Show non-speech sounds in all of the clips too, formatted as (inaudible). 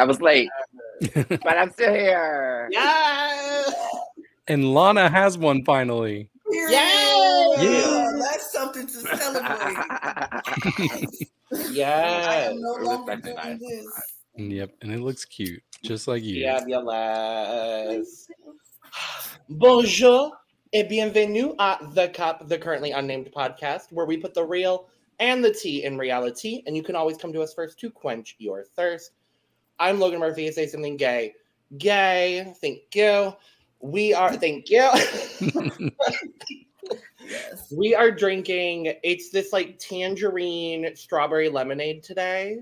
I was late, (laughs) but I'm still here. Yeah. And Lana has one finally. Yeah. Yeah. That's something to celebrate. (laughs) Yes. I am no longer doing this. Yep, and it looks cute, just like you. Fabulous. Bonjour et bienvenue à The Cup, the currently unnamed podcast, where we put the real and the tea in reality, and you can always come to us first to quench your thirst. I'm Logan Murphy. Say something gay. Gay. Thank you. We are. Thank you. Yes. (laughs) we are drinking. It's this like tangerine strawberry lemonade today.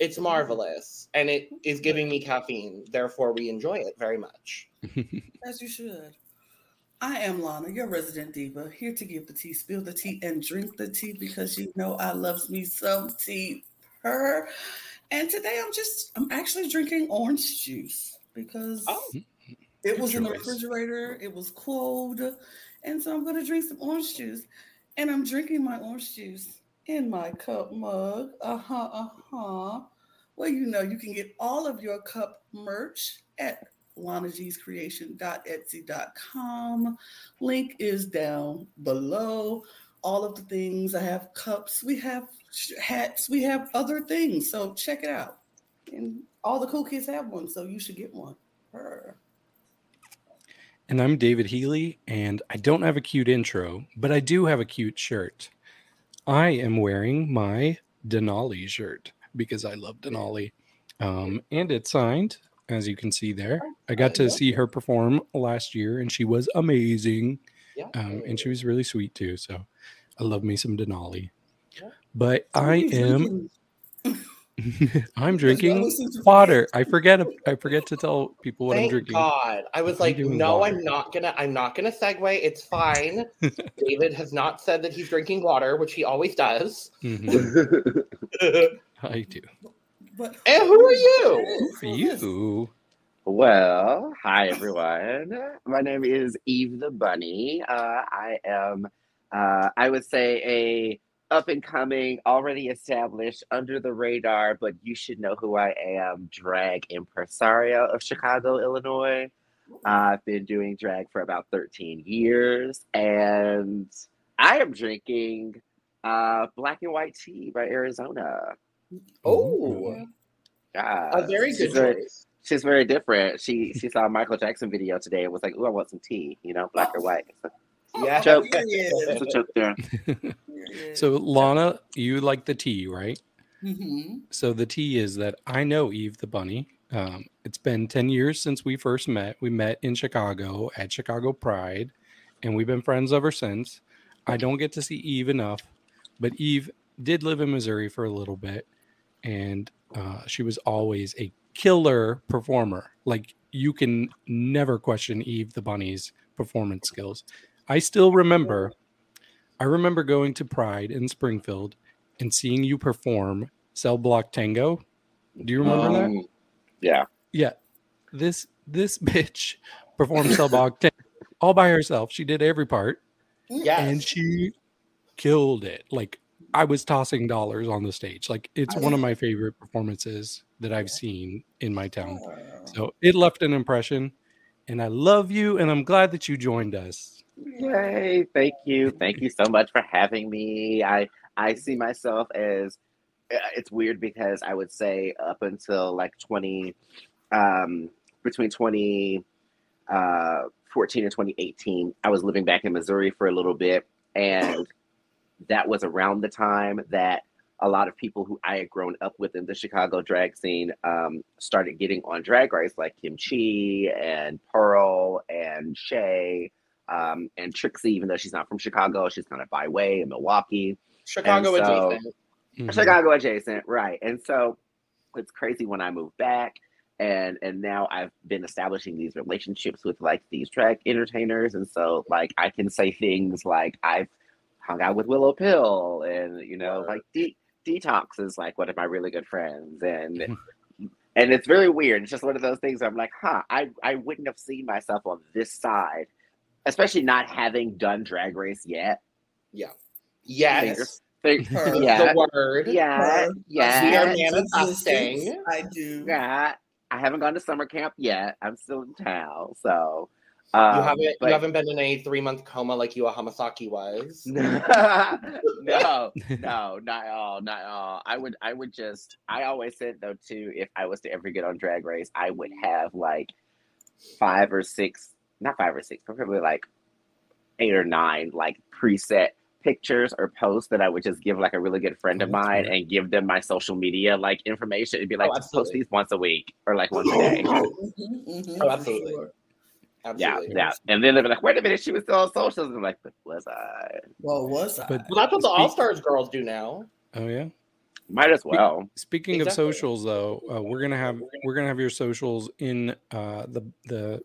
It's mm-hmm. marvelous, and it is giving me caffeine. Therefore, we enjoy it very much. (laughs) As you should. I am Lana, your resident diva, here to give the tea, spill the tea, and drink the tea because you know I loves me some tea per. And today I'm just I'm actually drinking orange juice because Oh. it was in the refrigerator, it was cold, and so I'm gonna drink some orange juice. And I'm drinking my orange juice in my cup mug. Uh-huh, uh-huh. Well, you know, you can get all of your cup merch at lanagcreations.etsy.com. Link is down below. All of the things I have cups, we have hats, we have other things. So check it out. And all the cool kids have one, so you should get one. Purr. And I'm David Healy, and I don't have a cute intro, but I do have a cute shirt. I am wearing my Denali shirt because I love Denali. Um, and it's signed, as you can see there. I got to see her perform last year, and she was amazing. Yeah. Um, and she was really sweet too. So I love me some Denali. Yeah. But I am? (laughs) I'm drinking always seem water. I forget I forget to tell people what I'm drinking. God. I was I'm like, no, water. I'm not gonna. I'm not gonna segue. It's fine. (laughs) David has not said that he's drinking water, which he always does. Mhm, (laughs) I do. But who are you? For you. Well, hi everyone. My name is Eve the Bunny. Uh, I am, uh, I would say, a up and coming, already established, under the radar, but you should know who I am. Drag impresario of Chicago, Illinois. I've been doing drag for about 13 years, and I am drinking uh, black and white tea by Arizona. Oh, Yeah, a very she's good very- choice. She's very different. She she saw a Michael Jackson video today and was like, "Ooh, I want some tea, you know, black or (gasps) white." Yeah. Joke. (laughs) Period. It's a there. So Lana, you like the tea, right? Mhm. So the tea is that I know Eve the bunny. Um, it's been 10 years since we first met. We met in Chicago at Chicago Pride, and we've been friends ever since. I don't get to see Eve enough, but Eve did live in Missouri for a little bit, and uh, she was always a killer performer. Like you can never question Eve the bunny's performance skills. I still remember. I remember going to Pride in Springfield and seeing you perform Cell Block Tango. Do you remember that? Um, Yeah. Yeah. This this (laughs) bitch performed Cell Block Tango all by herself. She did every part Yes. and she killed it. Like I was tossing dollars on the stage. Like it's one of my favorite performances that I've seen in my town. So it left an impression and I love you and I'm glad that you joined us. Yay! Thank you, thank you so much for having me. I I see myself as uh, it's weird because I would say up until like twenty, um, between twenty uh, fourteen and twenty eighteen, I was living back in Missouri for a little bit, and that was around the time that a lot of people who I had grown up with in the Chicago drag scene um, started getting on Drag Race, like Kim Chi and Pearl and Shea um, and Trixie, even though she's not from Chicago, she's kind of by way in Milwaukee, Chicago and so- adjacent. Mhm. Chicago adjacent, right? And so it's crazy when I moved back, and and now I've been establishing these relationships with like these track entertainers, and so like I can say things like I've hung out with Willow Pill, and you know Word. like De- Detox is like one of my really good friends, and. (laughs) And it's very weird. It's just one of those things where I'm like, huh, I, I wouldn't have seen myself on this side, especially not having done drag race yet. Yeah. Yes. Fingers, Think- (laughs) Her. yeah, The word. yeah, Her. We are yeah, manifesting. I do. yeah. I haven't gone to summer camp yet. I'm still in town, so You um, haven't but- you haven't been in a three month coma like Yuhua Hamasaki was. (laughs) no, no, not at all, not at all. I would, I would just, I always said though too, if I was to ever get on Drag Race, I would have like five or six, not five or six, but probably like eight or nine, like preset pictures or posts that I would just give like a really good friend Oh, of that's mine fair. and give them my social media like information. It'd be like Oh, just post these once a week or like once a day. Mhm, (laughs) mhm, Oh, for absolutely. Yeah, yeah. And then they'd be like, wait a minute, she was still on socials. And I'm like, but was I? Well, was I? But- Well, that's what the Speak- All Stars girls do now. Oh yeah. Might as well. Speaking Exactly. of socials, though, uh, we're gonna have we're gonna have your socials in uh, the the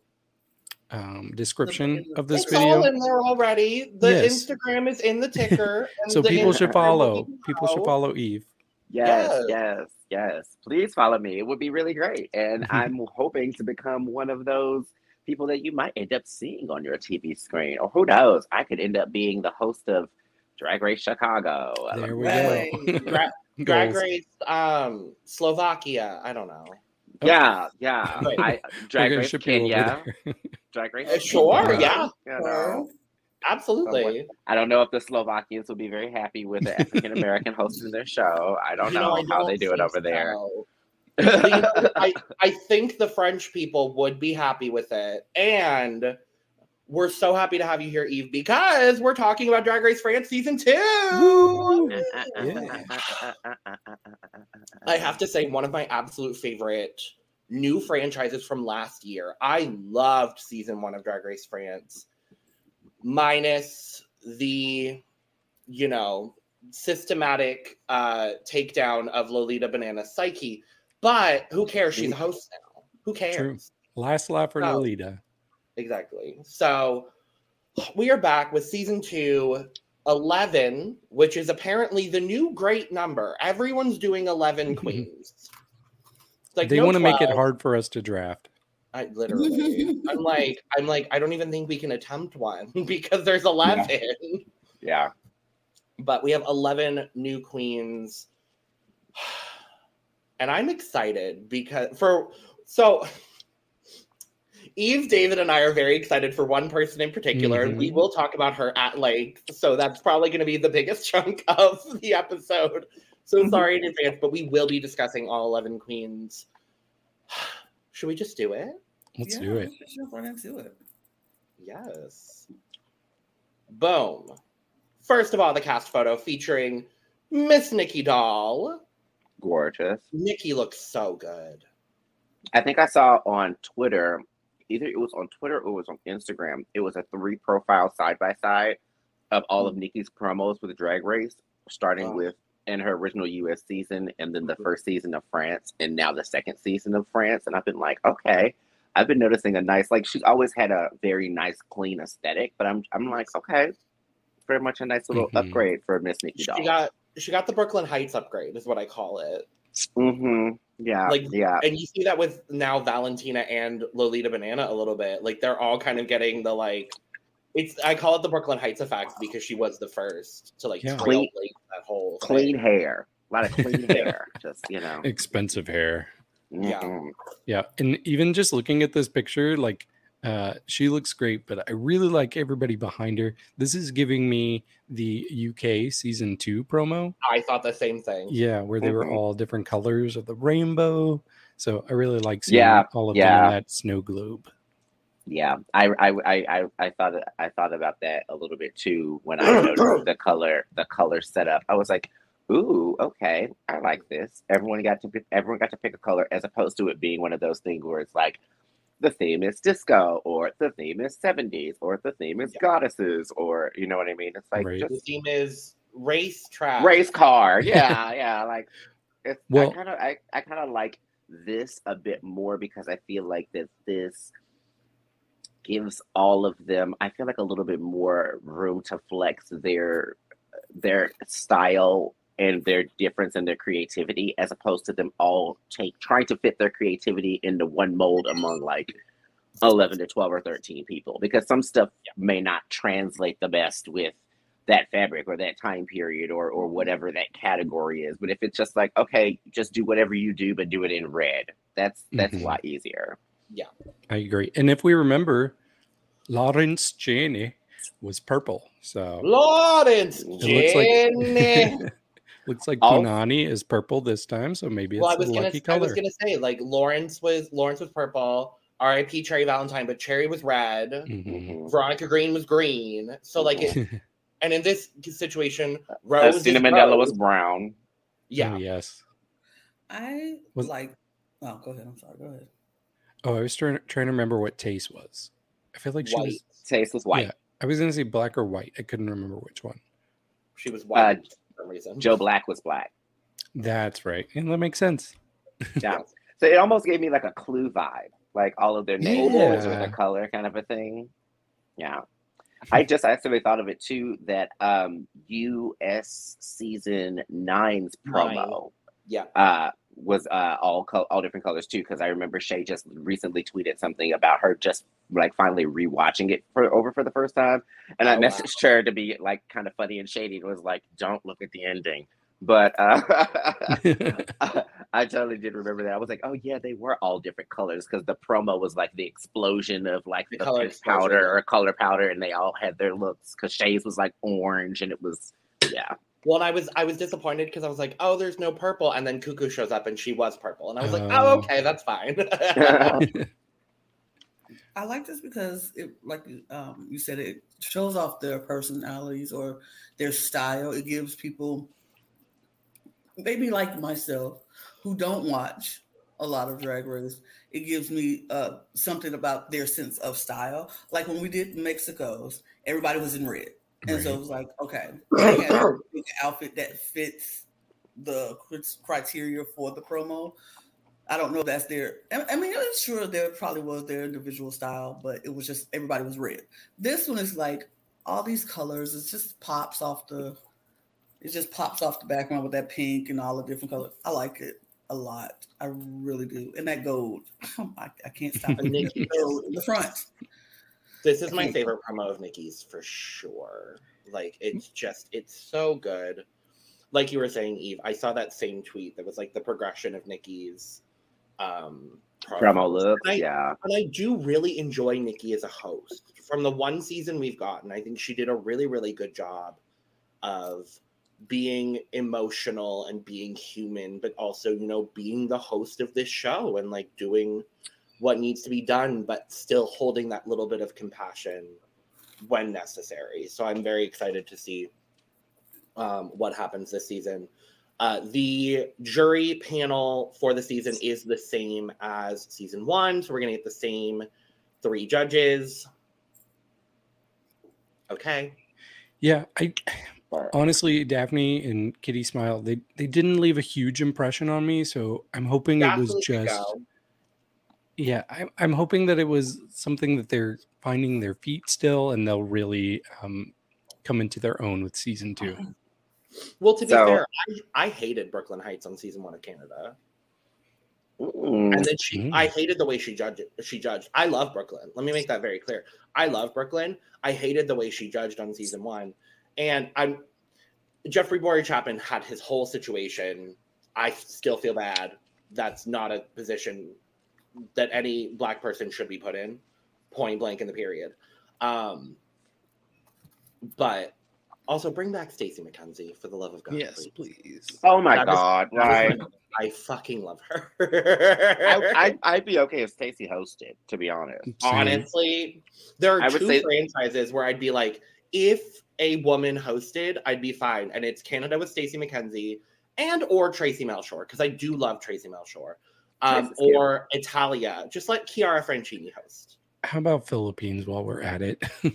um, description of this it's video. all in there already. The Yes. Instagram is in the ticker. (laughs) and So the people should follow. People should follow Eve. Yes, Yes. yes, yes. Please follow me. It would be really great. And (laughs) I'm hoping to become one of those people that you might end up seeing on your TV screen. Or who knows? I could end up being the host of Drag Race Chicago. There we Right. go. (laughs) Dra- Drag Race, um, Slovakia. I don't know. Yeah, yeah. I, Drag Race ship Kenya. There. Drag Race. Uh, sure, Kenya, yeah. you know. Her. Absolutely. I don't know if the Slovakians will be very happy with the African American (laughs) hosting their show. I don't You know, I how don't they do it over there. so. (laughs) But, you know, I, I think the French people would be happy with it. And we're so happy to have you here, Eve, because we're talking about Drag Race France season two. I have to say, one of my absolute favorite new franchises from last year. I loved season one of Drag Race France, minus the, you know, systematic uh, takedown of Lolita Banana Psyche. But who cares? She's a host now. Who cares? True. Last laugh for Oh. Lolita. Exactly. So we are back with season two, 11, which is apparently the new great number. Everyone's doing 11 (laughs) queens. It's Like they no want to make it hard for us to draft. I literally. I'm like, I'm like, I don't even think we can attempt one (laughs) because there's 11. yeah. But we have 11 new queens. (sighs) And I'm excited because for so Eve, David, and I are very excited for one person in particular, and we mm-hmm. will talk about her at length. So that's probably going to be the biggest (laughs) chunk of the episode. So sorry in advance, but we will be discussing all 11 queens. (sighs) Should we just do it? Let's Yeah, do it. let's jump right into it. Yes. Boom. First of all, the cast photo featuring Miss Nicky Doll. Gorgeous. Nicky looks so good. I think I saw on Twitter, either it was on Twitter or it was on Instagram. It was a three profile side by side of all of mm-hmm. Nicky's promos with the Drag Race, starting Wow. with in her original US season and then the first season of France and now the second season of France. And I've been like, okay. I've been noticing a nice like she's always had a very nice, clean aesthetic, but I'm I'm like, okay. Very much a nice little Mhm. upgrade for Miss Nicky She Doll. got she got the Brooklyn Heights upgrade, is what I call it. mm-hmm. Yeah. Like, yeah. And you see that with now Valentina and Lolita Banana a little bit. Like they're all kind of getting the like it's I call it the Brooklyn Heights effect because she was the first to like Yeah. trailblaze that whole Clean thing. hair. A lot of clean (laughs) hair. Just, you know. Expensive hair. Yeah. Mhm. Yeah, and even just looking at this picture, like uh, she looks great, but I really like everybody behind her. This is giving me the UK season two promo. I thought the same thing. Yeah, where they were Mhm. all different colors of the rainbow. So I really like seeing Yeah, all of them in that snow globe. Yeah, I, I, I, I, I thought I thought about that a little bit too when I noticed (coughs) the color the color setup. I was like, "Ooh, okay, I like this." Everyone got to pick, everyone got to pick a color, as opposed to it being one of those things where it's like, the theme is disco, or the theme is seventies, or the theme is Yeah. goddesses, or you know what I mean? It's like Right. The just theme is race track. race car. (laughs) Yeah, yeah. Like it's Well- I kind of I, I kind of like this a bit more because I feel like that this gives all of them I feel like a little bit more room to flex their their style and their difference and their creativity as opposed to them all take trying to fit their creativity into one mold among like 11 to 12 or 13 people because some stuff may not translate the best with that fabric or that time period or or whatever that category is. But if it's just like, okay, just do whatever you do, but do it in red, that's that's Mhm. a lot easier. I agree. And if we remember, Lawrence Chaney was purple. So Lawrence it looks like Jenny. (laughs) looks like Oh. Punani is purple this time. So maybe it's well, I a was gonna lucky I was gonna say like Lawrence was Lawrence was purple. R.I.P. Cherry Valentine, but Cherry was red. Mhm. Mhm. Veronica Green was green. So like, it, (laughs) and in this situation, Rose is Asttina Mandella was brown. yeah. Oh, yes. I Was- like. Oh, go ahead. I'm sorry. Go ahead. Oh, I was trying trying to remember what Tayce was. I feel like she white. was. Tayce was white. Yeah, I was gonna say black or white. I couldn't remember which one. She was white Uh, for some reason. Joe Black was black. That's right, and that makes sense. (laughs) Yeah. So it almost gave me like a clue vibe, like all of their names with Yeah. a color kind of a thing. Yeah. I just actually thought of it too that um US season nine's promo Yeah. uh was uh all co- all different colors too because I remember Shea just recently tweeted something about her just like finally rewatching it for over for the first time and I Oh, wow. messaged her to be like kind of funny and shady and was like don't look at the ending but uh (laughs) (laughs) I totally did remember that. I was like, oh yeah, they were all different colors because the promo was like the explosion of like The the, color powder or color powder, and they all had their looks. Because Shea's was like orange, and it was yeah. Well, and I was I was disappointed because I was like, oh, there's no purple, and then Cuckoo shows up and she was purple, and I was like, oh, Oh. okay, that's fine. (laughs) (laughs) I like this because it, like um, you said, it shows off their personalities or their style. It gives people, maybe like myself, who don't watch a lot of Drag Race. It gives me uh, something about their sense of style. Like when we did Mexico's, everybody was in red, and so it was like, okay, they had an outfit that fits the criteria for the promo. I don't know if that's their. I mean, I'm sure there probably was their individual style, but it was just everybody was red. This one is like all these colors. It just pops off the. It just pops off the background with that pink and all the different colors. I like it a lot. I really do. And that gold, (laughs) I, I can't stop. It. (laughs) Gold in the front. this is my favorite promo of Nicky's for sure. Like it's just it's so good. Like you were saying, Eve, I saw that same tweet that was like the progression of Nicky's um Promo look, And I- yeah. And I do really enjoy Nicky as a host. From the one season we've gotten, I think she did a really, really good job of being emotional and being human, but also, you know, being the host of this show and like doing what needs to be done, but still holding that little bit of compassion when necessary. So I'm very excited to see um, what happens this season. Uh, the jury panel for the season is the same as season one, so we're gonna get the same three judges. Okay. Yeah, I honestly, Daphne and Kiddy Smile, they they didn't leave a huge impression on me, so I'm hoping it was just go. Yeah, I'm I'm hoping that it was something that they're finding their feet still, and they'll really um, come into their own with season two. Well, to be So- fair, I, I hated Brooklyn Heights on season one of Canada, mm, and then she, Mm. I hated the way she judged. She judged. I love Brooklyn. Let me make that very clear. I love Brooklyn. I hated the way she judged on season one, and I'm Jeffrey Bowyer-Chapman had his whole situation. I still feel bad. That's not a position that any black person should be put in, point blank in the period. Um, but also bring back Stacey McKenzie for the love of God. please. please. oh my That god, That was right? my- I fucking love her. I, I, I'd be okay if Stacey hosted, to be honest. Honestly, there are I would two say- franchises where I'd be like, if a woman hosted, I'd be fine. And it's Canada with Stacey McKenzie and or Traci Melchor, because I do love Traci Melchor. Um, Traci's cute. or Italia. Just let Chiara Francini host. How about Philippines while we're at it? (laughs)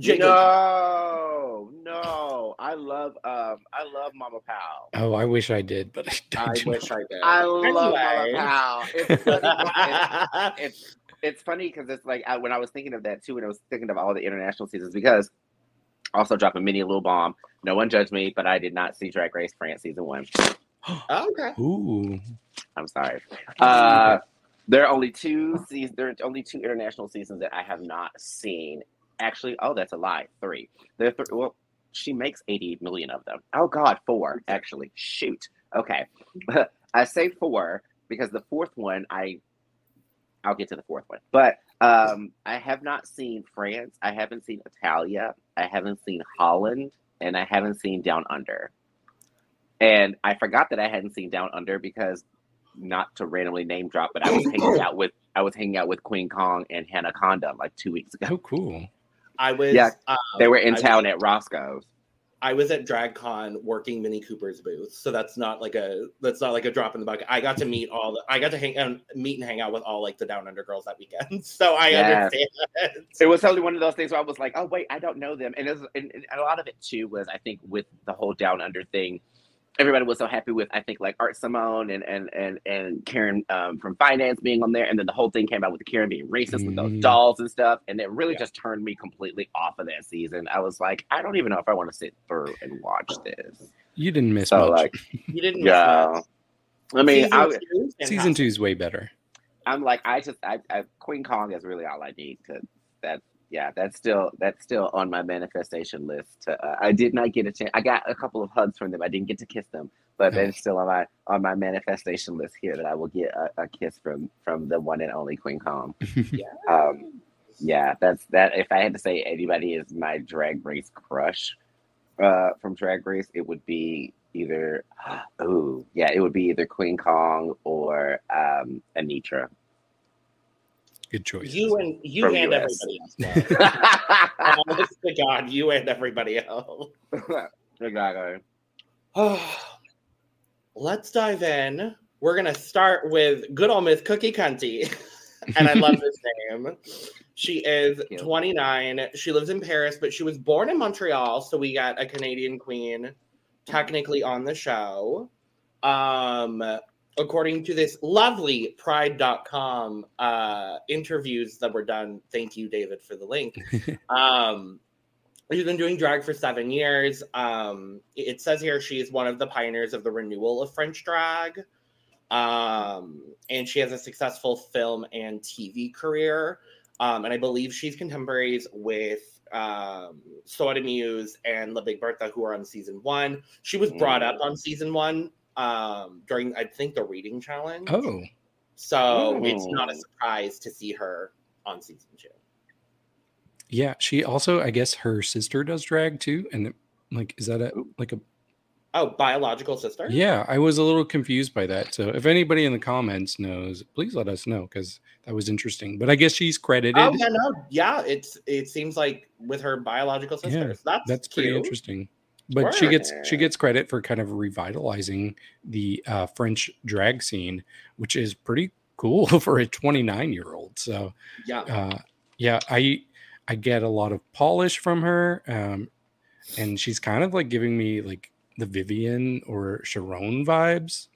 No, no. I love um I love Mama Pao. oh, I wish I did, but (laughs) I, I wish not. I did. I love Anyway. Mama Pao. It's funny. it's, (laughs) it's it's funny because it's like I, when I was thinking of that too, when I was thinking of all the international seasons, because also drop a mini little bomb. No one judged me, but I did not see Drag Race France season one. Oh, okay. Ooh, I'm sorry. Uh, there are only two seasons. There are only two international seasons that I have not seen. Actually, oh, that's a lie. Three. There are th- well, she makes 80 million of them. Oh God, four actually. Shoot. Okay, (laughs) I say four because the fourth one I I'll get to the fourth one, but um, I have not seen France. I haven't seen Italia. I haven't seen Holland, and I haven't seen Down Under. And I forgot that I hadn't seen Down Under because not to randomly name drop, but I was hanging (clears throat) out with I was hanging out with Queen Kong and Hannah Conda like two weeks ago. Oh, cool. I was Yeah, um, They were in I town was- at Roscoe's. I was at DragCon working Minnie Cooper's booth, so that's not like a that's not like a drop in the bucket. I got to meet all the I got to hang um, meet and hang out with all like the Down Under girls that weekend, (laughs) so I Yes. understand. It was totally one of those things where I was like, "Oh wait, I don't know them," and, it was, and, and a lot of it too was I think with the whole Down Under thing, everybody was so happy with I think like Art Simone and and and and Karen um, from finance being on there, and then the whole thing came out with Karen being racist with those Mhm. dolls and stuff, and it really Yeah. just turned me completely off of that season. I was like, I don't even know if I want to sit through and watch this. You didn't miss So much. like, (laughs) You didn't miss yeah, much. I mean, Season I, two, Season two is way better. I'm like, I just, I, I, Queen Kong is really all I need to. That, yeah, that's still that's still on my manifestation list. To, uh, I did not get a chance. I got a couple of hugs from them. I didn't get to kiss them, but it's still on my on my manifestation list here that I will get a, a kiss from from the one and only Queen Kong. (laughs) Yeah. Um, yeah, that's that. If I had to say anybody is my drag race crush uh, from Drag Race, it would be either. (gasps) Oh, yeah, it would be either Queen Kong or um, Anetra. Good choice. You and you From and US. everybody else. though. (laughs) Honest to God, you and everybody else. (laughs) exactly. Oh, (sighs) Let's dive in. We're gonna start with good old Miss Cookie Kunty, (laughs) and I love this name. She is 29. She lives in Paris, but she was born in Montreal, so we got a Canadian queen technically on the show. Um, according to this lovely pride.com uh, interviews that were done. Thank you, David, for the link. (laughs) um, she's been doing drag for seven years. Um, it says here she is one of the pioneers of the renewal of French drag. Um, and she has a successful film and TV career. Um, and I believe she's contemporaries with um, Soa de Muse and La Big Bertha, who are on season one. She was brought up on season one um, during, I think, the reading challenge. oh, So it's not a surprise to see her on season two. yeah. She also, I guess, her sister does drag too, and like, is that a like a? Oh, biological sister? Yeah, I was a little confused by that. So if anybody in the comments knows, please let us know because that was interesting. But I guess she's credited. Oh yeah, no, yeah. It's it seems like with her biological Yeah, sisters. that's That's cute. pretty interesting. But she gets she gets credit for kind of revitalizing the uh, French drag scene, which is pretty cool (laughs) for a 29 year old. So Yeah, uh, yeah, I I get a lot of polish from her, um, and she's kind of like giving me like the Vivian or Sharon vibes.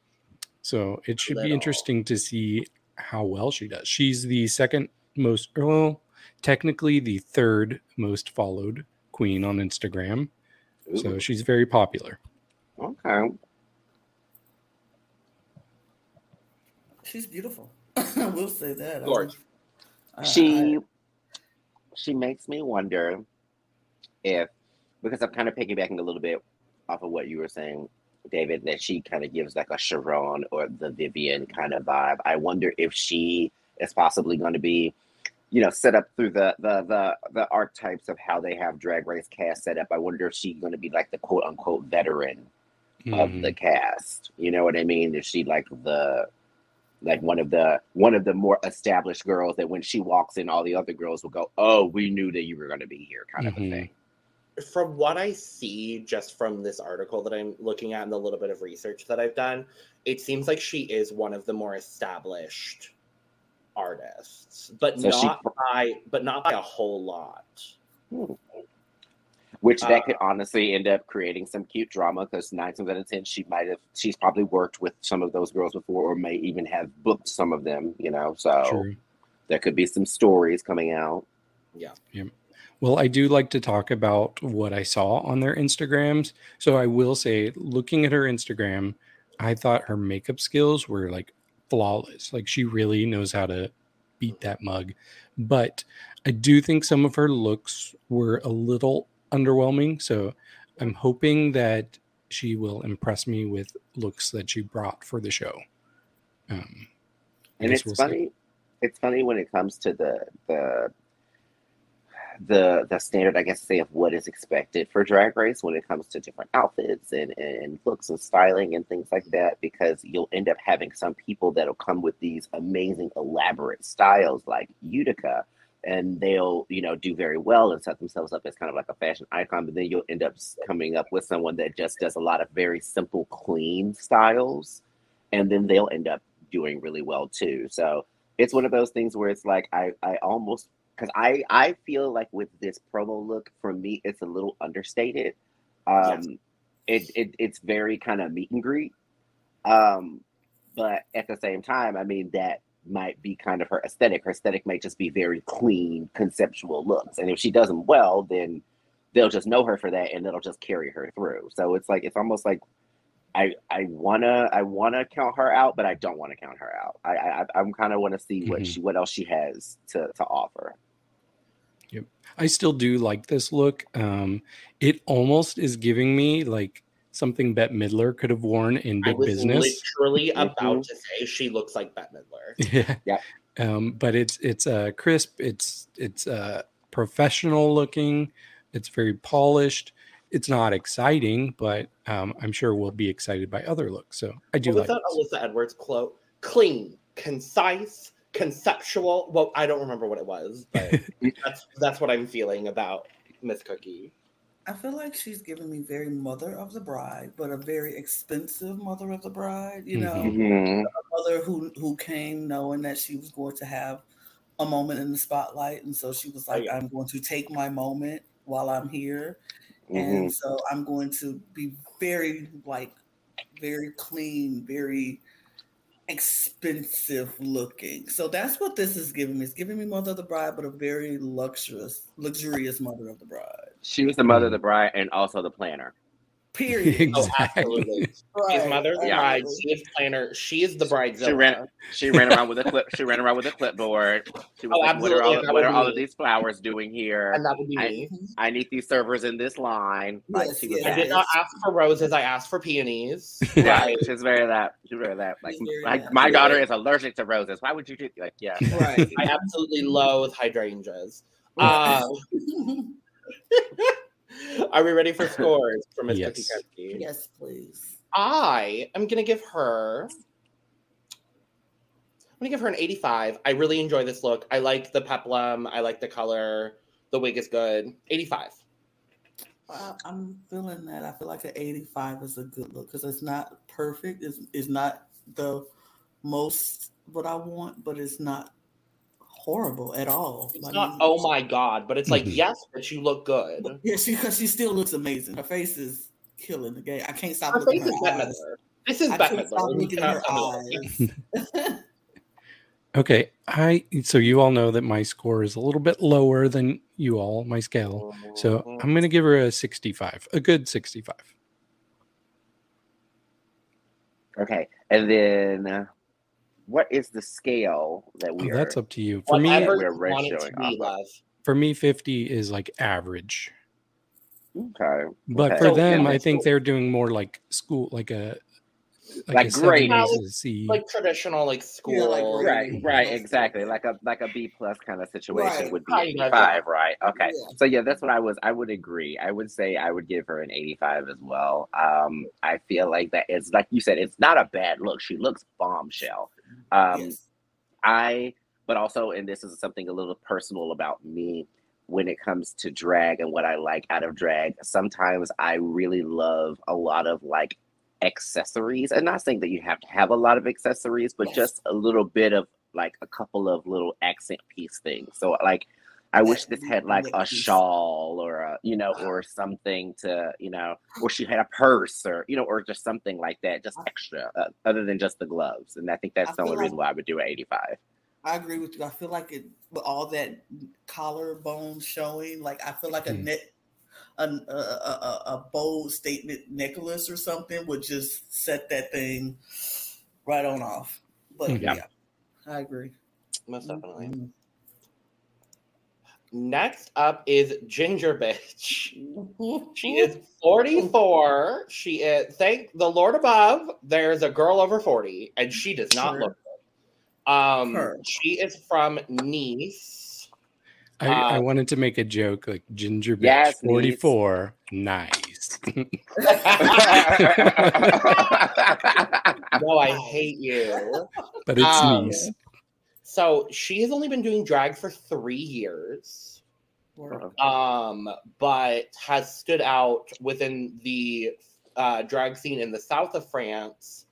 So it should be interesting to see how well she does. She's the second most, well, technically the third most followed queen on Instagram. So she's very popular. okay. She's beautiful. (coughs) I will say that. I Gorge. I- uh, She I- she makes me wonder if because I'm kind of piggybacking a little bit off of what you were saying, David, that she kind of gives like a Sharon or the Vivian kind of vibe. I wonder if she is possibly going to be, you know, set up through the the the the archetypes of how they have drag race cast set up. I wonder if she's going to be like the quote unquote veteran of Mhm. the cast. You know what I mean? Is she like the like one of the one of the more established girls that when she walks in, all the other girls will go, "Oh, we knew that you were going to be here," kind of Mhm. a thing. from what I see just from this article that I'm looking at and the little bit of research that I've done, it seems like she is one of the more established artists, but So she- not by but not by a whole lot. Which that Uh, could honestly end up creating some cute drama because nine times out of ten, she might have she's probably worked with some of those girls before, or may even have booked some of them. You know, so True. there could be some stories coming out. Yeah. yeah. Well, I do like to talk about what I saw on their Instagrams. So I will say, looking at her Instagram, I thought her makeup skills were like flawless. Like she really knows how to beat that mug. But I do think some of her looks were a little underwhelming. So I'm hoping that she will impress me with looks that she brought for the show. Um, and it's we'll see. funny it's funny when it comes to the the the the standard i guess say of what is expected for drag race when it comes to different outfits and and looks and styling and things like that because you'll end up having some people that'll come with these amazing elaborate styles like Utica and they'll you know do very well and set themselves up as kind of like a fashion icon but then you'll end up coming up with someone that just does a lot of very simple clean styles and then they'll end up doing really well too. So it's one of those things where it's like i i almost because i i feel like with this promo look for me it's a little understated um it, it it's very kind of meet and greet um but at the same time i mean that might be kind of her aesthetic. Her aesthetic might just be very clean, conceptual looks. And if she does them well, then they'll just know her for that and it'll just carry her through. So it's like it's almost like I I wanna I wanna count her out, but I don't want to count her out. I I I'm kind of want to see what Mhm. she what else she has to to offer. I still do like this look. Um, it almost is giving me like something Bette Midler could have worn in Big Business. literally about to say she looks like Bette Midler. (laughs) Yeah. Yeah. Um, but it's it's uh crisp, it's it's uh professional looking, it's very polished. It's not exciting, but um, I'm sure we'll be excited by other looks. So I do was like that. Alyssa Edwards quote? Clean, concise, conceptual. Well, I don't remember what it was, (laughs) but that's that's what I'm feeling about Miss Cookie. I feel like she's giving me very mother of the bride, but a very expensive mother of the bride. You know, Mhm. a mother who who came knowing that she was going to have a moment in the spotlight, and so she was like, yeah. "I'm going to take my moment while I'm here, Mhm. and so I'm going to be very like very clean, very expensive looking. So that's what this is giving me. It's giving me mother of the bride, but a very luxurious, luxurious mother of the bride. She was the mother of the mm. bride and also the planner. Period. (laughs) Oh, absolutely. She's Right, mother of the Yeah. bride. She is planner. She is the bride. She ran. She ran around with a clip. She ran around with a clipboard. She was Oh, like, "What are all? absolutely, What are all of these flowers doing here? and that would be I- me. I need these servers in this line." Like Yes, she was. yes. I did not ask for roses. I asked for peonies. (laughs) Yeah, Right. she's very that. She's very that. Like, She's very like that. my Yeah. daughter is allergic to roses. Why would you do like? Yeah. Right. (laughs) I absolutely loathe hydrangeas. Um, are we ready for scores for Miss Yes. Cookie Cookie? yes, please. I am gonna give her. I'm gonna give her an 85. I really enjoy this look. I like the peplum. I like the color. The wig is good. 85. I, I'm feeling that. I feel like an 85 is a good look because it's not perfect. It's, it's not the most what I want, but it's not horrible at all. It's Like, not. Oh my god! But it's like Mhm. yes, but you look good. Yeah, she because she still looks amazing. Her face is killing the game. I can't stop Her looking face at is her Bette This is I Bette can't stop Midler. You looking at her cannot tell me. eyes. (laughs) Okay, I so you all know that my score is a little bit lower than you all, my scale. So. I'm gonna give her a 65, a good 65. Okay, and then uh, what is the scale that Oh, we are? that's up to you. For me, we're want it to ratioing be, off for me, 50 is like average. Okay, But Okay. for So, them, yeah, I think so- they're doing more like school, like a Like a grading. 70s is C. Like traditional, like school. Yeah, like right, grading. right, exactly. Like a like a B plus kind of situation Right. would be Kind eighty of, five, right? Okay, Yeah. so yeah, that's what I was. I would agree. I would say I would give her an eighty five as well. Um, I feel like that is like you said, it's not a bad look. She looks bombshell. Um, yes. I, but also, and this is something a little personal about me when it comes to drag and what I like out of drag. Sometimes I really love a lot of like accessories. And not saying that you have to have a lot of accessories, but Yes. just a little bit of like a couple of little accent piece things. So, like, I wish this had like a shawl or a, you know, or something to, you know, or she had a purse or, you know, or just something like that, just extra, uh, other than just the gloves. And I think that's I the only feel reason why I would do an 85. I agree with you. I feel like it with all that collarbone showing, like I feel like a Mhm. net a, a, a, a bold statement necklace or something would just set that thing right on off. But Mhm. yeah, Yeah. I agree. Most definitely. Mhm. Next up is Ginger Bitch. (laughs) She is 44. She is, thank the Lord above, there's a girl over 40, and she does not Sure. look good. Um, Her. she is from Nice. I, I Uh, wanted to make a joke like ginger bitch Yes, niece. 44. Nice. (laughs) no, I hate you. (laughs) but it's Um, nice. So she has only been doing drag for three years. Um, but has stood out within the uh, drag scene in the south of France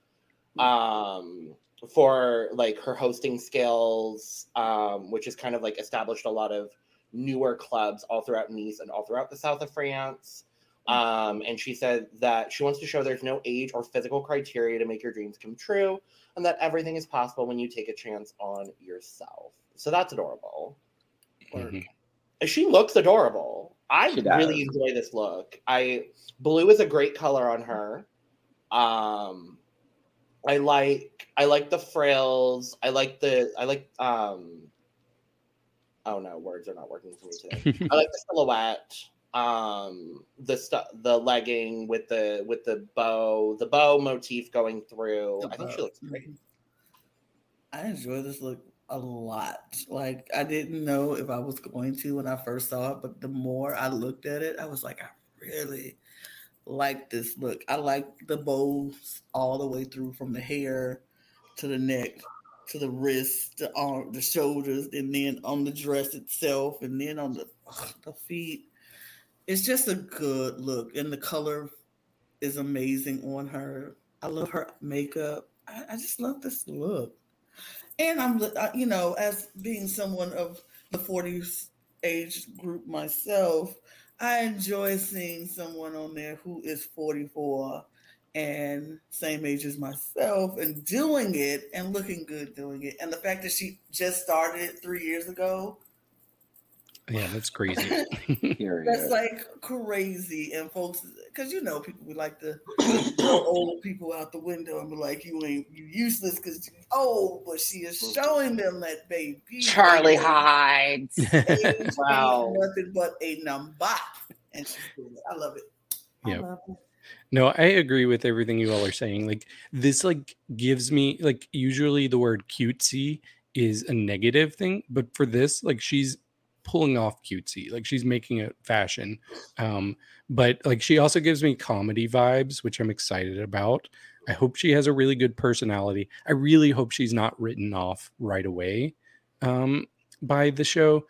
um, for like her hosting skills, um, which has kind of like established a lot of newer clubs all throughout Nice and all throughout the south of France. Um, and she said that she wants to show there's no age or physical criteria to make your dreams come true, and that everything is possible when you take a chance on yourself. So that's adorable. Mhm. she looks adorable. I really enjoy this look. I blue is a great color on her. Um I like I like the frills. I like the I like um oh no, words are not working for me today. I like the (laughs) silhouette. Um the stuff the legging with the with the bow, the bow motif going through. I think she looks great. Mhm. I enjoy this look a lot. Like I didn't know if I was going to when I first saw it, but the more I looked at it, I was like, I really like this look. I like the bows all the way through from the hair to the neck to the wrist, the arm, the shoulders, and then on the dress itself, and then on the ugh, the feet. It's just a good look, and the color is amazing on her. I love her makeup. I, I just love this look. And I'm, you know, as being someone of the 40s age group myself, I enjoy seeing someone on there who is 44 and same age as myself and doing it and looking good doing it. And the fact that she just started it three years ago, Yeah, that's crazy. (laughs) That's like crazy. And folks, because you know, people would like to (coughs) throw old people out the window and be like, "You ain't you useless because you old." But she is showing them that baby Charlie age (laughs) Hides. Wow. nothing but a number, and she's doing it. I love it. I Yep. love it. No, I agree with everything you all are saying. Like this like gives me like usually the word cutesy is a negative thing, but for this like she's pulling off cutesy. Like she's making it fashion. Um but like she also gives me comedy vibes, which I'm excited about. I hope she has a really good personality. I really hope she's not written off right away um by the show.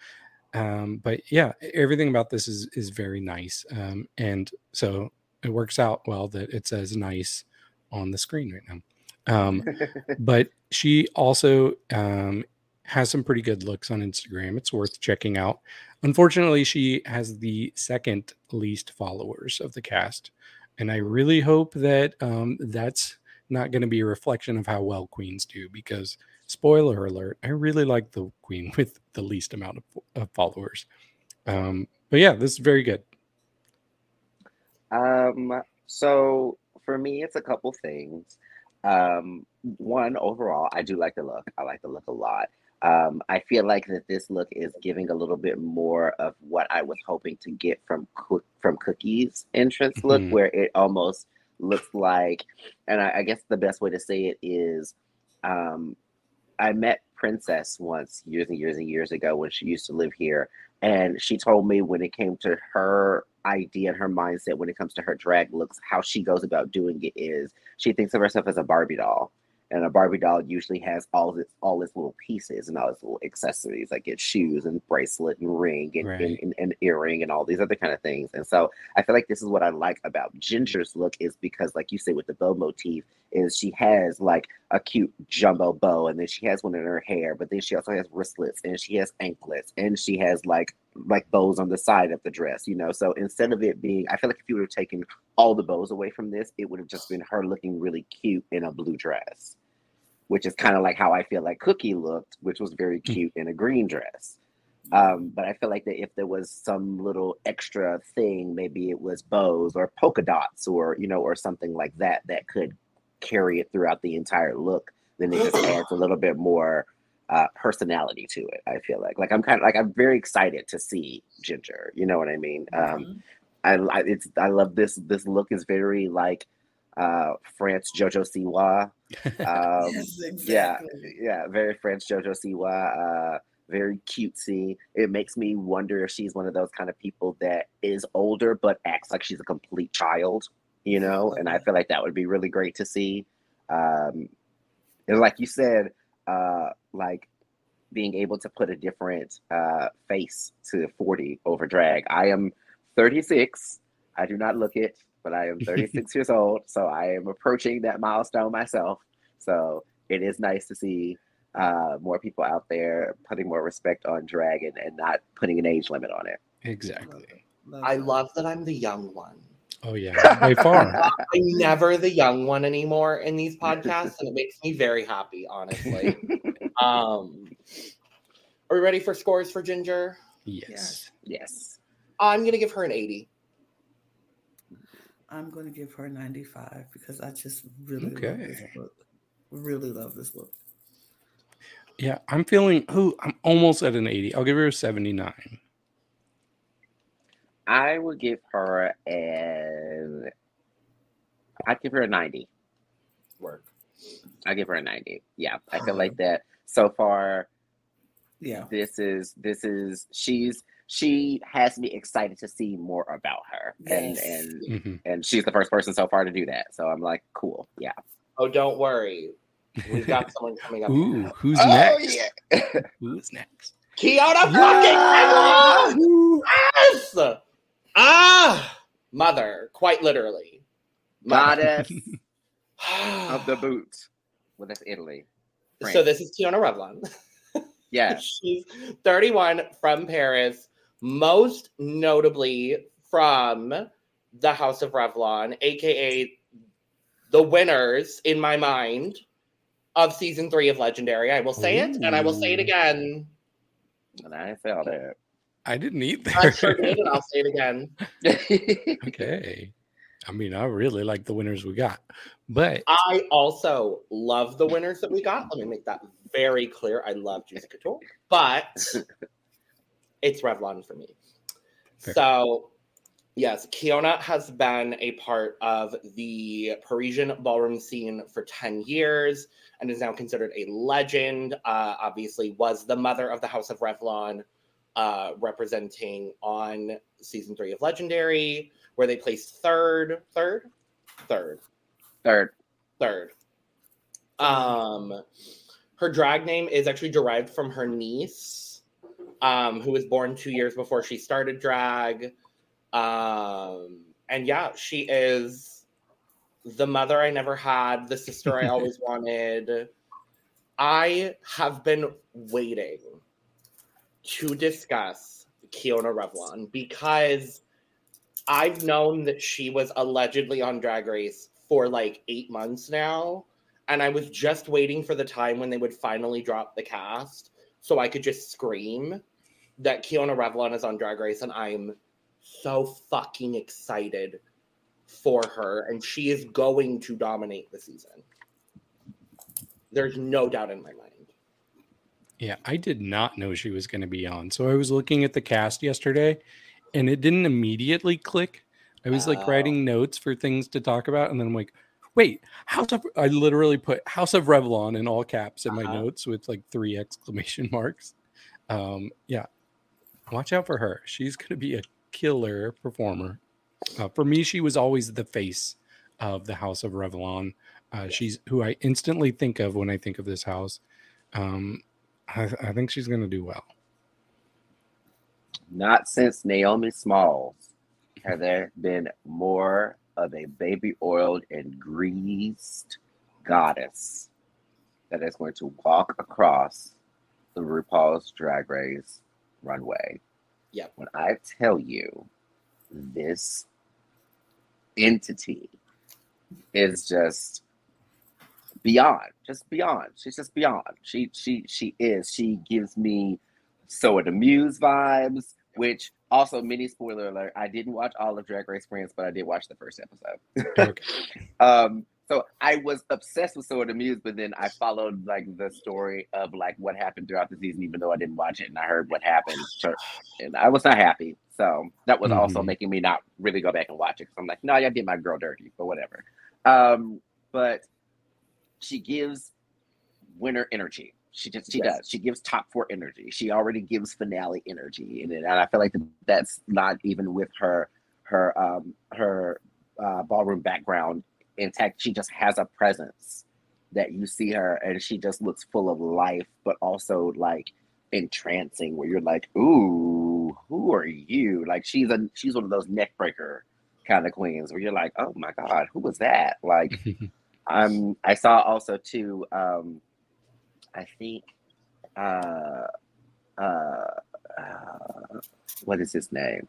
Um but yeah, everything about this is is very nice. Um and so it works out well that it says nice on the screen right now. Um, (laughs) but she also um, has some pretty good looks on Instagram. It's worth checking out. Unfortunately, she has the second least followers of the cast. And I really hope that um, that's not going to be a reflection of how well queens do because, spoiler alert, I really like the queen (laughs) with the least amount of, of followers. Um, but yeah, this is very good. Um, so for me, it's a couple things. Um, one, overall, I do like the look. I like the look a lot. Um, I feel like that this look is giving a little bit more of what I was hoping to get from Cook from Cookie's entrance look, Mhm. where it almost looks like, and I, I guess the best way to say it is, um, I met Princess once years and years and years ago when she used to live here, and she told me when it came to her idea and her mindset when it comes to her drag looks, how she goes about doing it is she thinks of herself as a Barbie doll. And a Barbie doll usually has all its all its little pieces and all its little accessories, like its shoes and bracelet and ring and, and, and, and earring and all these other kind of things. And so I feel like this is what I like about Ginger's look is because, like you say, with the bow motif, is she has like a cute jumbo bow, and then she has one in her hair, but then she also has wristlets and she has anklets and she has like like bows on the side of the dress, you know. So instead of it being, I feel like if you would have taken all the bows away from this, it would have just been her looking really cute in a blue dress, which is kind of like how I feel like Cookie looked, which was very cute in a green dress. Um, but I feel like that if there was some little extra thing, maybe it was bows or polka dots or you know or something like that that could carry it throughout the entire look, then it just (clears throat) adds a little bit more uh, personality to it. I feel like like I'm kind of like I'm very excited to see Ginger. You know what I mean? Um, Mhm. I, I it's I love this this look is very like uh France Jojo Siwa. (laughs) Um, yes, yeah, exactly. yeah, very French JoJo Siwa, uh, very cutesy. It makes me wonder if she's one of those kind of people that is older but acts like she's a complete child, you know. And I feel like that would be really great to see. Um, and like you said, uh, like being able to put a different uh, face to 40 over drag. I am 36. I do not look it, but I am (laughs) 36 years old. So I am approaching that milestone myself. So it is nice to see uh, more people out there putting more respect on drag and, and not putting an age limit on it. Exactly. I love that I'm the young one. Oh yeah, by far. (laughs) I'm never the young one anymore in these podcasts, and it makes me very happy, honestly. (laughs) um, are we ready for scores for Ginger? Yes. yes. I'm gonna give her an 80. I'm going to give her 95 because I just really love this book. Really love this book. Yeah, I'm feeling. who I'm almost at an 80. I'll give her a 79. I would give her an. I'd give her a 90. Work. I give her a 90. Yeah, I feel like that so far. Yeah. This is this is she's she has me excited to see more about her, and Yes. and Mhm. and she's the first person so far to do that. So I'm like, cool, yeah. Oh, don't worry. We've got (laughs) someone coming up. Ooh, who's Oh, next? yeah. Who's next? Keiona Yeah! fucking Yes! Ah! Mother, quite literally. Mother. Goddess (laughs) of the (sighs) boot. Well, that's Italy. So this is Keiona Revlon. (laughs) Yes. She's 31 from Paris, most notably from the House of Revlon, aka the winners in my mind of season three of Legendary. I will say it and I will say it again. And I felt it. I didn't eat I sure did, and I'll say it again. (laughs) okay. I mean, I really like the winners we got, but I also love the winners that we got. Let me make that very clear. I love Juicy Couture, but (laughs) it's Revlon for me. Fair. So, yes, Keiona has been a part of the Parisian ballroom scene for 10 years and is now considered a legend. Uh, obviously, was the mother of the House of Revlon, uh, representing on season three of Legendary, where they placed third, third, third Third. third. Um, her drag name is actually derived from her niece, um, who was born two years before she started drag. Um, and yeah, she is the mother I never had, the sister I always (laughs) wanted. I have been waiting to discuss Keiona Revlon because I've known that she was allegedly on Drag Race for like eight months now. And I was just waiting for the time when they would finally drop the cast so I could just scream that Keiona Revlon is on Drag Race. And I'm so fucking excited for her. And she is going to dominate the season. There's no doubt in my mind. yeah, I did not know she was going to be on. So I was looking at the cast yesterday and it didn't immediately click. I was like Oh. writing notes for things to talk about, and then I'm like, wait, House of I literally put House of Revlon in all caps in my Uh-huh. notes with like three (laughs) exclamation marks. Um, yeah, watch out for her. She's gonna be a killer performer. Uh, for me, she was always the face of the House of Revlon. Uh, Yes. She's who I instantly think of when I think of this house. Um, I, I think she's gonna do well. Not since Naomi Smalls has there been more of a baby oiled and greased goddess that is going to walk across the RuPaul's Drag Race runway. Yep. When I tell you this entity is just beyond, just beyond. She's just beyond. She she she is. She gives me Soa de Muse vibes, which also mini spoiler alert. I didn't watch all of Drag Race France, but I did watch the first episode. Okay. (laughs) um, so I was obsessed with Soa de Muse, but then I followed like the story of like what happened throughout the season, even though I didn't watch it, and I heard what happened, and I was not happy. So that was mm-hmm. also making me not really go back and watch it because I'm like, no, I did my girl dirty, but whatever. Um, but she gives winner energy. She just she yes. does. She gives top four energy. She already gives finale energy, and, and I feel like that's not even with her her um her uh, ballroom background intact. She just has a presence that you see her, and she just looks full of life, but also like entrancing. Where you're like, ooh, who are you? Like she's a she's one of those neck breaker kind of queens where you're like, oh my god, who was that? Like, (laughs) um, I saw also too. Um, I think, uh, uh, uh, what is his name?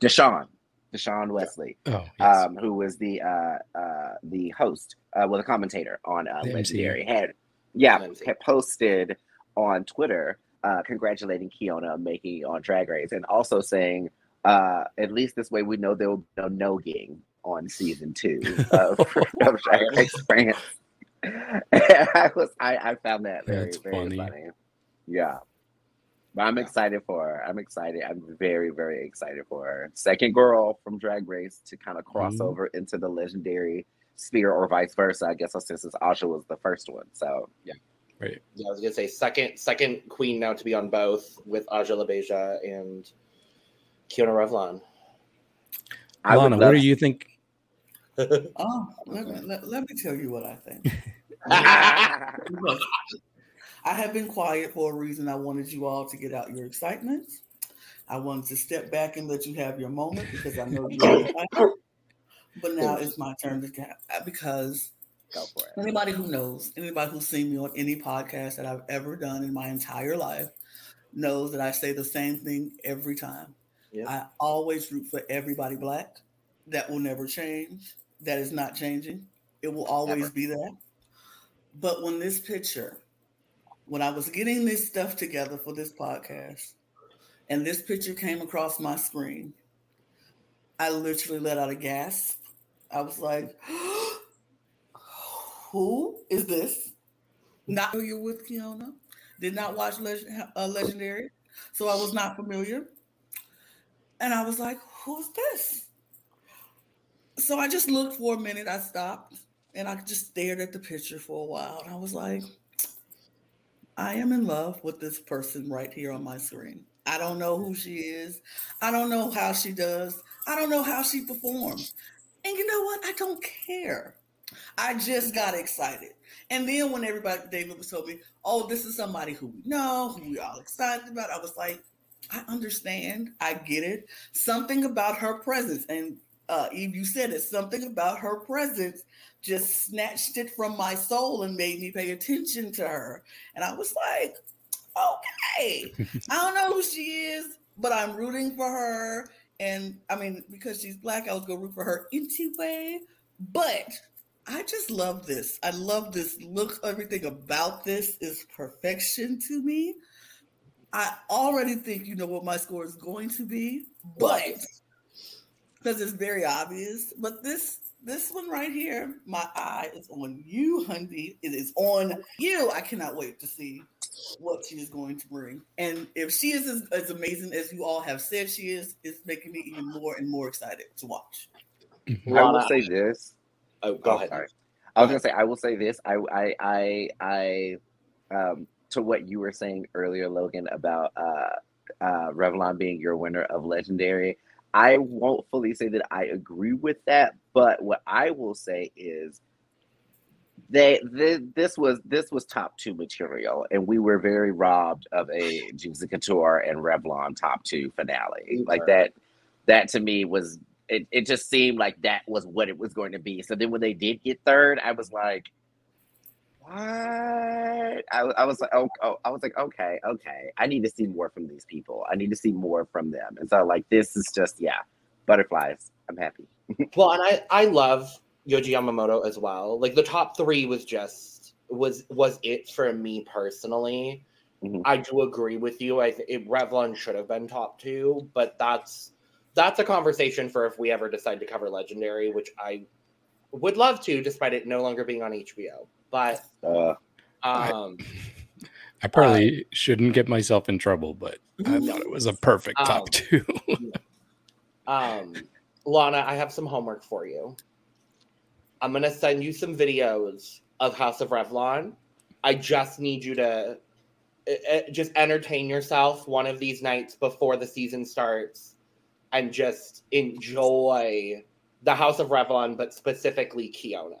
Dashaun. Dashaun Wesley, oh, yes. um, who was the uh, uh, the host, uh, well, the commentator on uh, Legendary, had yeah had posted on Twitter uh, congratulating Keiona on making on Drag Race, and also saying, uh, at least this way we know there will be no nogging on season two (laughs) of, of Drag Race France. (laughs) I was I, I found that very That's very funny. funny. Yeah. But I'm excited for her. I'm excited. I'm very, very excited for her. Second girl from Drag Race to kind of cross mm-hmm. over into the legendary sphere or vice versa. I guess since Aja was the first one. So yeah. Right. Yeah, I was gonna say second second queen now to be on both with Aja LaBeija and Keiona Revlon. I Lana, what do you think? (laughs) oh, let let, let me tell you what I think. (laughs) (laughs) I have been quiet for a reason. I wanted you all to get out your excitement. I wanted to step back and let you have your moment because I know you're (laughs) excited. But now it's my turn to get because anybody who knows, anybody who's seen me on any podcast that I've ever done in my entire life knows that I say the same thing every time. Yep. I always root for everybody black. That will never change. That is not changing. It will always Never. be that. But when this picture when I was getting this stuff together for this podcast, and this picture came across my screen, I literally let out a gasp. I was like, (gasps) "Who is this?" Not familiar with Keiona. Did not watch Legend, uh, Legendary, so I was not familiar. And I was like, "Who's this?" So I just looked for a minute. I stopped and I just stared at the picture for a while, and I was like I am in love with this person right here on my screen. I don't know who she is. I don't know how she does. I don't know how she performs. And you know what? I don't care. I just got excited. And then when everybody, David was told me, oh, this is somebody who we know, who we all excited about, I was like, I understand. I get it. Something about her presence. And uh, Eve, you said it, something about her presence just snatched it from my soul and made me pay attention to her. And I was like, okay, (laughs) I don't know who she is, but I'm rooting for her. And I mean, because she's black, I was gonna root for her anyway. But I just love this. I love this look. Everything about this is perfection to me. I already think you know what my score is going to be, but because it's very obvious. But this this one right here, my eye is on you, Hundy. It is on you. I cannot wait to see what she is going to bring. And if she is as, as amazing as you all have said she is, it's making me even more and more excited to watch. Mm-hmm. I will say this. Oh, go oh, ahead. Sorry. I was gonna say I will say this. I I I I um to what you were saying earlier, Logan, about uh uh Revlon being your winner of Legendary. I won't fully say that I agree with that, but what I will say is they, they this was this was top two material, and we were very robbed of a Juicy Couture and Revlon top two finale. Like that, that to me was it. It just seemed like that was what it was going to be. So then when they did get third, I was like, what? I, I was like, oh, oh, I was like, okay, okay. I need to see more from these people. I need to see more from them. And so, like, this is just, yeah, butterflies. I'm happy. (laughs) well, and I, I love Yohji Yamamoto as well. Like, the top three was just was was it for me personally. Mm-hmm. I do agree with you. I think Revlon should have been top two, but that's that's a conversation for if we ever decide to cover Legendary, which I would love to, despite it no longer being on HBO. But Uh, um, I probably shouldn't get myself in trouble, but I thought it was a perfect Um, top two. (laughs) um, Lana, I have some homework for you. I'm gonna send you some videos of House of Revlon. I just need you to uh, just entertain yourself one of these nights before the season starts, and just enjoy the House of Revlon, but specifically Keiona,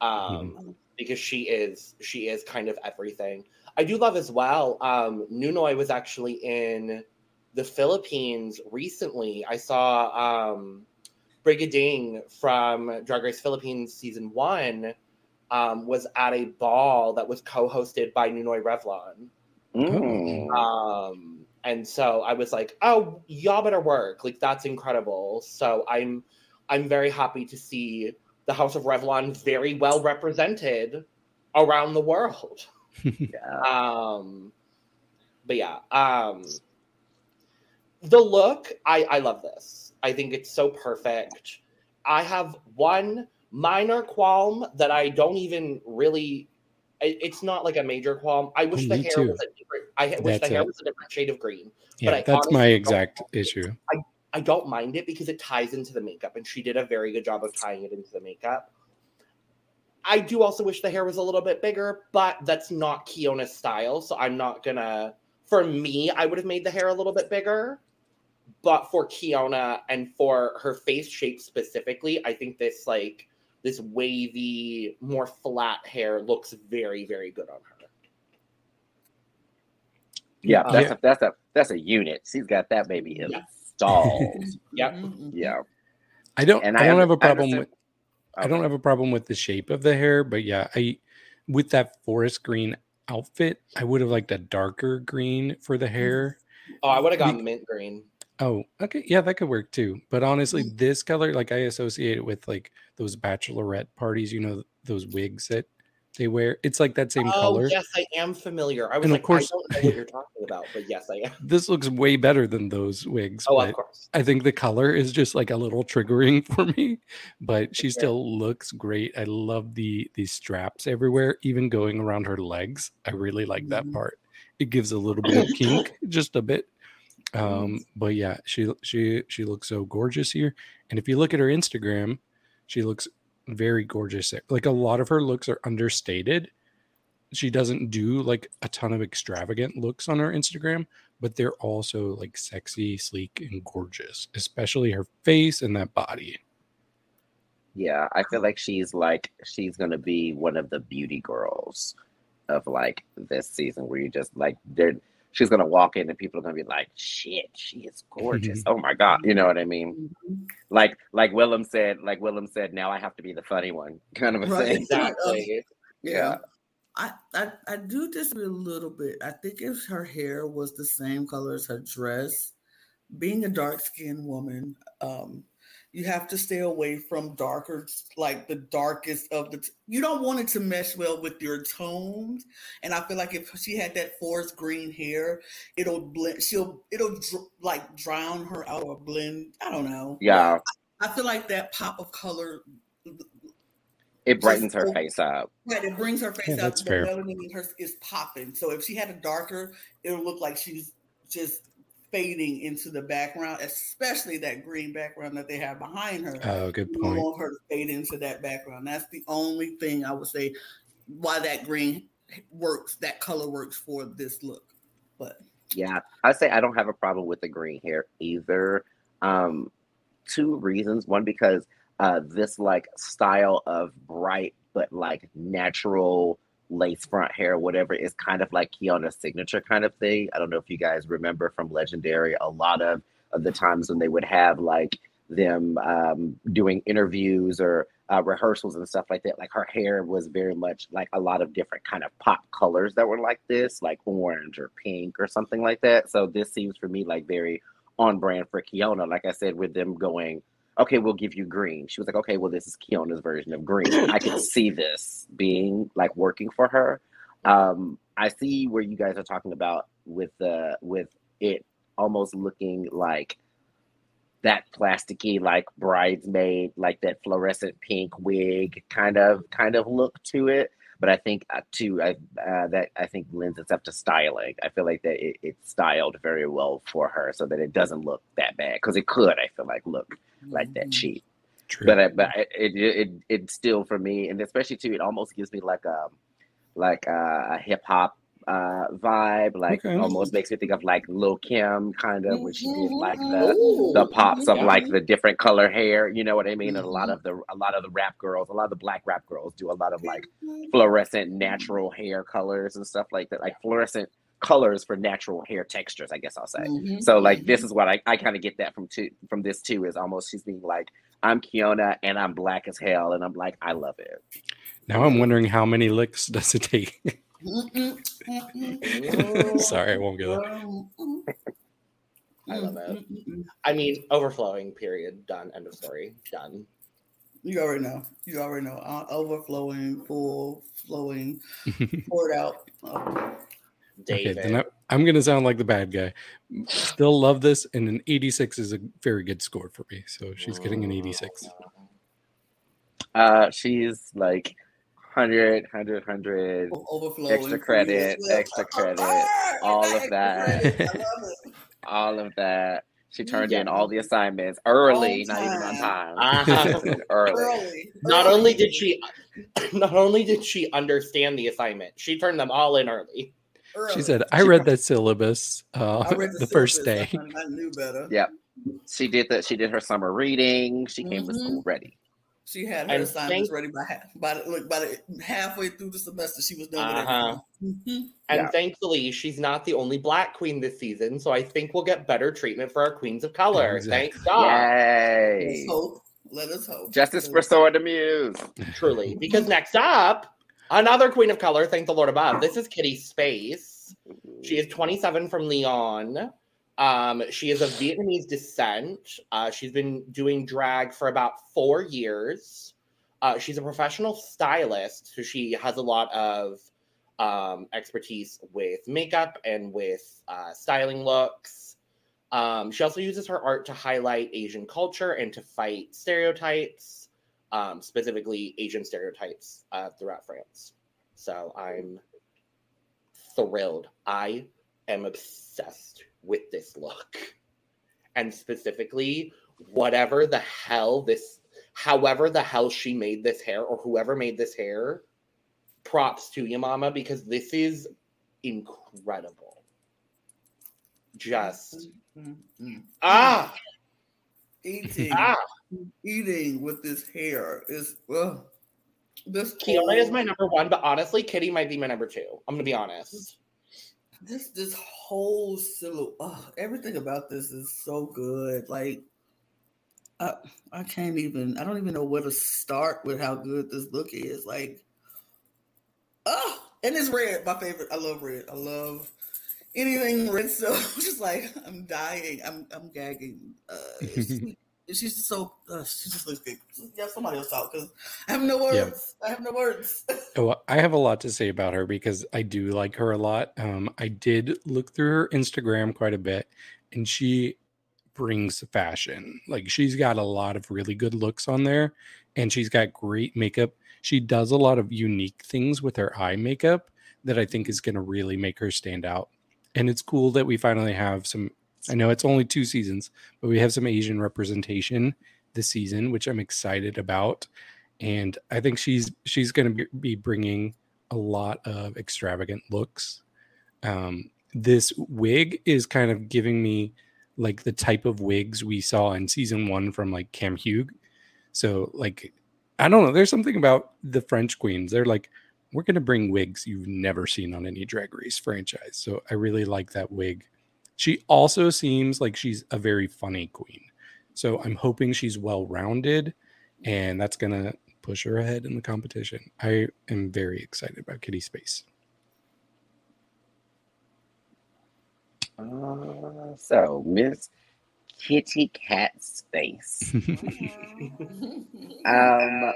um, because she is she is kind of everything. I do love as well. Um, Nunoy was actually in the Philippines recently. I saw um, Brigiding from Drag Race Philippines season one um, was at a ball that was co-hosted by Nunoy Revlon. mm. Um, and so I was like, "Oh, y'all better work! Like that's incredible." So I'm, I'm very happy to see the House of Revlon very well represented around the world. (laughs) yeah. Um, but yeah, um, the look, I I love this. I think it's so perfect. I have one minor qualm that I don't even really. It's not like a major qualm. I wish Oh, the hair too. was a different. I wish the That's hair it. was a different shade of green. yeah, I that's my exact issue. I don't mind it because it ties into the makeup, and she did a very good job of tying it into the makeup. I do also wish the hair was a little bit bigger, but that's not Keiona's style, so I'm not gonna. For me, I would have made the hair a little bit bigger, but for Keiona and for her face shape specifically, I think this like this wavy, more flat hair looks very, very good on her. Yeah, that's Yeah. a that's a that's a unit. She's got that baby in Yeah. stalls. (laughs) Yep. Mhm. yeah, I don't. and I don't have a problem understand- with. I don't have a problem with the shape of the hair, but yeah, I with that forest green outfit, I would have liked a darker green for the hair. Oh, I would have Be- gone mint green. Oh, okay, yeah, that could work too. But honestly, this color, like I associate it with like those bachelorette parties, you know, those wigs that they wear. It's like that same oh, color. yes, I am familiar. I was And of like, course- I don't know what you're (laughs) talking about, but yes, I am. This looks way better than those wigs. Oh, of course. I think the color is just like a little triggering (laughs) for me, but she still looks great. I love the the straps everywhere, even going around her legs. I really like that Mhm. part. It gives a little bit of (coughs) kink, just a bit. Um, but yeah, she she she looks so gorgeous here. And if you look at her Instagram, she looks very gorgeous. Like a lot of her looks are understated. She doesn't do like a ton of extravagant looks on her Instagram, but they're also like sexy, sleek, and gorgeous, especially her face and that body. Yeah, I feel like she's like she's gonna be one of the beauty girls of like this season where you just like they're she's gonna walk in and people are gonna be like, shit, she is gorgeous. (laughs) oh my god. You know what I mean? Mhm. Like like Willem said, like Willem said, now I have to be the funny one, (laughs) kind of a Right. thing. Exactly. Yeah. I, I I do disagree a little bit. I think if her hair was the same color as her dress, being a dark skinned woman, um, you have to stay away from darker, like the darkest of the. T- you don't want it to mesh well with your tones, and I feel like if she had that forest green hair, it'll blend. She'll it'll dr- like drown her out or blend. I don't know. Yeah, I feel like that pop of color it brightens her Just- face up. Right, it brings her face Yeah, out. that's The fair. melanin in her is popping. So if she had a darker, it'll look like she's just fading into the background, especially that green background that they have behind her. Oh, good you point. want her to fade into that background. That's the only thing I would say why that green works, that color works for this look. But Yeah, I say I don't have a problem with the green hair either. Um, two reasons. One, because uh, this like style of bright but like natural lace front hair, whatever, is kind of like Keiona's signature kind of thing. I don't know if you guys remember from Legendary, a lot of, of the times when they would have like them um, doing interviews or uh, rehearsals and stuff like that. Like her hair was very much like a lot of different kind of pop colors that were like this, like orange or pink or something like that. So this seems for me like very on brand for Keiona. Like I said, with them going, okay, we'll give you green. She was like, okay, well, this is Keiona's version of green. I can (laughs) see this being like working for her. Um, I see where you guys are talking about with the with it almost looking like that plasticky like bridesmaid, like that fluorescent pink wig kind of kind of look to it. But I think uh, too I, uh, that I think lends itself to styling. I feel like that it, it's styled very well for her, so that it doesn't look that bad because it could. I feel like look like that Mhm. cheap. True. But I, but I- it, it it it still for me, and especially too, it almost gives me like a like a, a hip hop uh vibe. Like Okay. almost makes me think of like Lil Kim kind of when she did like the Ooh. the pops of like the different color hair. You know what I mean? And a lot Mhm. of the a lot of the rap girls, a lot of the black rap girls do a lot of like fluorescent natural hair colors and stuff like that, like fluorescent colors for natural hair textures. I guess I'll say. Mhm. So like this is what I, I kind of get that from two from this too is almost she's being like I'm Keiona and I'm black as hell and I'm like I love it. now I'm wondering how many licks does it take? (laughs) (laughs) Sorry, I won't go there. I love it. I mean, overflowing. Period. Done. End of story. Done. You already know. You already know. Uh, overflowing, full, flowing, (laughs) poured out. Oh. Okay, then I, I'm gonna sound like the bad guy. Still love this, and an 86 is a very good score for me. So she's getting an 86. Uh she's like 100 100 100 overflowing. Extra credit, well. extra (laughs) credit, all of that. credit. I love it. (laughs) all of that. She turned Yeah. in all the assignments early, not even on time. Uh-huh. (laughs) early. Early. Not Early. only did she, (clears throat) not only did she understand the assignment, she turned them all in early. Early. She said, "I read that syllabus uh, I read the, first syllabus. day." I, I knew better. Yeah. She did that. She did her summer reading. She came to Mhm. school ready. She had her And assignments thank- ready by half, by the, look by the halfway through the semester. She was done with Uh-huh. everything. Mhm. And Yeah. thankfully, she's not the only black queen this season. So I think we'll get better treatment for our queens of color. Exactly. Thank God. Yay! Let's hope. Let us hope. Justice for Soa de Muse. Truly. Because next up, another queen of color, thank the Lord above. This is Kitty Space. She is 27 from Lyon. Um, she is of Vietnamese descent. Uh, she's been doing drag for about four years. Uh, she's a professional stylist, so she has a lot of um, expertise with makeup and with uh, styling looks. Um, she also uses her art to highlight Asian culture and to fight stereotypes, um, specifically Asian stereotypes uh, throughout France. So I'm thrilled. I am obsessed with this look. And specifically, whatever the hell this, however the hell she made this hair or whoever made this hair, props to you, mama, because this is incredible. Just, Mhm. ah, Eating, ah. eating with this hair is ugh. this Kiara is my number one, but honestly, Kitty might be my number two. I'm gonna be honest. This this whole silhouette. Oh, everything about this is so good. Like I I can't even I don't even know where to start with how good this look is. Like oh, and it's red, my favorite. I love red. I love anything red. So (laughs) just like I'm dying. I'm I'm gagging. Uh, (laughs) she's just so uh, she just looks good. Yeah, somebody else talk because I have no words. I have no words. (laughs) Oh, I have a lot to say about her because I do like her a lot. Um, I did look through her Instagram quite a bit, and she brings fashion. Like she's got a lot of really good looks on there, and she's got great makeup. She does a lot of unique things with her eye makeup that I think is going to really make her stand out. And it's cool that we finally have some. I know it's only two seasons, but we have some Asian representation this season, which I'm excited about and I think she's she's going to be bringing a lot of extravagant looks. Um, this wig is kind of giving me like the type of wigs we saw in season one from like Kam Hugh. So like, I don't know. There's something about the French queens. They're like, we're going to bring wigs you've never seen on any Drag Race franchise. So I really like that wig. She also seems like she's a very funny queen. So I'm hoping she's well rounded and that's going to push her ahead in the competition. I am very excited about Kitty Space. Uh, so Miss Kitty Cat Space. (laughs) Um,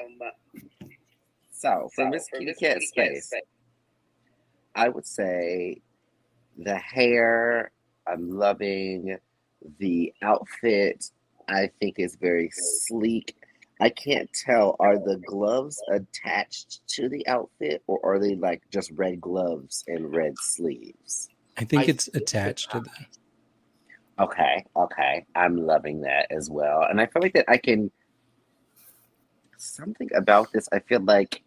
so for Miss Kitty Cat Space, I would say the hair. I'm loving the outfit I think is very sleek. I can't tell. Are the gloves attached to the outfit, or are they like just red gloves and red sleeves? I think I it's think it's attached to the. Okay, okay. I'm loving that as well. And I feel like that I can something about this, I feel like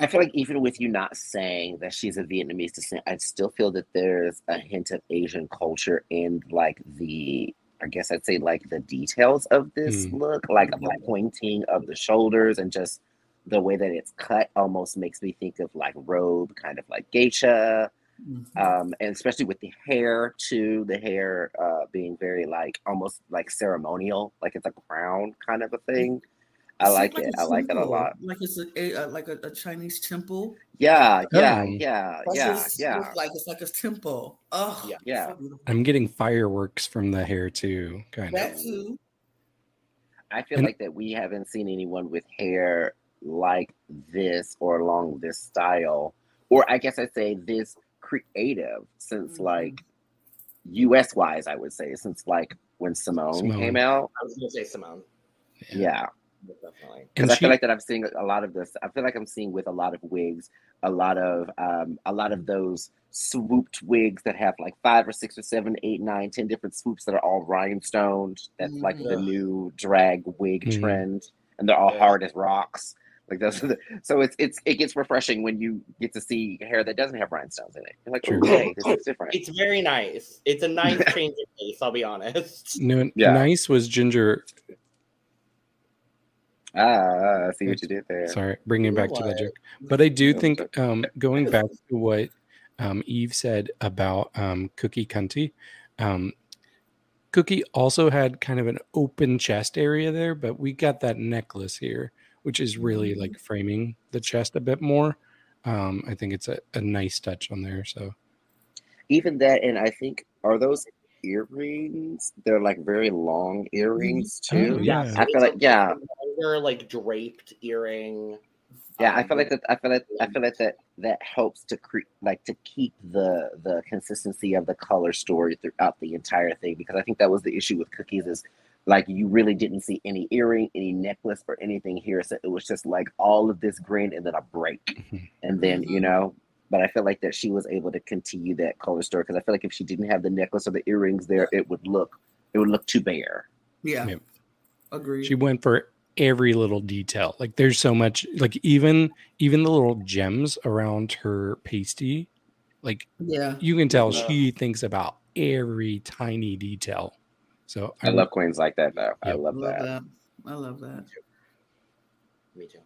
I feel like even with you not saying that she's of Vietnamese descent, I still feel that there's a hint of Asian culture in like the I guess I'd say like the details of this Hmm. look, like the pointing of the shoulders and just the way that it's cut almost makes me think of like robe, kind of like geisha Mhm. um, and especially with the hair too, the hair uh, being very like almost like ceremonial, like it's a crown kind of a thing. I Seems like it. I like it a lot. Like it's a, a, a- like a, a Chinese temple. Yeah, yeah, Oh. yeah, That's yeah, just yeah. looks like it's like a temple. Oh, Yeah. Yeah. so. I'm getting fireworks from the hair too, kind of. Too. I feel And- like that we haven't seen anyone with hair like this or along this style, or I guess I'd say this creative since Mhm. like US wise, I would say since like when Symone, Symone. came out. I was gonna say Symone. Yeah. Definitely. because And I feel like that I'm seeing a lot of this. I feel like I'm seeing with a lot of wigs, a lot of um, a lot of those swooped wigs that have like five or six or seven, eight, nine, ten different swoops that are all rhinestoned. That's like the Mhm. new drag wig Mhm. trend, and they're all Yeah. hard as rocks. Like those, are the, so it's it's it gets refreshing when you get to see hair that doesn't have rhinestones in it. You're like, True. okay, this is different. It's very nice. It's a nice (laughs) change of pace. I'll be honest. no, Yeah. nice was ginger. Ah, I see what you did there. Sorry, bringing it back to that What? joke. But I do think um, going back to what um, Eve said about um, Cookie Kunty, um, Cookie also had kind of an open chest area there, but we got that necklace here, which is really Mhm. like framing the chest a bit more. Um, I think it's a, a nice touch on there. So even that and i think are those earrings. They're like very long earrings Oh, too. yeah. i feel like yeah. Longer, like draped earring. yeah i um, feel like that i feel like i feel like that that helps to create like to keep the the consistency of the color story throughout the entire thing because i think that was the issue with cookies is like you really didn't see any earring any necklace or anything here. So it was just like all of this green and then a break. (laughs) And then you know but i feel like that she was able to continue that color story because i feel like if she didn't have the necklace or the earrings there it would look it would look too bare Yeah. Yep. Agreed. she went for every little detail. Like there's so much, like even even the little gems around her pasty, like yeah. you can tell Yeah. she thinks about every tiny detail. So i love queens like that though i Yep. love, love that. that. I love that. Me too.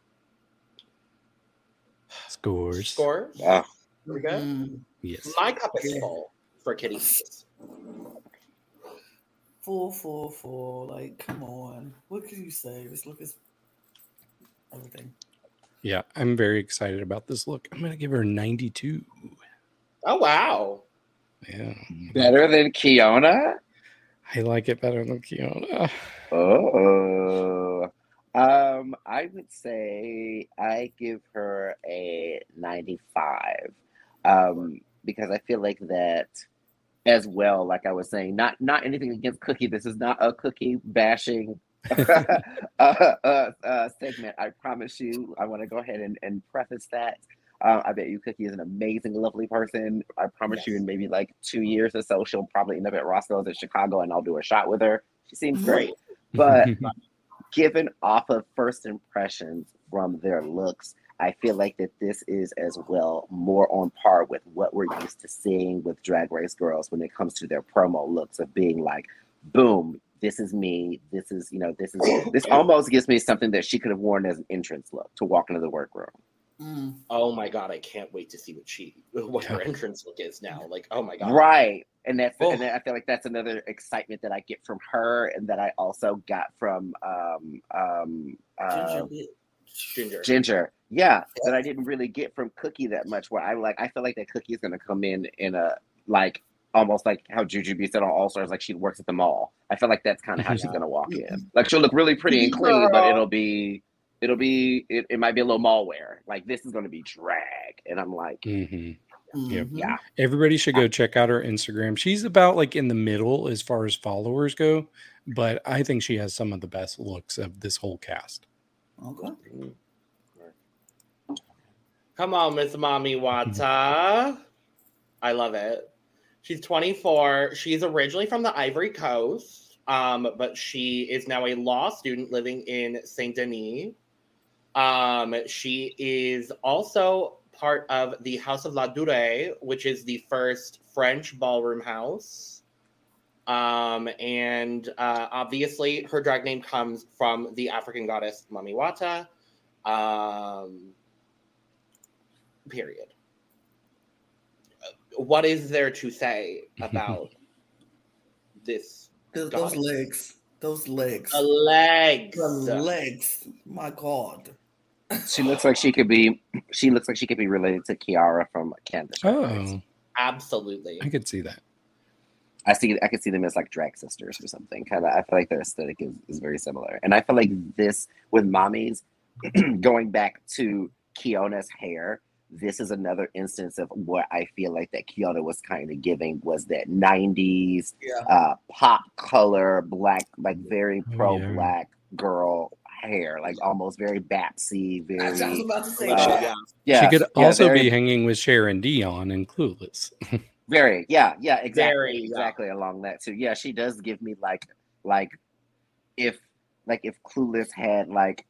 Scores. Score. Oh, Here we go. Mm. Yes. My cup is full for Kitty. Full, full, full. Like, come on. What can you say? This look is everything. Yeah, I'm very excited about this look. I'm gonna give her 92. Oh wow. Yeah, better than keiona I like it better than Keiona. oh um i would say i give her a 95 um because i feel like that as well like i was saying not not anything against cookie. This is not a cookie bashing (laughs) uh, uh, uh, segment. I promise you i want to go ahead and, and preface that. Uh, i bet you cookie is an amazing lovely person. I promise you in maybe like two years or so she'll probably end up at roscoe's in chicago and i'll do a shot with her. She seems great. But (laughs) given off of first impressions from their looks, I feel like that this is as well more on par with what we're used to seeing with Drag Race girls when it comes to their promo looks of being like, boom, this is me. This is, you know, this is, this (coughs) almost gives me something that she could have worn as an entrance look to walk into the workroom. Mm. Oh my god, I can't wait to see what she (laughs) what her entrance look is now. Like, oh my god. Right. And that's Oh. and I feel like that's another excitement that I get from her and that I also got from um um uh, Ginger. Ginger. Ginger. Yeah, that I didn't really get from Cookie that much. Where I like, I feel like that Cookie is gonna come in in a like almost like how Jujubee said on All Stars, like she works at the mall. I feel like that's kind of how she's gonna walk in. Like she'll look really pretty and clean, but it'll be, it'll be, it, it might be a little malware. Like this is gonna be drag, and I'm like, Mhm. Mhm. Yeah. Everybody should go check out her Instagram. She's about like in the middle as far as followers go, but I think she has some of the best looks of this whole cast. Okay. Come on, Miss Mami Watta. I love it. She's 24. She's originally from the Ivory Coast, um, but she is now a law student living in Saint Denis. Um, she is also part of the House of La Dure, which is the first French ballroom house. Um, and uh, obviously, her drag name comes from the African goddess Mami Wata. Um, period. Uh, What is there to say (laughs) about this? Those, those legs. Those legs. The legs. The legs. My God. She looks like she could be. She looks like she could be related to Kiara from Canada's. Oh, Absolutely. I could see that. I see. I could see them as like drag sisters or something. Kind of. I feel like their aesthetic is, is very similar, and I feel like this with mommies (clears throat) going back to Keiona's hair. This is another instance of what I feel like that Keiona was kind of giving was that '90s Yeah. uh, pop color, black, like very Oh, pro yeah. black girl hair, like almost very Babsy, I was very about to say Uh, that. yeah. she could yeah, also very- be hanging with Cher and Dionne and Clueless. (laughs) Very, yeah, yeah, exactly, Very, yeah. exactly along that too. Yeah, she does give me like, like, if like if Clueless had like,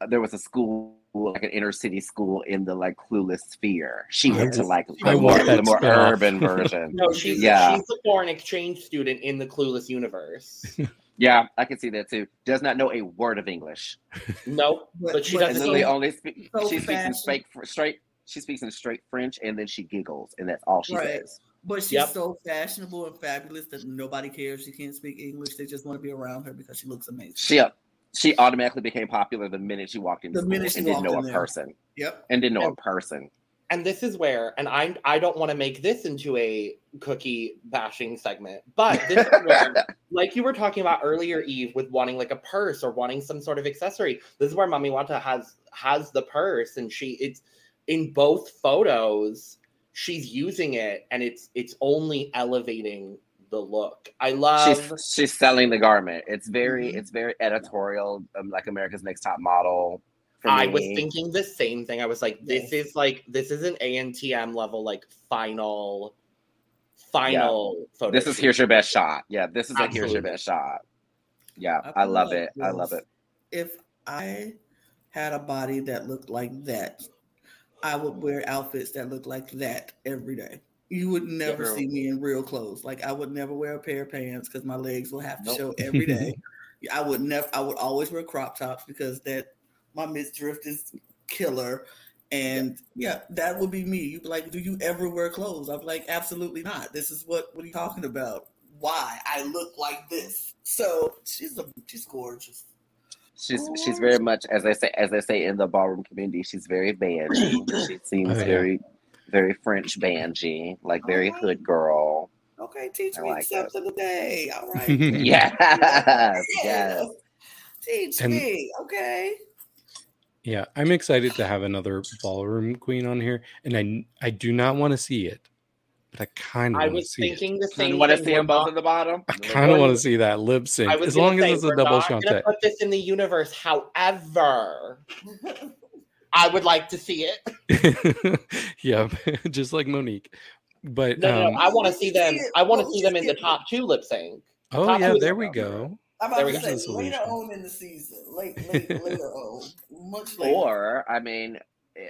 uh, there was a school like an inner city school in the like Clueless sphere. She went to like the more, the more urban (laughs) version. No, she's Yeah. she's a foreign exchange student in the Clueless universe. (laughs) yeah, I can see that too. Does not know a word of English, (laughs) nope, But- but she doesn't. then they only speak. so she speaks in fashion. straight straight. She speaks in straight French, and then she giggles, and that's all she Right. says. But she's Yep. so fashionable and fabulous that nobody cares. She can't speak English. They just want to be around her because she looks amazing. She uh, she automatically became popular the minute she walked in The minute she and didn't know in a there. person Yep. and didn't know And- a person. And this is where, and I I don't want to make this into a cookie bashing segment, but this is (laughs) where, like you were talking about earlier, Eve, with wanting like a purse or wanting some sort of accessory. This is where Mami Watta has has the purse, and she it's in both photos. She's using it, and it's it's only elevating the look. I love. she's she's selling the garment. It's very Mhm. it's very editorial, um, like America's Next Top Model. For I was thinking the same thing. I was like, this Yes. is like this is an ANTM level, like final, final photo. this is here's your best shot. Yeah, this is like here's your best shot. Yeah, I I, love like it. I love it. If I had a body that looked like that, I would wear outfits that look like that every day. You would never True. see me in real clothes. Like I would never wear a pair of pants because my legs will have to Nope. show every day. (laughs) I would never. I would always wear crop tops because that my midriff is killer. And yeah, that would be me. You'd be like, "Do you ever wear clothes?" I'm like, "Absolutely not. This is what. What are you talking about? Why I look like this?" So she's a she's gorgeous. She's she's very much as I say as I say in the ballroom community. She's very bangy. (coughs) she seems Oh, yeah. very very French bangy, like very Alright. hood girl. Okay, teach I me like steps of the day. All right. (laughs) (laughs) Yes, Yeah. yes. Teach And- me. Okay. Yeah, I'm excited to have another ballroom queen on here, and I I do not want to see it, but I kind of I was see it. thinking the same. you want to thing. see We're both not- at the bottom? I kind of want to see that lip sync, as long say, as it's a we're double not gonna. Put this in the universe. However, (laughs) I would like to see it. (laughs) yeah, (laughs) just like Monique. But No, no, um, no. I want to see them. see. I want to see them in the top two lip sync. oh yeah, there we up. go. I'm about we to say That's a later solution. on in the season. Late, late, (laughs) later on. Much later. Or I mean, eh,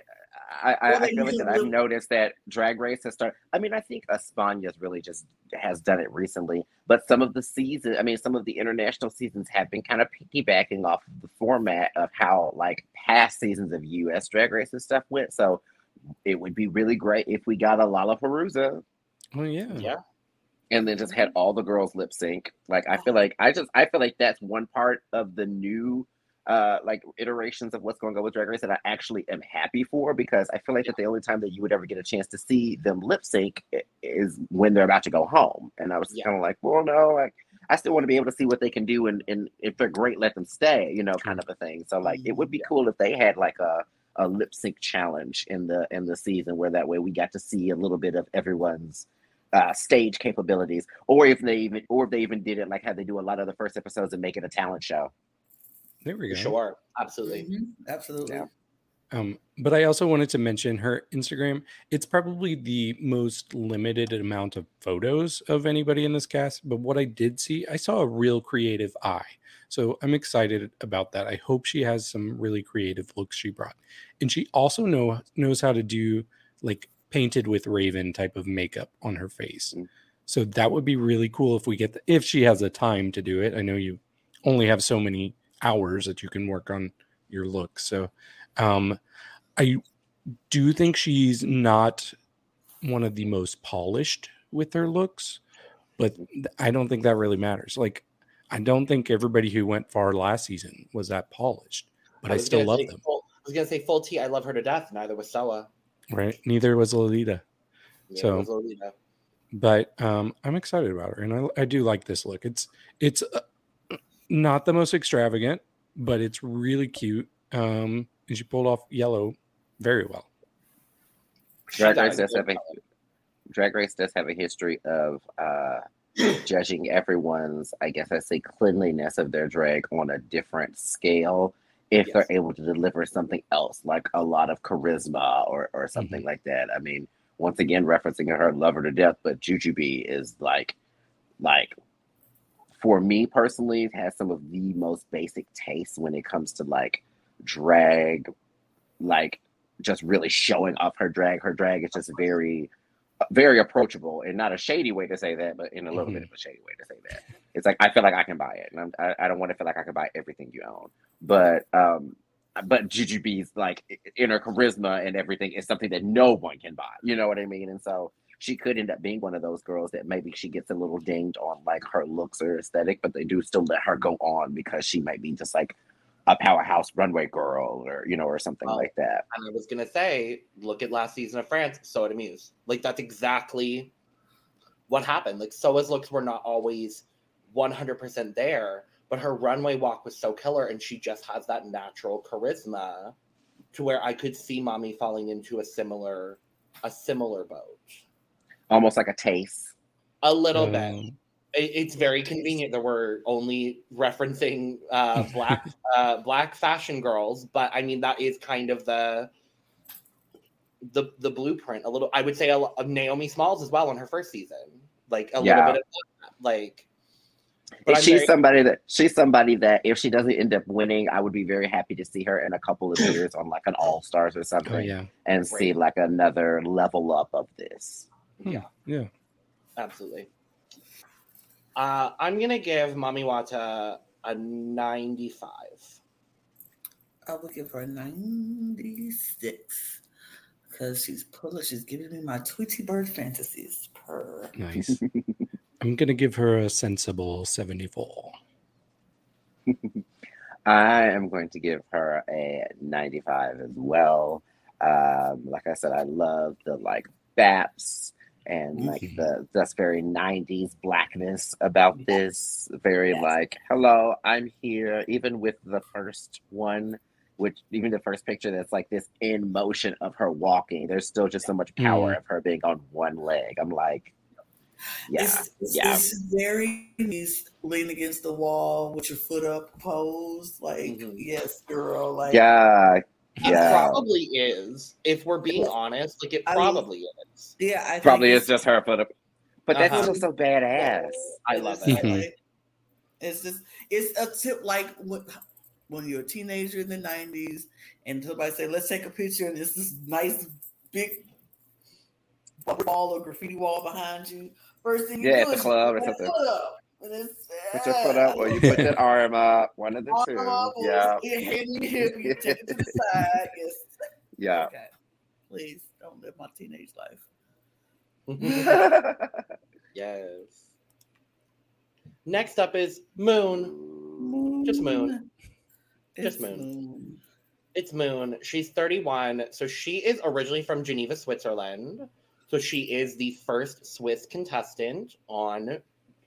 I, I, Or I they feel like use that a I've noticed that Drag Race has started. I mean, I think Espana's really just has done it recently, but some of the seasons, I mean, some of the international seasons have been kind of piggybacking off of the format of how like past seasons of U.S. Drag Race and stuff went. So it would be really great if we got a Lalaparuza Oh yeah, Yeah. And then just had all the girls lip sync. Like I feel like I just I feel like that's one part of the new uh like iterations of what's going on with Drag Race that I actually am happy for because I feel like that the only time that you would ever get a chance to see them lip sync is when they're about to go home. And I was Yeah. kind of like, well, no, like I still want to be able to see what they can do and, and if they're great, let them stay, you know, kind of a thing. So like it would be cool if they had like a a lip sync challenge in the in the season, where that way we got to see a little bit of everyone's uh, stage capabilities, or if they even or if they even did it like how they do a lot of the first episodes and make it a talent show. There we go. Sure, absolutely. Mhm, Absolutely. Yeah. Um, but I also wanted to mention her Instagram. It's probably the most limited amount of photos of anybody in this cast. But what I did see, I saw a real creative eye. So I'm excited about that. I hope she has some really creative looks she brought. And she also know knows how to do like painted with raven type of makeup on her face. Mm. So that would be really cool if we get the, if she has the time to do it. I know you only have so many hours that you can work on your look. So um, I do think she's not one of the most polished with her looks, but I don't think that really matters. Like, I don't think everybody who went far last season was that polished, but I, was still love them. Full, I was gonna say full T. I love her to death. Neither was Soa. Right? Neither was Lolita, Neither So- was Lolita. but um, I'm excited about her, and I, I do like this look. It's it's uh, not the most extravagant, but it's really cute. Um, and she pulled off yellow very well. Drag Race does have a Drag Race does have a history of uh, judging everyone's, I guess I say, cleanliness of their drag on a different scale. If Yes. they're able to deliver something else, like a lot of charisma or or something mm-hmm. like that. I mean, once again, referencing her, love her to death, but Jujubee is like, like, for me personally, has some of the most basic tastes when it comes to like drag, like just really showing off her drag. Her drag is just very, very approachable and not a shady way to say that, but in a little bit mm-hmm. of a shady way to say that. It's like I feel like I can buy it, and I'm, I, I don't want to feel like I can buy everything you own, but um, but Jujubee's like inner charisma and everything is something that no one can buy. You know what I mean? And so she could end up being one of those girls that maybe she gets a little dinged on like her looks or aesthetic, but they do still let her go on because she might be just like a powerhouse runway girl or you know or something Oh. like that. And I was gonna say, look at last season of France, Soa de Muse. Like that's exactly what happened. Like Soa's looks were not always 100% there, but her runway walk was so killer, and she just has that natural charisma to where I could see Mami falling into a similar a similar boat. Almost like a taste. A little bit. Um, It- it's very convenient that we're only referencing uh, (laughs) black uh, black fashion girls, but I mean that is kind of the the the blueprint. A little, I would say, a, lo- of Naomi Smalls as well in her first season, like a Yeah. little bit of like. But she's very- somebody that she's somebody that if she doesn't end up winning, I would be very happy to see her in a couple of (laughs) years on like an All Stars or something, oh yeah, and see like another level up of this. Yeah. yeah. Absolutely. Uh, I'm gonna give Mami Watta a 95. I would give her a 96 because she's pulling, she's giving me my Tweety Bird fantasies. Per. Nice. (laughs) I'm gonna give her a sensible 74. (laughs) I am going to give her a 95 as well. Um, like I said, I love the like baps and like Mhm. the that's very 90s blackness about this. Very Yes. like, hello, I'm here. Even with the first one, which even the first picture that's like this in motion of her walking, there's still just so much power of her being on one leg. I'm like, yeah, It's, it's, yeah. it's very nice, lean against the wall with your foot up pose. Like, Mhm. yes, girl. Like, yeah, It yeah. probably is. If we're being honest, like it I mean- probably is. yeah, I Probably it's- is just her foot up. But that's Uh-huh. still so badass. I love it. Like- it's just it's a tip like when, when you're a teenager in the '90s and somebody say, "Let's take a picture," and it's this nice big wall or graffiti wall behind you. First thing you Yeah, do at the is you club or something. foot up, it's, Put your foot up or you put that arm up. One of the Arm two. up, Yeah. your head in your hip, you take it to the (laughs) side. Yes. Yeah. Okay. Please don't live my teenage life. (laughs) yes. Next up is Moon. Just Moon. Just It's Moon. It's Moon. She's 31. So she is originally from Geneva, Switzerland. So she is the first Swiss contestant on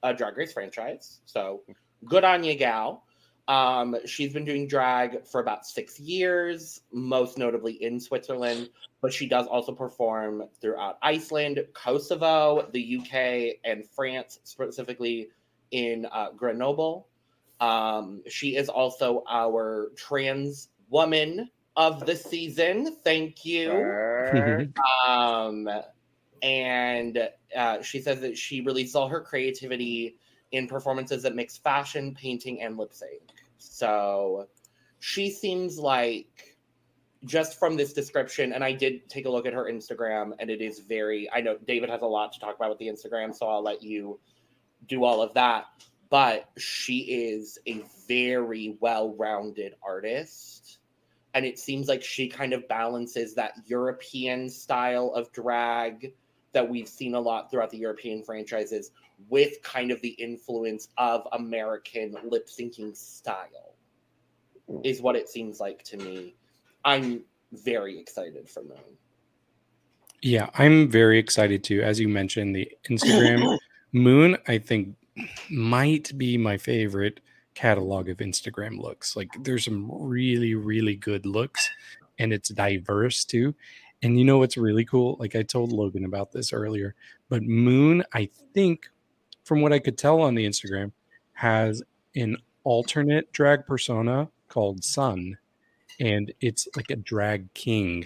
a Drag Race franchise. So good on you, gal. Um, she's been doing drag for about six years, most notably in Switzerland, but she does also perform throughout Iceland, Kosovo, the UK, and France, specifically in uh, Grenoble. Um, she is also our trans woman of the season. Thank you. Um, and uh, she says that she releases all her creativity in performances that mix fashion, painting, and lip sync. So she seems like just from this description, and I did take a look at her Instagram, and it is very. I know David has a lot to talk about with the Instagram, so I'll let you do all of that. But she is a very well rounded artist. And it seems like she kind of balances that European style of drag that we've seen a lot throughout the European franchises with kind of the influence of American lip syncing style, is what it seems like to me. I'm very excited for Moon. Yeah, I'm very excited too. As you mentioned, the Instagram (coughs) Moon, I think, might be my favorite catalog of Instagram looks. Like, there's some really, really good looks, and it's diverse too. And you know what's really cool? Like, I told Logan about this earlier, but Moon, I think, from what I could tell on the Instagram, has an alternate drag persona called Sun, and it's like a drag king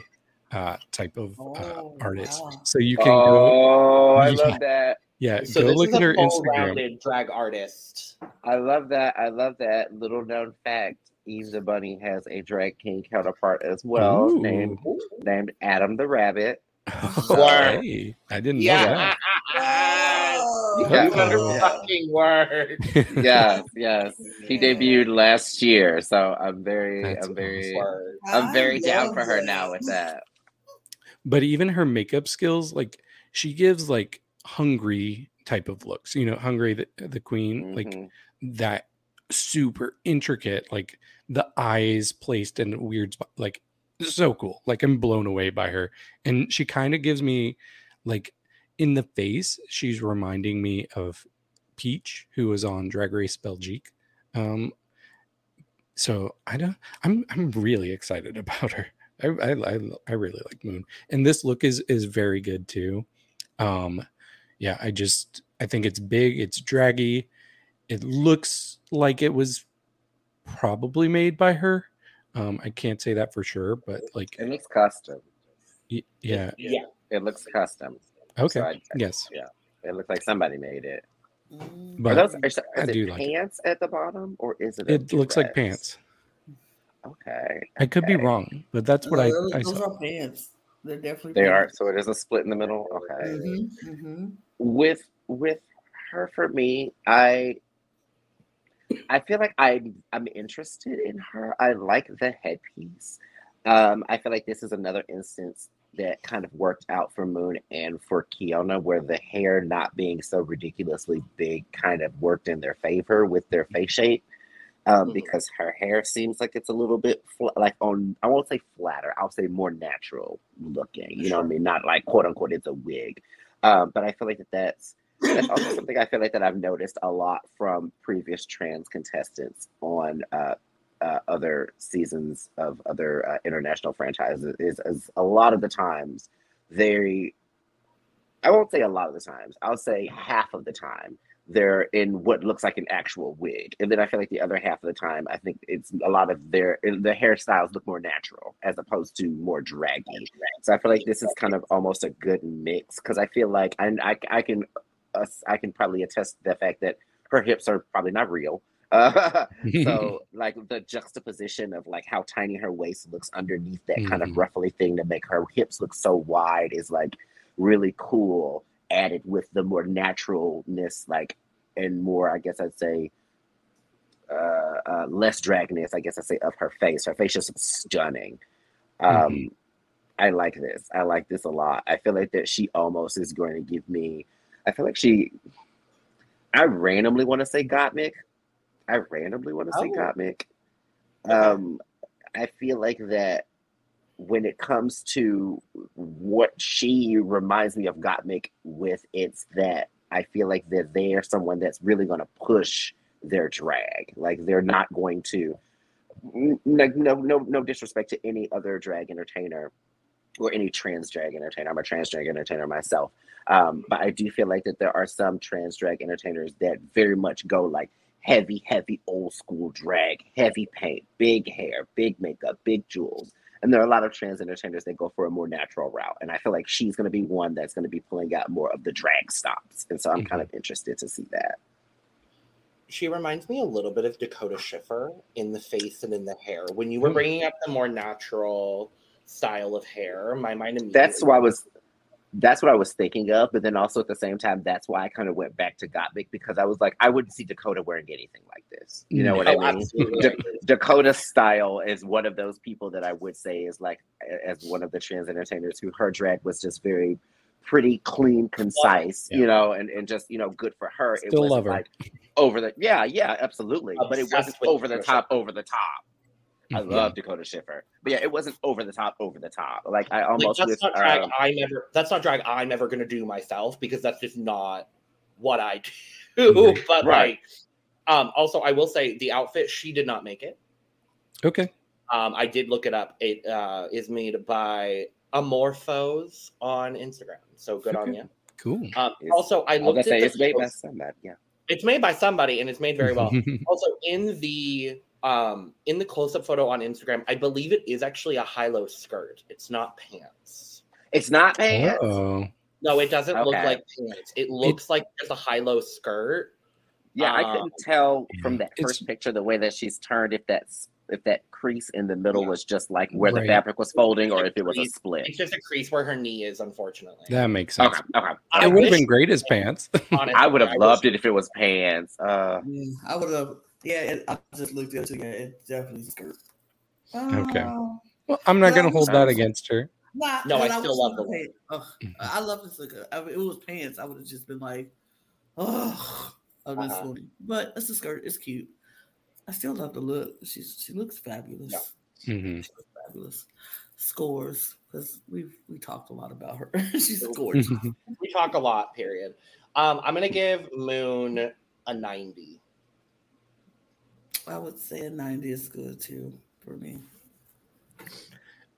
uh, type of uh, Oh, artist. wow. So you can go, Oh, I Yeah. love that. yeah, So go this look is at a her Instagram. drag artist. I love that. I love that. Little known fact: Eve the Bunny has a drag king counterpart as well, Ooh. named named Adam the Rabbit. (laughs) Word. hey, I didn't know Yeah. Ah, ah, ah, Whoa. You Yeah. better Oh. fucking word. (laughs) Yes, yes. He debuted last year, so I'm very, That's I'm very, Word. I'm very I down for her that. now with that. but even her makeup skills, like she gives like hungry type of looks. You know, hungry the the queen, like Mhm. that super intricate, like the eyes placed in weird spot, like so cool. Like I'm blown away by her, and she kind of gives me like in the face. She's reminding me of Peach, who was on Drag Race Belgique. Um, so I don't. I'm I'm really excited (laughs) about her. I, I I I really like Moon, and this look is is very good too. Um, yeah, I just I think it's big, it's draggy. It looks like it was probably made by her. Um, I can't say that for sure, but like, It looks custom. y- yeah, Yeah. It looks custom. okay, So I- yes, Yeah. It looks like somebody made it. Mm. but Are those are, is I it do like it. pants at the bottom or is it? a it looks like pants. Okay. I could be wrong, but that's what No, I, those, I those saw. are pants. They're definitely They are. So it is a split in the middle. Okay. Mm-hmm, mm-hmm. with with her for me i i feel like i'm i'm interested in her i like the headpiece um i feel like this is another instance that kind of worked out for moon and for keiona where the hair not being so ridiculously big kind of worked in their favor with their face shape um, Mhm. because her hair seems like it's a little bit fl- like on I won't say flatter, I'll say more natural looking. You know what I mean? Not like quote unquote it's a wig. Um, but I feel like that that's that's also something I feel like that I've noticed a lot from previous trans contestants on uh, uh, other seasons of other uh, international franchises. Is, is a lot of the times they, I won't say a lot of the times. I'll say half of the time they're in what looks like an actual wig, and then I feel like the other half of the time I think it's a lot of their the hairstyles look more natural as opposed to more draggy. So I feel like this is kind of almost a good mix because I feel like and I I can uh, I can probably attest to the fact that her hips are probably not real. (laughs) Uh, so (laughs) like the juxtaposition of like how tiny her waist looks underneath that kind of Mhm. ruffly thing to make her hips look so wide is like really cool added with the more naturalness like and more i guess i'd say uh, uh less dragness i guess i'd say of her face her face is stunning um Mhm. i like this i like this a lot i feel like that she almost is going to give me i feel like she i randomly want to say gottmik i randomly want to say Oh. gottmik um i feel like that when it comes to what she reminds me of Gottmik with, it's that I feel like that they are someone that's really going to push their drag. Like they're not going to no no no disrespect to any other drag entertainer or any trans drag entertainer. I'm a trans drag entertainer myself. Um, but I do feel like that there are some trans drag entertainers that very much go like heavy, heavy old school drag, heavy paint, big hair, big makeup, big jewels. And there are a lot of trans entertainers that go for a more natural route. And I feel like she's going to be one that's going to be pulling out more of the drag stops. And so I'm kind of interested to see that. She reminds me a little bit of Dakota Schiffer in the face and in the hair. When you were Hmm. bringing up the more natural style of hair, my mind immediately. That's why I was. That's what I was thinking of, but then also at the same time, that's why I kind of went back to Gottmik because I was like, I wouldn't see Dakota wearing anything like this. You know what Oh, I mean? absolutely. Da- Dakota style is one of those people that I would say is like as one of the trans entertainers who her drag was just very pretty, clean, concise, Yeah. you know, and, and just you know good for her. it Still wasn't love her. like over the yeah yeah absolutely, but it wasn't over the top over the top. I Mhm. love Dakota Schiffer, but yeah, it wasn't over the top over the top. Like I Like, almost that's with, not drag um, I never that's not drag I'm ever gonna do myself because that's just not what I do. (laughs) Mhm. but Right. like um also I will say the outfit she did not make it. Okay. Um I did look it up. It uh is made by Amorphos on Instagram. So good on you. Cool. Um also I I was looked gonna at say the it's made by somebody. Yeah. it's made by somebody and it's made very well. (laughs) also in the um in the close-up photo on Instagram, I believe it is actually a high-low skirt. It's not pants. It's not pants. oh. No, it doesn't look like pants. It looks like just a high-low skirt. Yeah, I Um, couldn't tell from that first picture the way that she's turned if that's if that crease in the middle Yeah. was just like where the fabric was folding or if it was a split. It's just a crease where her knee is, unfortunately. That makes sense. Okay, okay. I It would have been great as pants. honestly, I would have wish- loved it if it was pants. Uh, Yeah, I would have. Yeah, it, I just looked at it. Yeah, it's definitely a skirt. Okay. Oh, well, I'm not going to hold that against her. nah, No, I but still was love the gonna ugh, I love this look. I mean, it was pants. I would have just been like, oh, of this Uh-huh. one. But it's a skirt. It's cute. I still love the look. She's she looks fabulous. Yeah. hmm She looks fabulous. Scores because we've we talked a lot about her. (laughs) She's gorgeous. We talk a lot, period. Um, I'm gonna give Moon a 90. I would say a ninety is good too for me.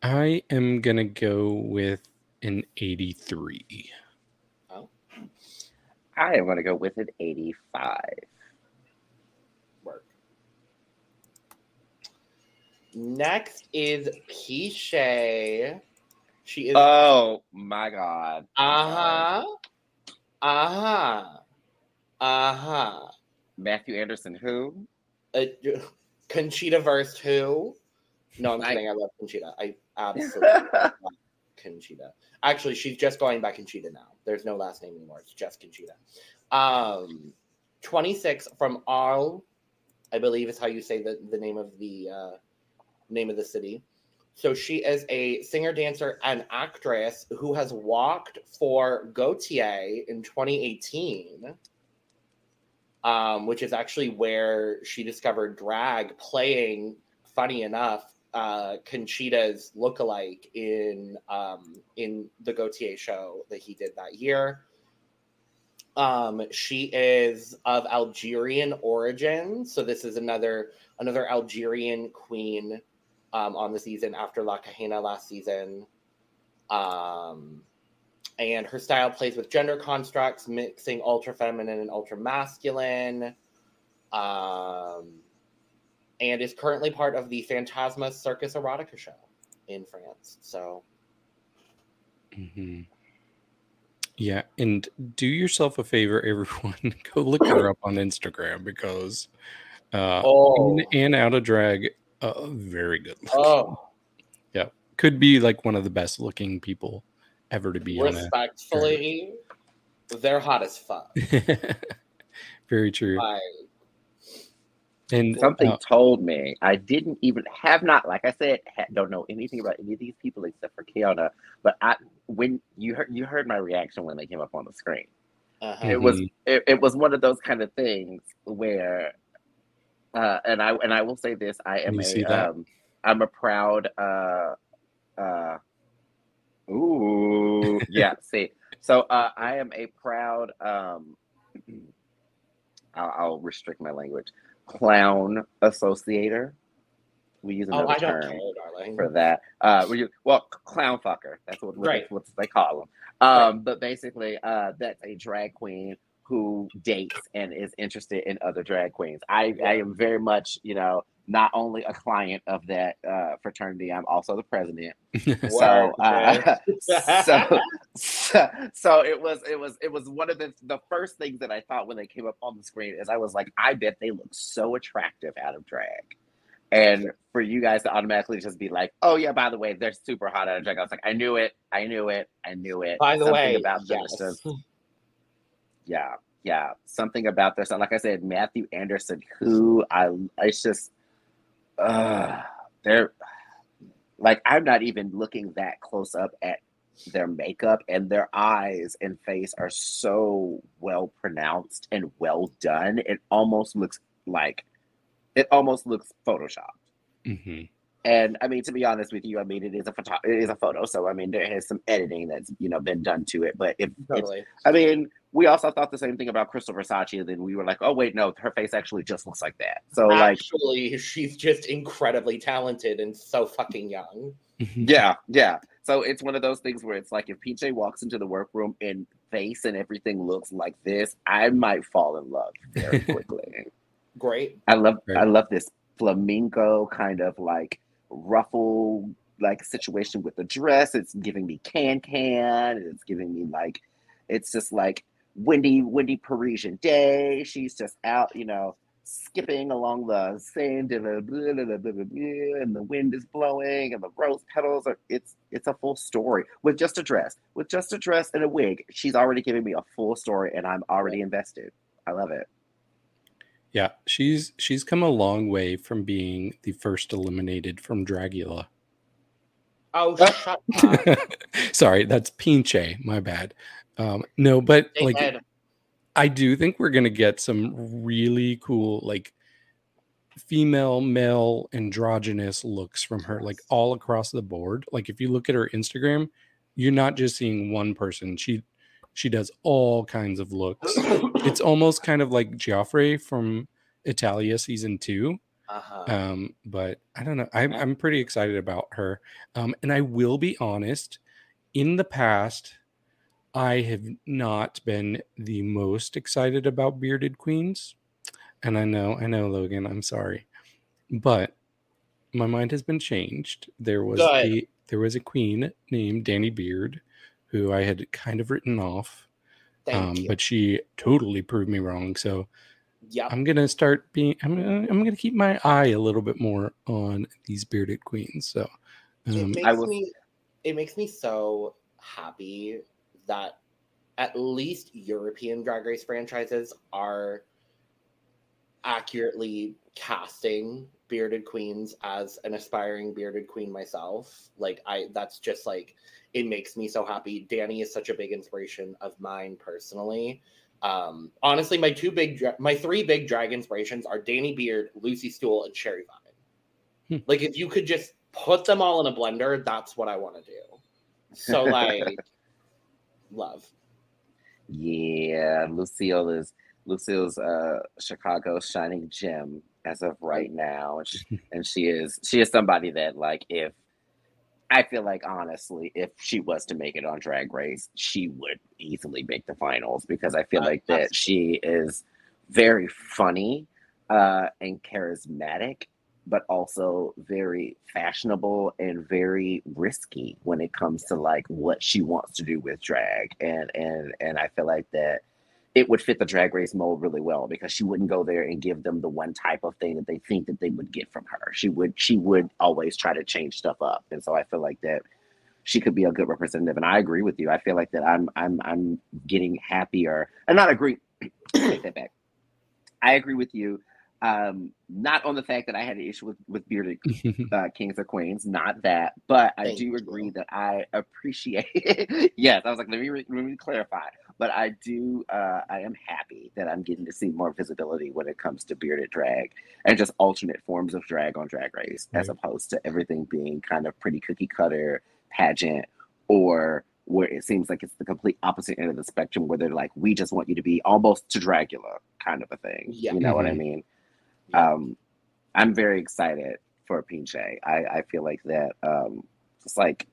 I am going to go with an 83. I am gonna go with an 85. Work. Next is Piche. She is Oh my god. uh-huh. Uh-huh. Uh-huh. Matthew Anderson who? Uh, Conchita Wurst who? No, I'm I- kidding. I love Conchita. I absolutely (laughs) love Conchita. Actually, she's just going by Conchita now. There's no last name anymore. It's just Conchita. Um, 26 from Arles, I believe is how you say the, the name of the uh, name of the city. So she is a singer, dancer, and actress who has walked for Gaultier in 2018 um, which is actually where she discovered drag playing, funny enough, uh, Conchita's lookalike in um, in the Gaultier show that he did that year. Um, she is of Algerian origin, so this is another another Algerian queen um, on the season after La Kahena last season. Um, and her style plays with gender constructs, mixing ultra feminine and ultra masculine. Um, and is currently part of the Phantasma Circus Erotica show in France. So, hmm Yeah, and do yourself a favor, (laughs) everyone. Go look her up on Instagram because uh, oh, in and out of drag, uh, very good. looking. oh, Could be like one of the best looking people ever to be on respectfully, they're hot as fuck. (laughs) very true. Like, And Something uh, told me I didn't even have not like I said ha- don't know anything about any of these people except for Keiona. But I when you heard you heard my reaction when they came up on the screen. uh-huh. It was Mhm. it, it was one of those kind of things where, uh, and I and I will say this: I am a, um, I'm a proud uh, uh, ooh (laughs) yeah. see, so uh, I am a proud um, (clears throat) I'll, I'll restrict my language. Clown associator. We use Oh, another I don't term care, darling. for that. Uh, we well, c- clown fucker. That's what, what, Right. what they call them. Um, but basically, uh, that's a drag queen who dates and is interested in other drag queens. I, I am very much, you know, not only a client of that uh, fraternity, I'm also the president. (laughs) So, uh, (laughs) so, so, so it was, it was, it was one of the the first things that I thought when they came up on the screen is I was like, I bet they look so attractive out of drag. And for you guys to automatically just be like, oh yeah, by the way, they're super hot out of drag. I was like, I knew it, I knew it, I knew it. By the Something way, about them is yes. just- (laughs) yeah, yeah, something about this. Like I said, Matthew Anderson, who I, it's just, uh, they're like I'm not even looking that close up at their makeup and their eyes and face are so well pronounced and well done. It almost looks like it almost looks photoshopped. hmm And I mean, to be honest with you, I mean it is a photo, it is a photo, so I mean there has some editing that's you know been done to it. But if it's, Totally. I mean, we also thought the same thing about Crystal Versace, and then we were like, oh wait, no, her face actually just looks like that. So like, Actually, she's just incredibly talented and so fucking young. (laughs) yeah, yeah. So it's one of those things where it's like if PJ walks into the workroom and face and everything looks like this, I might fall in love very (laughs) quickly. Great. I love Right. I love this flamenco kind of like ruffle like situation with the dress. It's giving me can can. It's giving me like it's just like windy, windy Parisian day. She's just out, you know, skipping along the sand and the, wind is blowing and the rose petals are it's it's a full story with just a dress. With just a dress and a wig, she's already giving me a full story and I'm already invested. I love it. Yeah, she's she's come a long way from being the first eliminated from Dragula. Oh, Uh, shut (laughs) up. Sorry, that's Pinche. My bad. Um, no, but like David. I do think we're gonna get some really cool like female, male, androgynous looks from her, like all across the board. Like if you look at her Instagram, you're not just seeing one person. She she does all kinds of looks. (coughs) it's almost kind of like Gioffré from Italia season two. Uh-huh. Um, but I don't know. I'm I'm pretty excited about her. Um, and I will be honest, in the past, I have not been the most excited about bearded queens. And I know, I know, Logan, I'm sorry. But my mind has been changed. There was a there was a queen named Danny Beard who I had kind of written off. Thank um, you. but she totally proved me wrong. So Yep. I'm gonna start being. I'm gonna. I'm gonna keep my eye a little bit more on these bearded queens. So, it um, makes I will- me it makes me so happy that at least European drag race franchises are accurately casting bearded queens as an aspiring bearded queen myself. Like I that's just like it makes me so happy. Danny is such a big inspiration of mine personally. Um honestly my two big dra- my three big drag inspirations are Danny Beard, Lucy Stoole, and Sherry Vine. Hmm. Like if you could just put them all in a blender, that's what I want to do. So (laughs) like love. Yeah, Lucille is Lucille's uh Chicago shining gem as of right now. And she, (laughs) and she is she is somebody that like if I feel like honestly, if she was to make it on Drag Race, she would easily make the finals because I feel Uh, like that she is very funny uh and charismatic, but also very fashionable and very risky when it comes to like what she wants to do with drag. And and and I feel like that it would fit the drag race mold really well because she wouldn't go there and give them the one type of thing that they think that they would get from her. She would she would always try to change stuff up. And so I feel like that she could be a good representative. And I agree with you. I feel like that I'm I'm I'm getting happier and not agree (coughs) take that back. I agree with you. Um, not on the fact that I had an issue with, with bearded (laughs) uh, kings or queens, not that, but I Thank do you. agree that I appreciate. (laughs) yes, I was like, let me re- let me clarify. But I do, uh, I am happy that I'm getting to see more visibility when it comes to bearded drag and just alternate forms of drag on Drag Race, as opposed to everything being kind of pretty cookie cutter pageant or where it seems like it's the complete opposite end of the spectrum, where they're like, we just want you to be almost to Dragula kind of a thing. Yeah. You know what I Mhm. mean? Yeah. Um, I'm very excited for Pinche. I, I feel like that um, it's like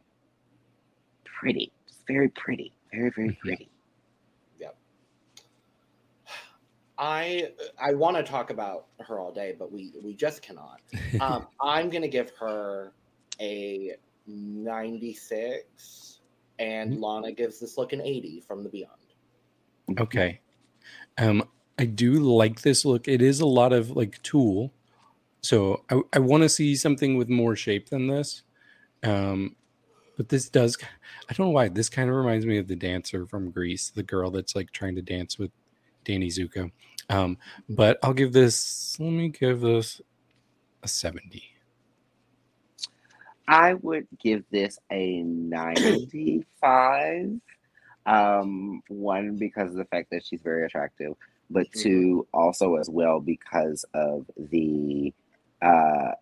pretty, just very pretty, very very Mhm. pretty. I I want to talk about her all day, but we we just cannot. Um, (laughs) I'm gonna give her a 96, and Mhm. Lana gives this look an 80 from the Beyond. Okay. Um, I do like this look. It is a lot of like tulle. So I, I want to see something with more shape than this. Um, but this does I don't know why. This kind of reminds me of the dancer from Grease, the girl that's like trying to dance with Danny Zuko. Um, but I'll give this let me give this a 70. I would give this a 95. Um, one because of the fact that she's very attractive, but Mhm. two also as well because of the uh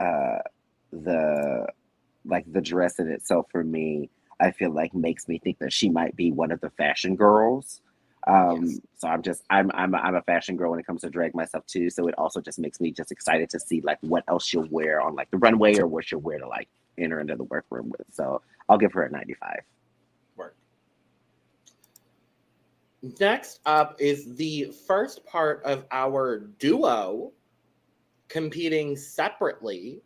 uh the like the dress in itself for me, I feel like makes me think that she might be one of the fashion girls. Um, Yes. so I'm just I'm I'm a, I'm a fashion girl when it comes to drag myself too. So it also just makes me just excited to see like what else she'll wear on like the runway or what she'll wear to like enter into the workroom with. So I'll give her a 95. Work. Next up is the first part of our duo competing separately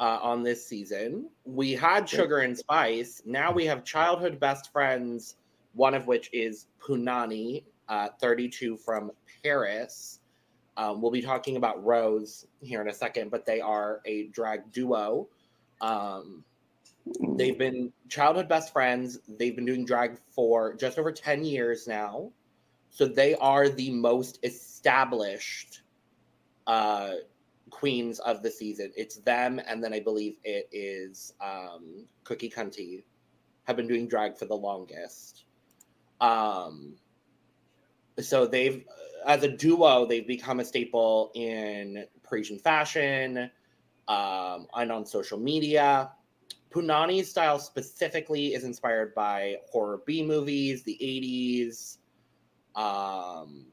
uh, on this season. We had Sugar and Spice. Now we have childhood best friends, one of which is Punani, uh, 32 from Paris. Um, we'll be talking about Rose here in a second, but they are a drag duo. Um, They've been childhood best friends. They've been doing drag for just over 10 years now. So they are the most established uh, queens of the season. It's them, and then I believe it is um, Cookie Kunty have been doing drag for the longest. Um, so they've, as a duo, they've become a staple in Parisian fashion um, and on social media. Punani's style specifically is inspired by horror B movies, the 80s, um,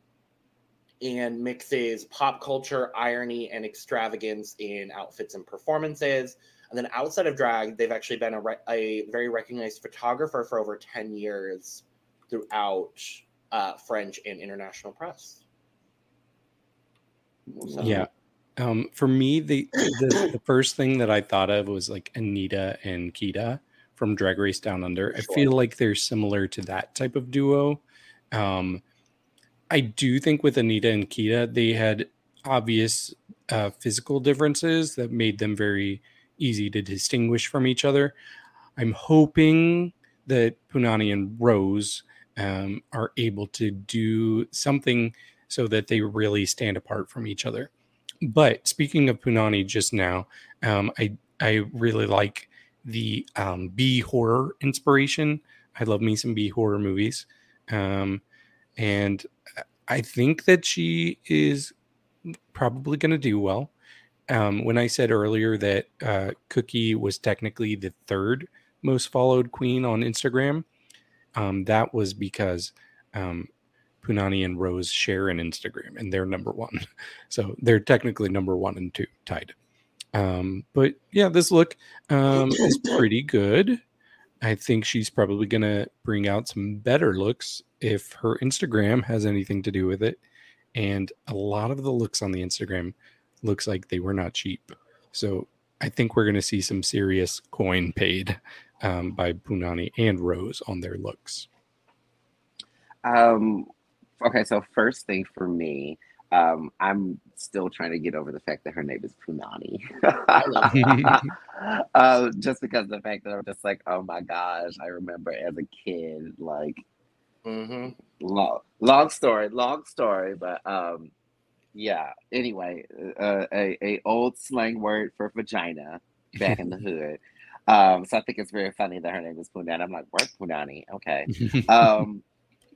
and mixes pop culture, irony, and extravagance in outfits and performances. And then outside of drag, they've actually been a, re- a very recognized photographer for over 10 years throughout uh, French and international press. So- Yeah. Um, for me, the, the the first thing that I thought of was like Anita and Kita from Drag Race Down Under. I feel like they're similar to that type of duo. Um, I do think with Anita and Kita, they had obvious uh, physical differences that made them very easy to distinguish from each other. I'm hoping that Punani and Rose um, are able to do something so that they really stand apart from each other. But speaking of Punani just now, um, I I really like the um, B horror inspiration. I love me some B horror movies, um, and I think that she is probably going to do well. Um, when I said earlier that uh, Cookie was technically the third most followed queen on Instagram, um, that was because um, Punani and Rose share an Instagram and they're number one. (laughs) So they're technically number one and two tied. Um, but yeah, this look um, is (laughs) pretty good. I think she's probably going to bring out some better looks if her Instagram has anything to do with it. And a lot of the looks on the Instagram looks like they were not cheap. So I think we're going to see some serious coin paid (laughs) um, by Punani and Rose on their looks. Um, okay, so first thing for me, um, I'm still trying to get over the fact that her name is Punani. (laughs) uh, just because of the fact that I'm just like, oh my gosh, I remember as a kid, like Mhm. long, long story, long story, but um, yeah. Anyway, uh, a a old slang word for vagina back in the (laughs) hood. Um, so I think it's very funny that her name is Punani. I'm like, what Punani? Okay. (laughs) Um,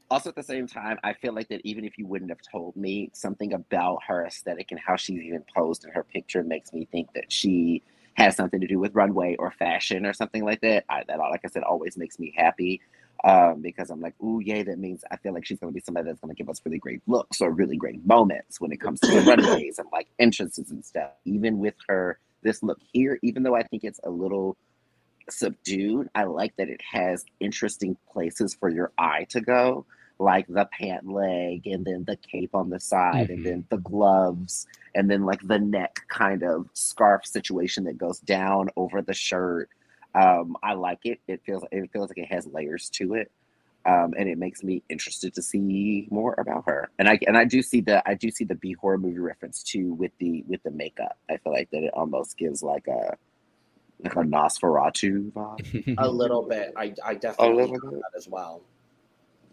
also at the same time, I feel like that even if you wouldn't have told me something about her aesthetic and how she's even posed in her picture makes me think that she has something to do with runway or fashion or something like that, I, that like I said always makes me happy um, because I'm like, ooh, yay! That means I feel like she's going to be somebody that's going to give us really great looks or really great moments when it comes to the (laughs) runways and like entrances and stuff. Even with her this look here, even though I think it's a little subdued, I like that it has interesting places for your eye to go, like the pant leg and then the cape on the side Mhm. and then the gloves and then like the neck kind of scarf situation that goes down over the shirt. Um, I like it. It feels it feels like it has layers to it. Um, and it makes me interested to see more about her. And I and I do see the I do see the B horror movie reference too with the with the makeup. I feel like that it almost gives like a like a Nosferatu vibe. A little bit. I, I definitely that as well.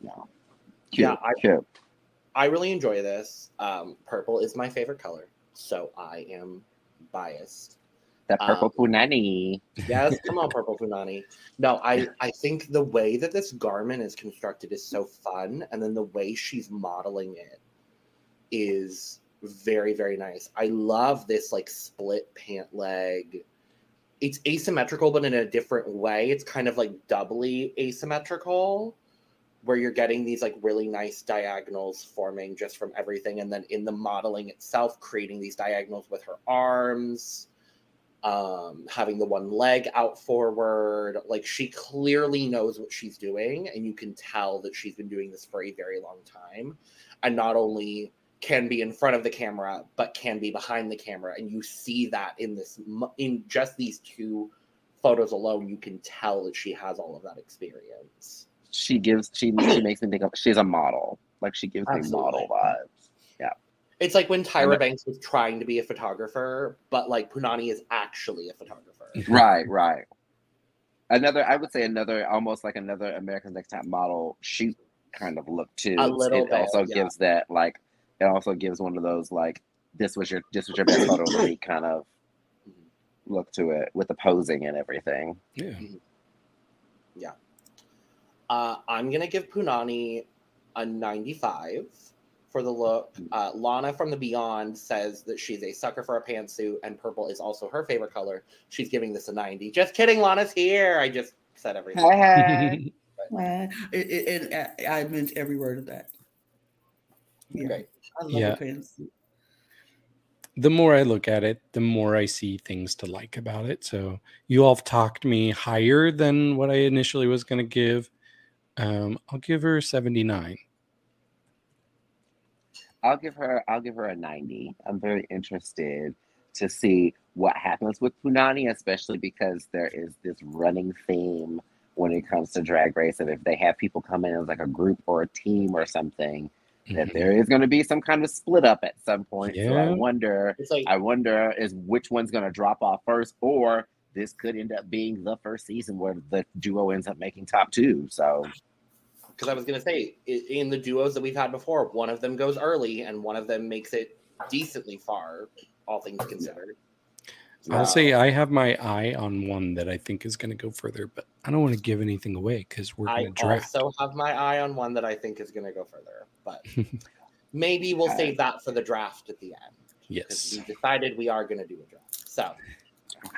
Yeah, Yeah, Cute, I- cute. I really enjoy this. Um, purple is my favorite color, so I am biased. that purple um, punani. Yes, come on, purple (laughs) punani. No, I I think the way that this garment is constructed is so fun, and then the way she's modeling it is very very nice. I love this like split pant leg. It's asymmetrical, but in a different way. It's kind of like doubly asymmetrical, where you're getting these like really nice diagonals forming just from everything, and then in the modeling itself, creating these diagonals with her arms um having the one leg out forward like she clearly knows what she's doing and you can tell that she's been doing this for a very long time and not only can be in front of the camera but can be behind the camera and you see that in this in just these two photos alone you can tell that she has all of that experience She gives she she (clears throat) makes me think of she's a model. Like she gives me model vibes. Yeah it's like when tyra the- banks was trying to be a photographer but like punani is actually a photographer (laughs) Right, right. Another, I would say another, almost like another American Next Top Model shoot kind of look too. A little it bit, also yeah. gives that like, it also gives one of those like, this was your this was your best photo of the week kind of look to it with the posing and everything. yeah. Yeah. Uh, I'm gonna give Punani a 95 for the look. Uh, Lana from the Beyond says that she's a sucker for a pantsuit, and purple is also her favorite color. She's giving this a 90. Just kidding, Lana's here. I just said everything. Hey, (laughs) It, it, and I I meant every word of that. Yeah, Great. I love Yeah. the pantsuit. the more I look at it, the more I see things to like about it. So you all have talked me higher than what I initially was going to give. Um, I'll give her 79. I'll give her I'll give her a 90. I'm very interested to see what happens with Punani, especially because there is this running theme when it comes to drag race. And if they have people come in as like a group or a team or something, that Mhm. there is going to be some kind of split up at some point. So I wonder, It's like I wonder is which one's going to drop off first, or this could end up being the first season where the duo ends up making top two. So because I was gonna say in the duos that we've had before, one of them goes early and one of them makes it decently far, all things considered. I'll say I have my eye on one that I think is going to go further, but I don't want to give anything away because we're I going to draft. also have my eye on one that I think is gonna go further, but (laughs) maybe we'll save that for the draft at the end. yes. we decided we are going to do a draft. So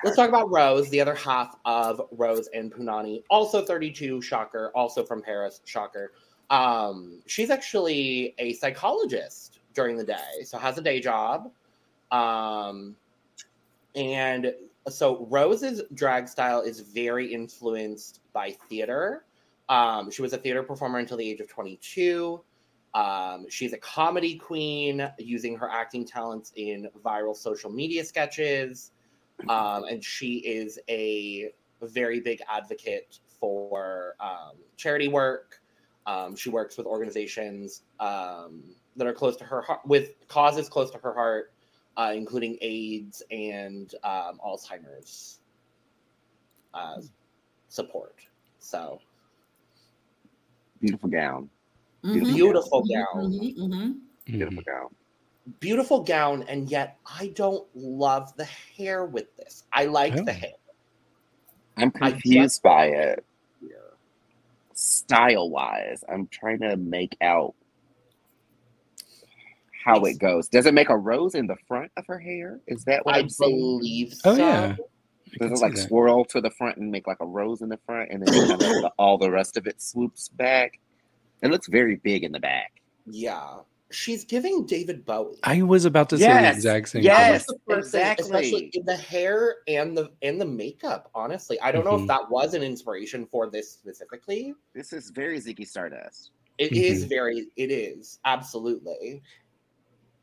let's talk about Rose, the other half of Rose and Punani, also 32, shocker, also from Paris, shocker. Um, she's actually a psychologist during the day, so has a day job. Um, and so Rose's drag style is very influenced by theater. Um, she was a theater performer until the age of 22. Um, she's a comedy queen using her acting talents in viral social media sketches. Um, and she is a very big advocate for um, charity work. Um, she works with organizations um, that are close to her heart, with causes close to her heart, uh, including AIDS and um, Alzheimer's uh, support. So beautiful gown, Mhm, beautiful gown. mhm, mhm. beautiful Mhm. gown. beautiful gown, and yet I don't love the hair with this. I like Oh. the hair. I'm confused by it style wise. I'm trying to make out how it goes. Does it make a rose in the front of her hair? Is that what I I'm seeing? believe so. Oh, yeah. Does it like that. swirl to the front and make like a rose in the front, and then kind of (coughs) all the rest of it swoops back? It looks very big in the back. Yeah. She's giving David Bowie. I was about to say the exact same. yes. thing. the first especially exactly. in the hair and the and the makeup. Honestly, I don't know Mhm. if that was an inspiration for this specifically. This is very Ziggy Stardust. It is Mhm. very. It is absolutely.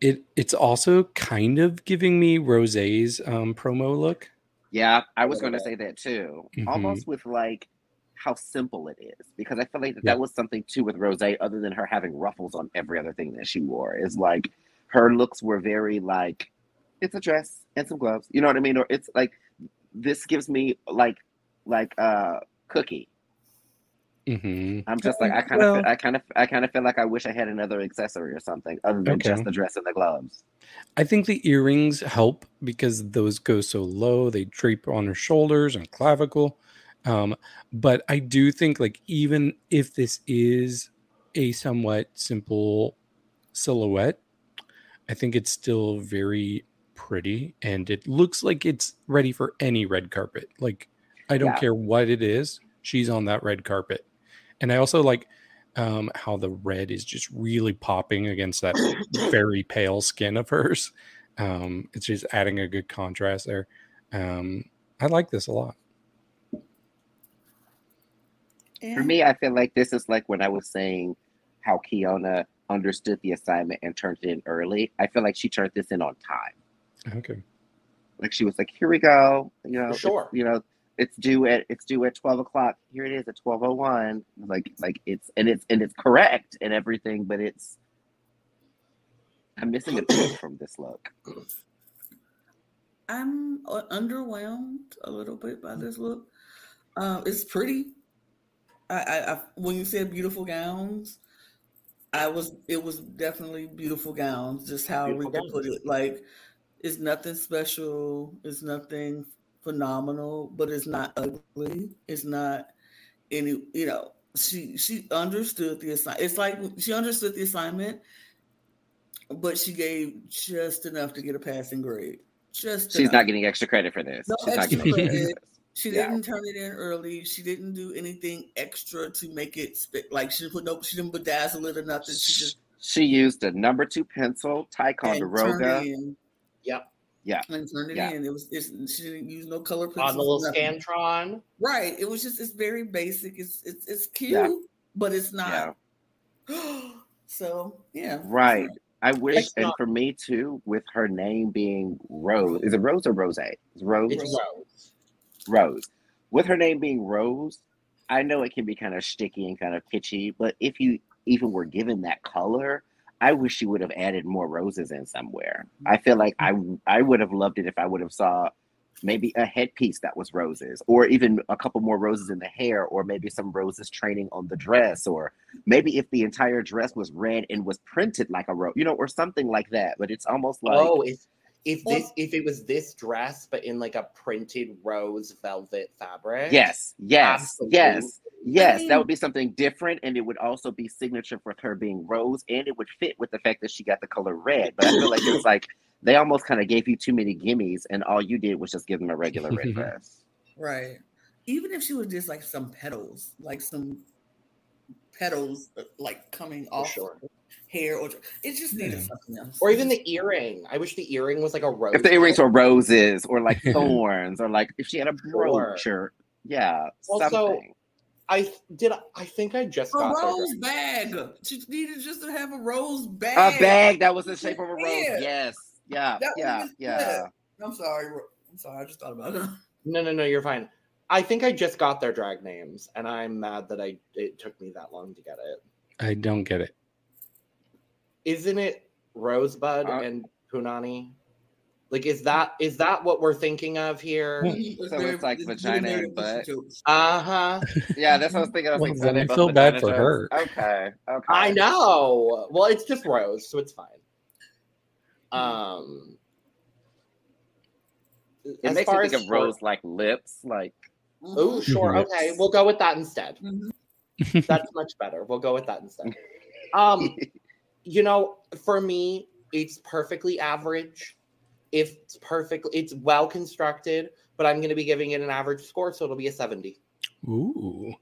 It it's also kind of giving me Rosé's um, promo look. Yeah, I was going to say that too. Mhm. Almost with like how simple it is, because I feel like that, Yeah. that was something too with Rose, other than her having ruffles on every other thing that she wore. Is like her looks were very like it's a dress and some gloves. You know what I mean? Or it's like this gives me like like uh cookie. Hmm I'm just like I kind of Well- I kind of I kind of feel like I wish I had another accessory or something other than Okay. just the dress and the gloves. I think the earrings help because those go so low; they drape on her shoulders and clavicle. Um, but I do think, like, even if this is a somewhat simple silhouette, I think it's still very pretty, and it looks like it's ready for any red carpet. Like, I don't Yeah. care what it is; she's on that red carpet. And I also like um, how the red is just really popping against that (coughs) very pale skin of hers. Um, it's just adding a good contrast there. Um, I like this a lot. For me, I feel like this is like when I was saying how Keiona understood the assignment and turned it in early. I feel like she turned this in on time. Okay. Like she was like, "Here we go," you know, it's- sure. you know, it's due at it's due at twelve o'clock. Here it is at twelve oh one. Like like it's and it's and it's correct and everything, but it's I'm missing a piece from this look. I'm uh, underwhelmed a little bit by this look. Um, it's pretty. I, I, I when you said beautiful gowns, I was it was definitely beautiful gowns. Just how Beautiful Rika put it, like it's nothing special. It's nothing phenomenal, but it's not ugly. It's not any. You know, she she understood the assignment. It's like she understood the assignment, but she gave just enough to get a passing grade. Just She's enough. not getting extra credit for this. No She's not extra getting credit. credit. for this. She Yeah. didn't turn it in early. She didn't do anything extra to make it spe- like she didn't put no. She didn't bedazzle it or nothing. She just She used a number two pencil, and Ticonderoga. Yep. Yeah. and turned it Yeah. in. It was. It's, she didn't use no color pencils. On the little scantron. Right. It was just. It's very basic. It's it's it's cute, Yeah. but it's Yeah. not. (gasps) so yeah. Right. I wish, It's and not- for me too, with her name being Rose, is it Rose or Rose? It's Rose. It's rose. Rose. With her name being Rose, I know it can be kind of sticky and kind of kitschy, but if you even were given that color, I wish you would have added more roses in somewhere. I mm-hmm. feel like I I would have loved it if I would have saw maybe a headpiece that was roses, or even a couple more roses in the hair, or maybe some roses training on the dress, or maybe if the entire dress was red and was printed like a rose, you know, or something like that. But it's almost like oh, if if Well- this if it was this dress, but in like a printed rose velvet fabric. yes, yes, yes. Absolutely. Yes, mean- that would be something different, and it would also be signature for her being rose, and it would fit with the fact that she got the color red. But I feel like it's like (laughs) they almost kind of gave you too many gimmies, and all you did was just give them a regular red (laughs) dress. Right. Even if she was just like some petals, like some petals, uh, like coming For off sure. Hair, or it just needed Yeah. something else. Or even the earring. I wish the earring was like a rose. If the earrings were roses, or like (laughs) thorns, or like if she had a brooch, or yeah, Also, something. I did. I think I just a got their rose dress. bag. She needed just to have a rose bag. A bag that was the shape of a rose. Yeah. Yes, yeah, That was yeah, just- yeah. I'm sorry. I'm sorry. I just thought about it. No, no, no. You're fine. I think I just got their drag names, and I'm mad that I it took me that long to get it. I don't get it. Isn't it Rosebud Uh, and Punani? Like, is that is that what we're thinking of here? So it's like vagina and butt? Uh huh. (laughs) Yeah, that's what I was thinking. I was Well, like, then so I feel bad vagina for her. Okay, okay. I know. Well, it's just Rose, so it's fine. Um, It makes me think as of short- rose like lips, like Oh, sure. Mhm. Okay, we'll go with that instead. Mhm. That's much better. We'll go with that instead. Um, (laughs) you know, for me, it's perfectly average. If It's perfect. It's well constructed, but I'm going to be giving it an average score, so it'll be a 70. Ooh.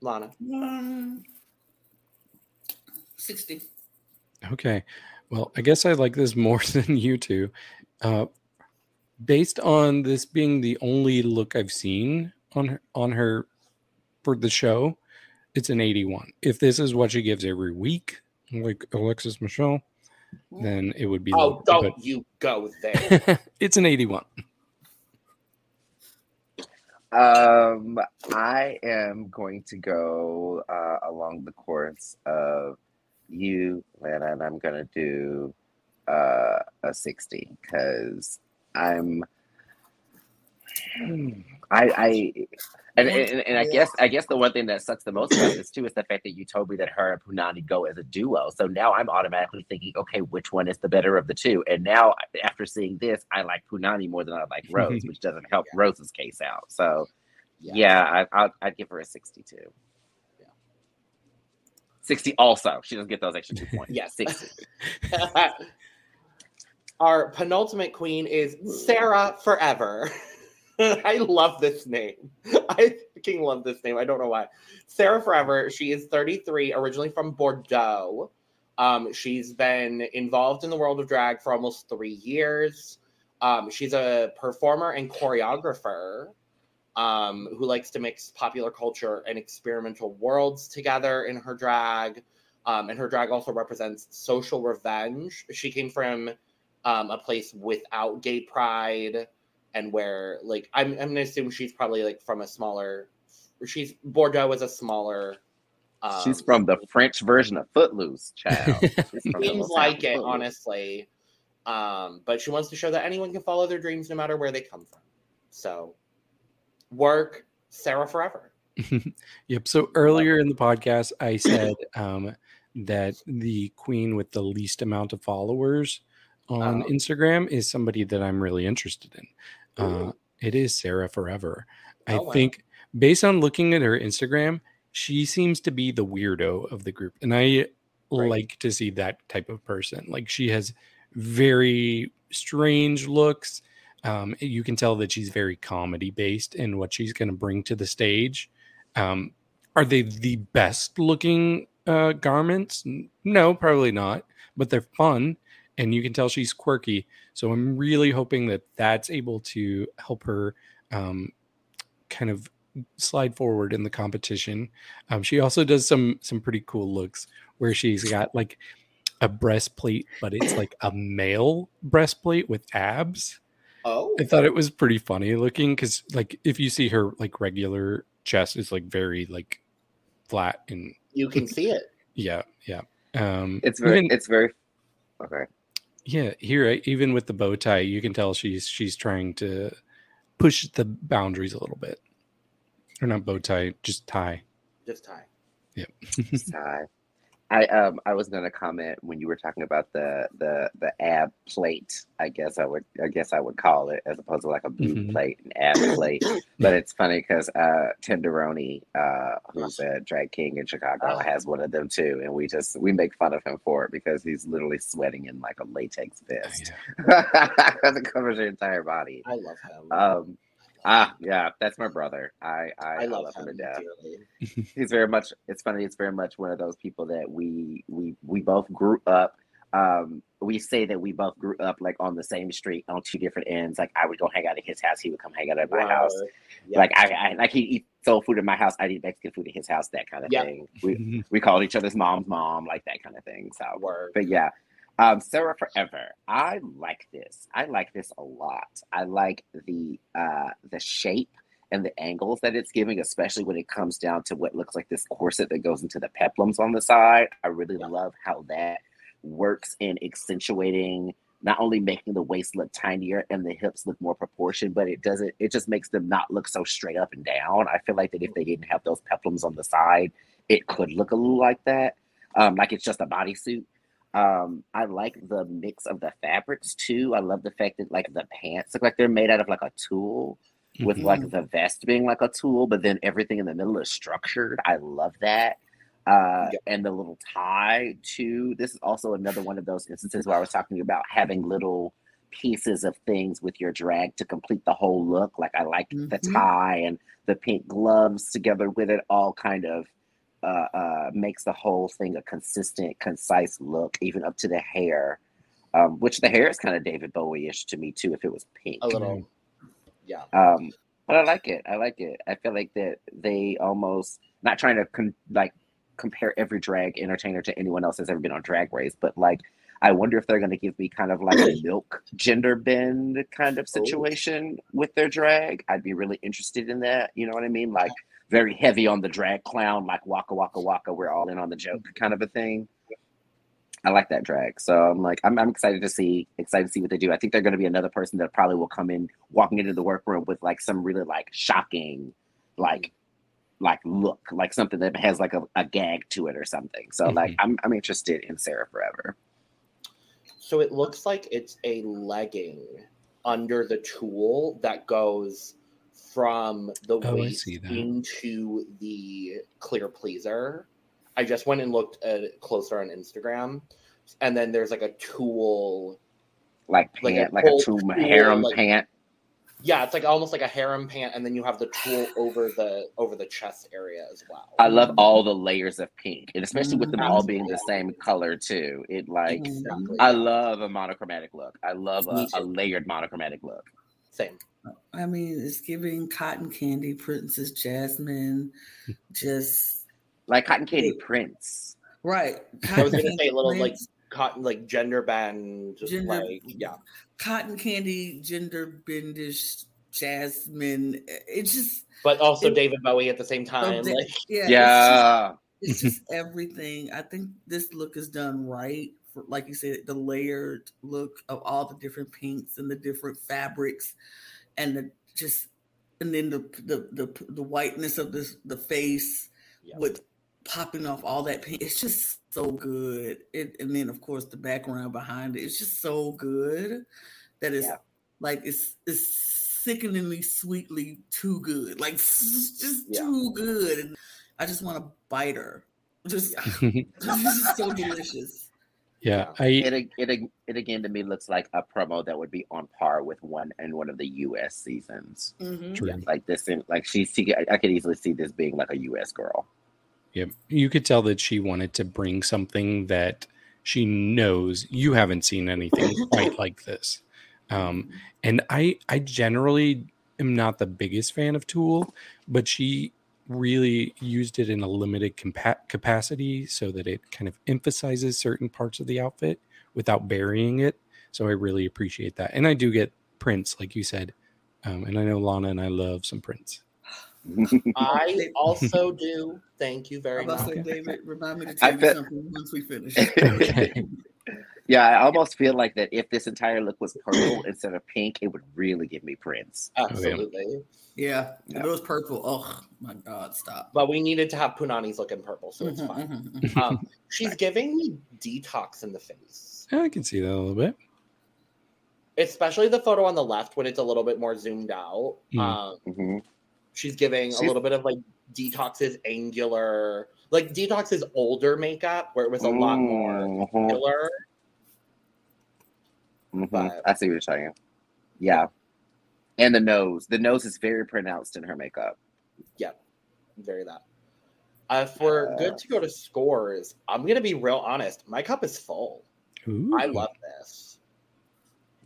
Lana. Um, 60. Okay. Well, I guess I like this (laughs) more than you two. Uh, based on this being the only look I've seen on her, on her for the show, it's an 81. If this is what she gives every week, like Alexis Michelle, then it would be. Oh, lower, don't you go there. (laughs) it's an 81. Um, I am going to go uh, along the course of you, Lana, and I'm gonna do uh, a sixty because I'm. I, I and, and, and I guess I guess the one thing that sucks the most about this too is the fact that you told me that her and Punani go as a duo. So now I'm automatically thinking, okay, which one is the better of the two? And now after seeing this, I like Punani more than I like (laughs) Rose, which doesn't help Yeah. Rose's case out. So Yeah. yeah, I, I'll, I'd give her a 62. Yeah. 60 also. She doesn't get those extra two points. Yes. 60. (laughs) Our penultimate queen is Sara Forever. (laughs) (laughs) I love this name. (laughs) I fucking love this name. I don't know why. Sara Forever. She is 33, originally from Bordeaux. Um, she's been involved in the world of drag for almost three years. Um, she's a performer and choreographer um, who likes to mix popular culture and experimental worlds together in her drag. Um, and her drag also represents social revenge. She came from um, a place without gay pride and where, like, I'm, I'm gonna assume she's probably like from a smaller. She's Bordeaux was a smaller. Um, She's from the French version of Footloose, (laughs) child. She's from the Seems like it, Footloose. honestly. Um, but she wants to show that anyone can follow their dreams no matter where they come from. So, work Sara forever. (laughs) yep. So earlier in the podcast, I said um, that the queen with the least amount of followers on Oh. Instagram is somebody that I'm really interested in. Uh, it is Sara Forever. I Oh, wow. think based on looking at her Instagram, she seems to be the weirdo of the group. And I Right. like to see that type of person. Like she has very strange looks. Um, you can tell that she's very comedy based in what she's going to bring to the stage. Um, are they the best looking uh, garments? No, probably not, but they're fun and you can tell she's quirky. So I'm really hoping that that's able to help her um, kind of slide forward in the competition. Um, she also does some some pretty cool looks where she's got like a breastplate, but it's like a male breastplate with abs. Oh, I thought it was pretty funny looking because like if you see her like regular chest is like very like flat and you can see it. yeah yeah um It's very, even- it's very, okay. Yeah here even with the bow tie you can tell she's she's trying to push the boundaries a little bit or not bow tie just tie Just tie. Sigh. (laughs) I um I was gonna comment when you were talking about the the the ab plate. I guess I would I guess I would call it as opposed to like a boob Mhm. plate and ab plate. But it's funny because uh Tenderoni, uh, who's a drag king in Chicago, Oh. has one of them too, and we just we make fun of him for it because he's literally sweating in like a latex vest because (laughs) it covers your entire body. I love him. Um, ah, yeah, that's my brother. I I, I I love, love him to death dearly. (laughs) he's very much it's funny it's very much one of those people that we we we both grew up um we say that we both grew up like on the same street on two different ends like i would go hang out at his house he would come hang out at my Wow. house Yeah. like I, I like he eat soul food at my house i eat mexican food at his house that kind of Yeah. thing we we called each other's mom's mom like that kind of thing so Word. but yeah um sara forever i like this i like this a lot i like the uh the shape and the angles that it's giving especially when it comes down to what looks like this corset that goes into the peplums on the side i really Yeah. love how that works in accentuating not only making the waist look tinier and the hips look more proportioned, but it doesn't, it just makes them not look so straight up and down. I feel like that if they didn't have those peplums on the side, it could look a little like that. Um, like it's just a bodysuit. Um, I like the mix of the fabrics too. I love the fact that like the pants look like they're made out of like a tulle with Mhm. like the vest being like a tulle, but then everything in the middle is structured. I love that. Uh, Yeah. and the little tie too. This is also another one of those instances where I was talking about having little pieces of things with your drag to complete the whole look. Like I like the Mhm. tie and the pink gloves together with it, all kind of uh, uh, makes the whole thing a consistent, concise look, even up to the hair. Um, which the hair is kind of David Bowie-ish to me too, if it was pink. A little, yeah. Um, but I like it. I like it. I feel like that they almost not trying to con- like compare every drag entertainer to anyone else that's ever been on Drag Race, but like I wonder if they're going to give me kind of like a (clears throat) milk gender bend kind of situation with their drag. I'd be really interested in that. You know what I mean? Like very heavy on the drag clown, like Waka Waka Waka. We're all in on the joke kind of a thing. I like that drag. So I'm like, I'm, I'm excited to see, excited to see what they do. I think they're going to be another person that probably will come in walking into the workroom with like some really like shocking, like, like look, like something that has like a, a gag to it or something. So like, Mhm. I'm, I'm interested in Sara Forever. So it looks like it's a legging under the tulle that goes from the Oh, I waist see that. into the clear pleaser. I just went and looked at closer on Instagram, and then there's like a tulle, Like Like a pant, like a, full tomb tulle, harem like- pant. Yeah, it's like almost like a harem pant, and then you have the tulle over the over the chest area as well. I love all the layers of pink, and especially with them Mhm. all being the same color too. It like exactly. I love a monochromatic look. I love a, a layered monochromatic look. Same. I mean, it's giving cotton candy, Princess Jasmine, just Like cotton candy Yeah. Prince. right. I was gonna Cotton say a little like cotton, like gender bend, just Gender- like yeah. cotton candy, gender bendish, Jasmine. It's just But also It- David Bowie at the same time. da- like yeah, Yeah. It's just, it's just everything. I think this look is done right. For, like you said, the layered look of all the different pinks and the different fabrics, and the just and then the the the, the whiteness of the the face Yeah. with popping off all that paint. It's just so good. It, and then of course the background behind it. It's just so good that it's Yeah. like it's it's sickeningly sweetly too good. Like just Yeah. too good. And I just want to bite her. Just just (laughs) so delicious. Yeah, I It, it it again to me looks like a promo that would be on par with one in one of the U.S. seasons. Mhm. Yeah, like this, in, like she, she, I could easily see this being like a U.S. girl. Yep. You could tell that she wanted to bring something that she knows you haven't seen anything (laughs) quite like this. Um, and I I generally am not the biggest fan of tulle, but she really used it in a limited compa- capacity so that it kind of emphasizes certain parts of the outfit without burying it. So I really appreciate that. And I do get prints, like you said. Um, and I know Lana and I love some prints. (laughs) I (laughs) also do. Thank you very was about much. to say, David, remind me to I tell you bet- something once we finish. (laughs) Okay. Yeah, I almost feel like that if this entire look was purple (clears throat) instead of pink, it would really give me Prince. Absolutely. Yeah, Yeah. if it was purple. Oh my God, stop. But we needed to have Punani's look in purple, so it's Mhm, fine. mhm, mhm. (laughs) Um, she's giving me detox in the face. Yeah, I can see that a little bit. Especially the photo on the left when it's a little bit more zoomed out. Mm. Um, she's giving a little bit of like detox's angular like detox's older makeup where it was a lot more Mhm, angular mhm. But- I see what you're saying. Yeah, and the nose. The nose is very pronounced in her makeup. Yeah. Very that uh, if we're Uh, good to go to scores i'm gonna be real honest my cup is full Ooh. i love this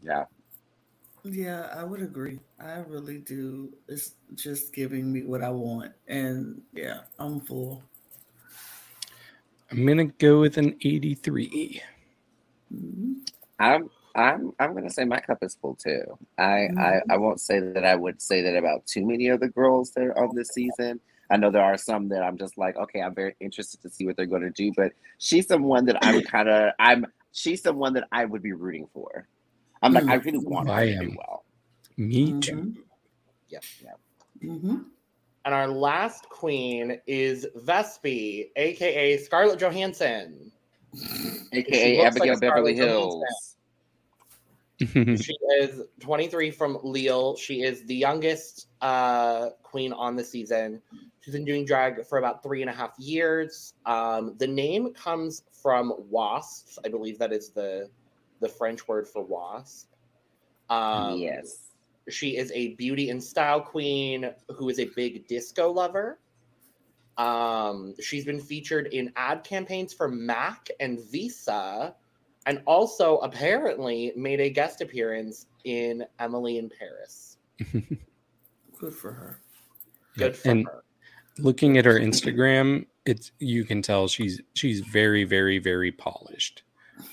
Yeah, Yeah, I would agree. I really do. It's just giving me what I want. And yeah, I'm full. I'm gonna go with an 83. Mhm. I'm. I'm. I'm gonna say my cup is full too. I. I. I won't say that I would say that about too many of the girls that are on this season. I know there are some that I'm just like, okay, I'm very interested to see what they're going to do. But she's someone that I'm (clears throat) kind of. I'm. She's someone that I would be rooting for. I'm like, I really want her I to am. do well. Me too. Mhm. yeah yeah Mhm. and our last queen is vespi aka scarlett johansson AKA looks like Abigail Beverly Scarlett Hills. She is 23 from Lille. She is the youngest uh, queen on the season. She's been doing drag for about three and a half years. Um, the name comes from wasps. I believe that is the the French word for wasp. Um, yes. She is a beauty and style queen who is a big disco lover. Um, she's been featured in ad campaigns for Mac and Visa, and also apparently made a guest appearance in Emily in Paris. (laughs) Good for her. Good for and her. looking at her Instagram, it's you can tell she's she's very very very polished,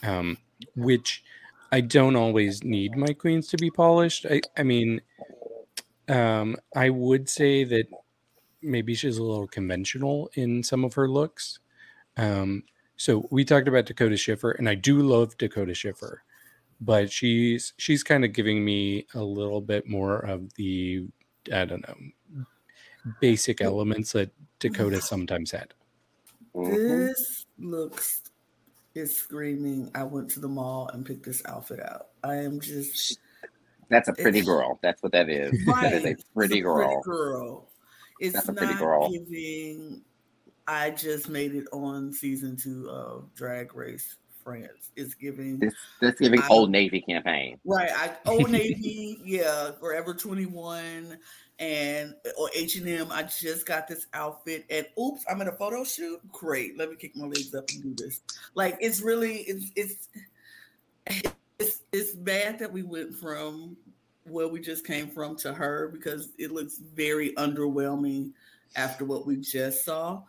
um, which I don't always need my queens to be polished. I I mean, um, I would say that maybe she's a little conventional in some of her looks. Um, so we talked about Dakota Schiffer, and I do love Dakota Schiffer, but she's she's kind of giving me a little bit more of the I don't know basic elements that Dakota sometimes had. Mhm. This looks is screaming. I went to the mall and picked this outfit out. I am just That's a pretty girl. That's what that is. That is a It's pretty girl. girl. It's That's a not pretty girl. giving. I just made it on season two of Drag Race France. It's giving This this giving I- Old Navy campaign. right. I Old (laughs) Navy, yeah, Forever Twenty One, and or H and M. I just got this outfit, and oops, I'm in a photo shoot. Great, let me kick my legs up and do this. Like it's really it's it's it's it's bad that we went from where we just came from to her because it looks very underwhelming after what we just saw.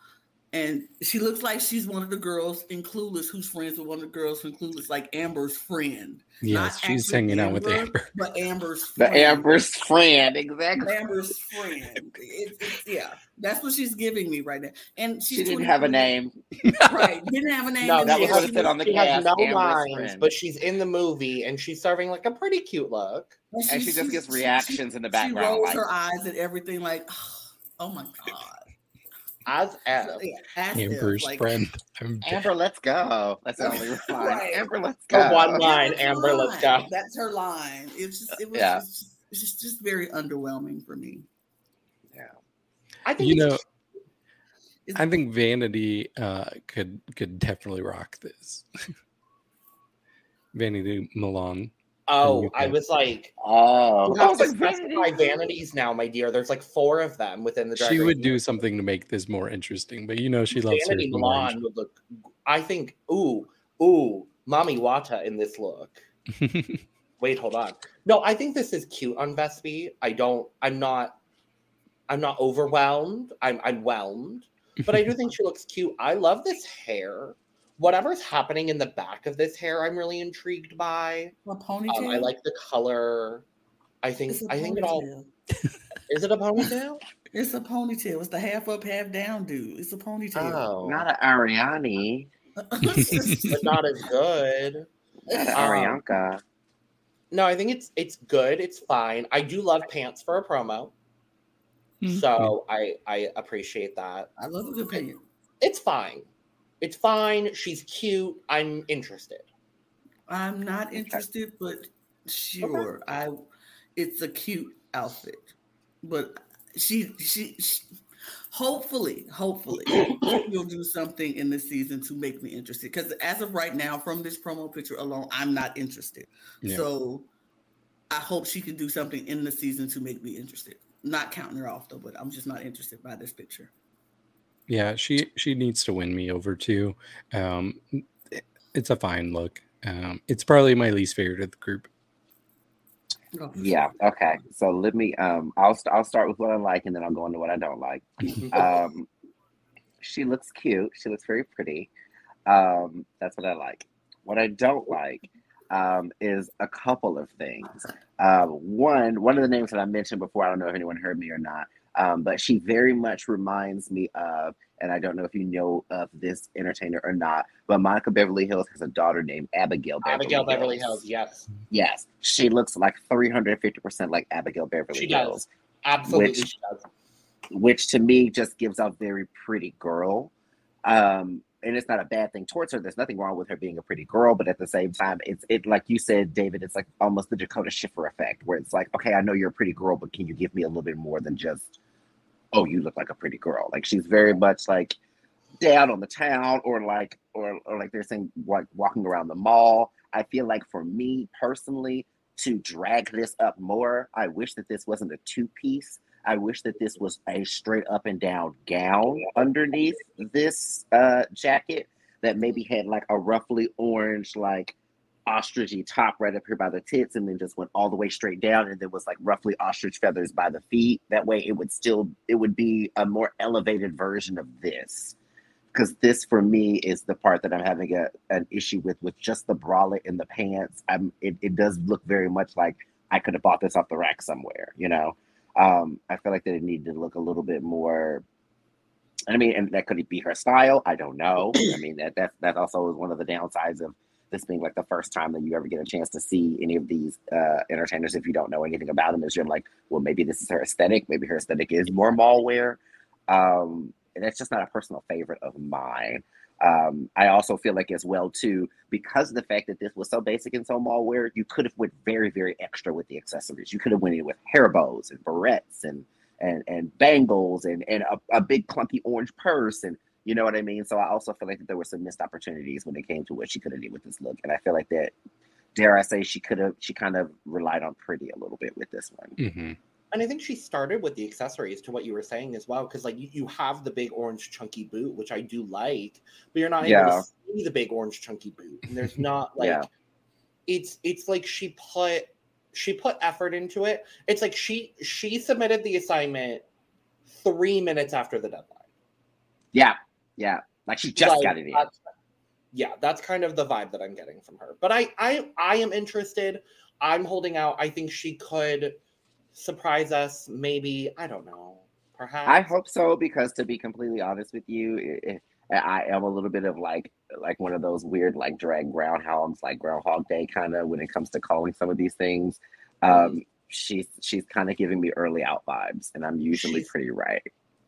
And she looks like she's one of the girls in Clueless who's friends with one of the girls from Clueless, like Amber's friend. Yes, she's actually hanging out with Amber, Amber. But Amber's (laughs) The friend. Amber's friend, exactly. Amber's friend. It's, it's, yeah, that's what she's giving me right now. And she's She didn't have a name. Right. Didn't have a (laughs) name. No, that was there. what it said on the she has cast, no Amber's lines, friend. but she's in the movie and she's serving like a pretty cute look. And she just gets reactions in the background, She rolls like- her eyes at everything like, (sighs) oh my god. As F. So, yeah, as if, Amber's like, friend. I'm (laughs) dead. Amber, let's go. That's the only (laughs) line. Right. Amber, let's For go. one line, That's Amber, her let's line. go. That's her line. It was just, it was Yeah. just, it's just, just very underwhelming for me. Yeah. I think You know, I think Vanity uh, could could definitely rock this. (laughs) Vanity Milan. Oh, oh, I was like, Oh, you have to specify vanities now, my dear. There's like four of them within the. Drag She Race would do universe. something to make this more interesting, but you know she loves her Vanity some Milan would look. I think. Ooh, ooh, Mami Watta in this look. (laughs) Wait, hold on. No, I think this is cute on Vespi. I don't. I'm not. I'm not overwhelmed. I'm. I'm whelmed, but I do (laughs) think she looks cute. I love this hair. Whatever's happening in the back of this hair, I'm really intrigued by. A ponytail. Um, I like the color. I think. It's a I think it all. Is it a ponytail? (laughs) It's a ponytail. It's the half up, half down dude. It's a ponytail. Oh, Not an Ariani. (laughs) but not as good. Not Um, Arianka. No, I think it's it's good. It's fine. I do love pants for a promo, Mhm. so I I appreciate that. I love a good pant. It's fine. It's fine. She's cute. I'm interested. I'm not interested, but sure. I it's a cute outfit. But she she, she hopefully, hopefully you'll do something in this season to make me interested. Because as of right now, from this promo picture alone, I'm not interested. Yeah. So I hope she can do something in the season to make me interested. Not counting her off though, but I'm just not interested by this picture. Yeah, she she needs to win me over too. Um, it's a fine look. Um, it's probably my least favorite of the group. Oh, Yeah. Okay. So let me. Um. I'll. st- I'll start with what I like, and then I'll go into what I don't like. (laughs) Um. She looks cute. She looks very pretty. Um. That's what I like. What I don't like. Um, is a couple of things. Um, one, one of the names that I mentioned before. I don't know if anyone heard me or not. Um, but she very much reminds me of, and I don't know if you know of this entertainer or not, but Monica Beverly Hills has a daughter named Abigail Beverly Abigail Beverly Hills. Yes, Yes, she looks like 350% like Abigail Beverly She does. Absolutely. Which- she does. which to me just gives a very pretty girl. Um, and it's not a bad thing towards her. There's nothing wrong with her being a pretty girl, but at the same time, it's it like you said, David. It's like almost the Dakota Schiffer effect, where it's like, okay, I know you're a pretty girl, but can you give me a little bit more than just, oh, you look like a pretty girl? Like she's very much like down on the town, or like, or, or like they're saying, like walking around the mall. I feel like for me personally, to drag this up more. I wish that this wasn't a two piece. I wish that this was a straight up and down gown underneath this uh, jacket that maybe had like a roughly orange, like ostrichy top right up here by the tits, and then just went all the way straight down, and then was like roughly ostrich feathers by the feet. That way, it would still it would be a more elevated version of this. Because this for me is the part that I'm having a, an issue with, with just the bralette and the pants. I'm it, it does look very much like I could have bought this off the rack somewhere, you know. Um, I feel like that it needed to look a little bit more. I mean, and that could be her style. I don't know. I mean, that that that also is one of the downsides of this being like the first time that you ever get a chance to see any of these uh, entertainers. If you don't know anything about them, is you're like, well, maybe this is her aesthetic. Maybe her aesthetic is more mall wear. Um, and that's just not a personal favorite of mine. Um, I also feel like as well too, because of the fact that this was so basic and so mall wear, you could have went very, very extra with the accessories. You could have went in with hair bows and barrettes and and and bangles and and a, a big clunky orange purse and you know what I mean. So I also feel like that there were some missed opportunities when it came to what she could have did with this look, and I feel like that. Dare I say she could have? She kind of relied on pretty a little bit with this one. hmm And I think she started with the accessories to what you were saying as well, because like you, you have the big orange chunky boot, which I do like, but you're not able to see the big orange chunky boot. And there's (laughs) not like Yeah. it's it's like she put she put effort into it. It's like she she submitted the assignment three minutes after the deadline. Yeah, yeah. Like she just Like, got it in. that's- Yeah, that's kind of the vibe that I'm getting from her. But I I I am interested. I'm holding out. I think she could surprise us. Maybe I don't know. Perhaps I hope so because to be completely honest with you, it, I am a little bit of like like one of those weird like drag groundhogs, like Groundhog Day kind of when it comes to calling some of these things. Um, she's she's kind of giving me early out vibes, and I'm usually She's- pretty right.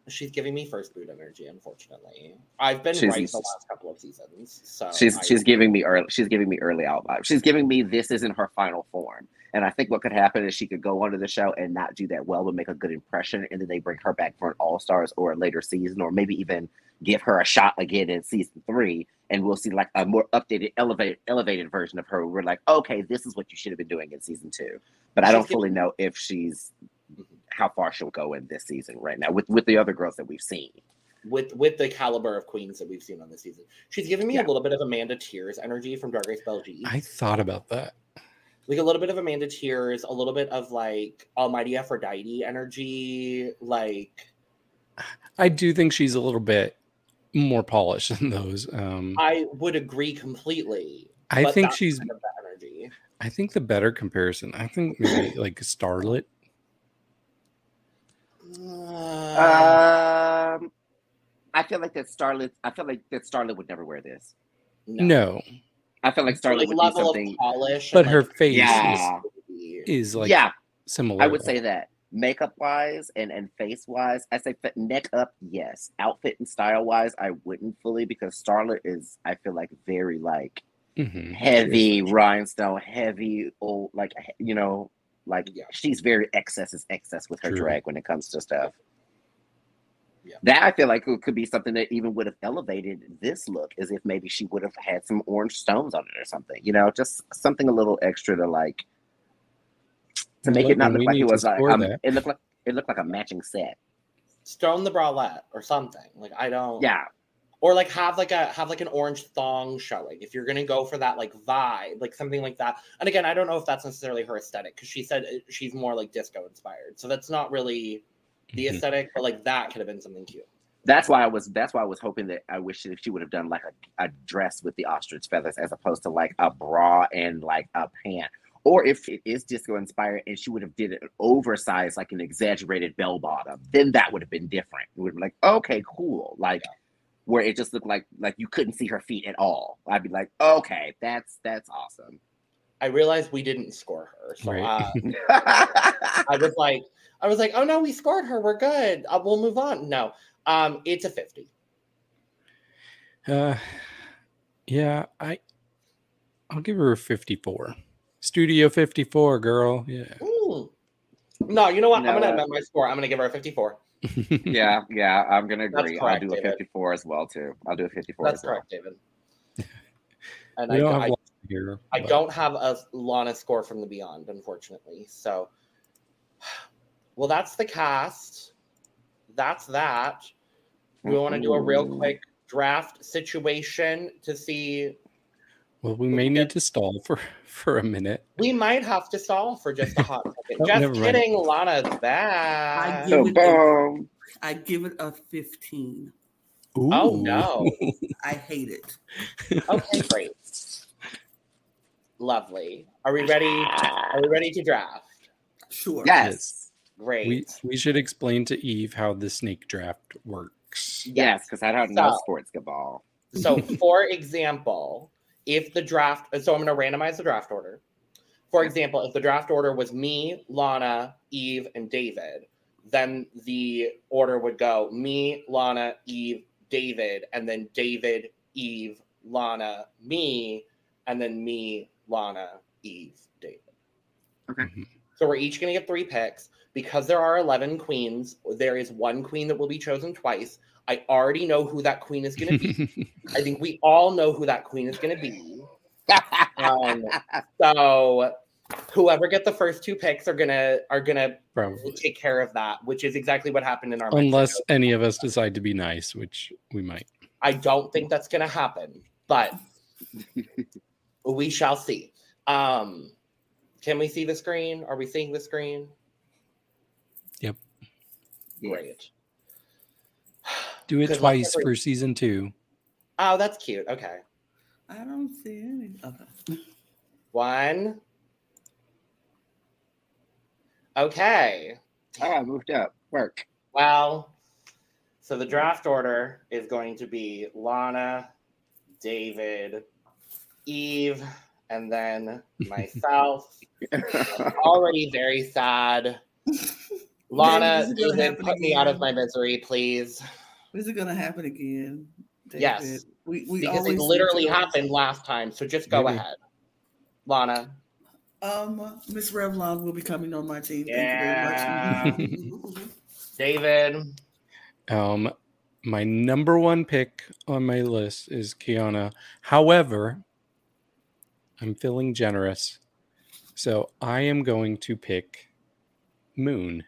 She's giving me first boot energy. Unfortunately, I've been She's- right the last couple of seasons. So She's I- she's giving me early she's giving me early out vibes. She's giving me this isn't her final form. And I think what could happen is she could go onto the show and not do that well, but make a good impression, and then they bring her back for an All Stars or a later season, or maybe even give her a shot again in season three, and we'll see like a more updated, elevated, elevated version of her. We're like, okay, this is what you should have been doing in season two. But I don't fully know if she's. How far she'll go in this season right now with with the other girls that we've seen. with with the caliber of queens that we've seen on this season. She's giving me Yeah. a little bit of Amanda Tears energy from Drag Race Belgique. I thought about that. like a little bit of Amanda Tears, a little bit of like Almighty Aphrodite energy. Like I do think she's a little bit more polished than those. Um, I would agree completely. I think she's. kind of that energy. I think the better comparison. I think maybe like Starlet. Uh, Um, I feel like that Starlet. I feel like that Starlet would never wear this. No, I feel like Starlet like would do level something. of polish, but and, her like, face Yeah. is, is like yeah, similar. I would say that makeup wise and and face wise, I say fit neck up, yes. Outfit and style wise, I wouldn't fully because Starlet is. I feel like very like Mhm. heavy rhinestone, heavy old like you know like Yeah. she's very excess is excess with her True. drag when it comes to stuff. Yeah. That I feel like it could be something that even would have elevated this look, as if maybe she would have had some orange stones on it or something. You know, just something a little extra to like to make it not look like it was like um, it looked like it looked like a matching set. stone the bralette or something. Like I don't. Yeah, Or like have like a have like an orange thong showing if you're gonna go for that like vibe, like something like that. And again, I don't know if that's necessarily her aesthetic because she said she's more like disco inspired, so that's not really the Mhm. aesthetic. But like that could have been something cute. that's why I was. That's why I was hoping that I wish that she would have done like a, a dress with the ostrich feathers as opposed to like a bra and like a pant. Or if it is disco inspired and she would have did it oversized, like an exaggerated bell bottom, then that would have been different. It would have been like, okay, cool. Like where it just looked like like you couldn't see her feet at all. I'd be like, okay, that's that's awesome. I realized we didn't score her, so Right. uh, (laughs) I was like, I was like, oh no, we scored her. We're good. Uh, we'll move on. No, um, it's a fifty. Uh, yeah, I, I'll give her a fifty-four. Studio fifty-four, girl. Yeah. Ooh. No, you know what? You know I'm gonna what? amend my score. I'm gonna give her a fifty-four. Yeah, (laughs) yeah, I'm gonna agree. correct, I'll do a David. 54 as well too. I'll do a 54 That's as well. correct, David. (laughs) And we I, don't have I lots here. I don't have a Lana score from the Beyond, unfortunately. So, (sighs) well, that's the cast. That's that. We want to do a real mm-hmm. quick draft situation to see. Well, we may need to stall for (laughs) for a minute. We might have to stall for just a hot second. Oh, just never mind. kidding. Lana's back. I So give oh, it a, boom. I give it a 15. Oh no. I hate it. Okay, great. Lovely. Are we ready? Are we ready to draft? Sure. Yes. Great. We we should explain to Eve how the snake draft works. Yes, because I don't know So- sports ball. So, for example, if the draft, so I'm going to randomize the draft order. For example, if the draft order was me, Lana, Eve, and David, then the order would go me, Lana, Eve, David, and then David, Eve, Lana, me, and then me, Lana, Eve, David. Okay. Mm-hmm. So we're each going to get three picks. Because there are 11 queens, there is one queen that will be chosen twice. I already know who that queen is going to be. (laughs) I think we all know who that queen is going to be. Um, so whoever get the first two picks are gonna are gonna Probably. take care of that, which is exactly what happened in our. Unless Mexico. any of us decide to be nice, which we might. I don't think that's gonna happen, but we shall see. Um, can we see the screen? Are we seeing the screen? Yep. Great. Do it Good twice for season two. Oh, that's cute. Okay, I don't see any. Okay. one. Okay. Oh, I moved up. Work. Well, so the draft order is going to be Lana, David, Eve, and then (laughs) myself. (laughs) Already very sad. (laughs) Lana, This is gonna David, put me out of my misery, please. Is it going to happen again? Yes. We, we Because it literally happened last time. So just go Maybe. ahead. Lana. Um, Miss Revlon will be coming on my team. Thank you very much. (laughs) David. Um, my number one pick on my list is Keiona. However, I'm feeling generous, so I am going to pick Moon.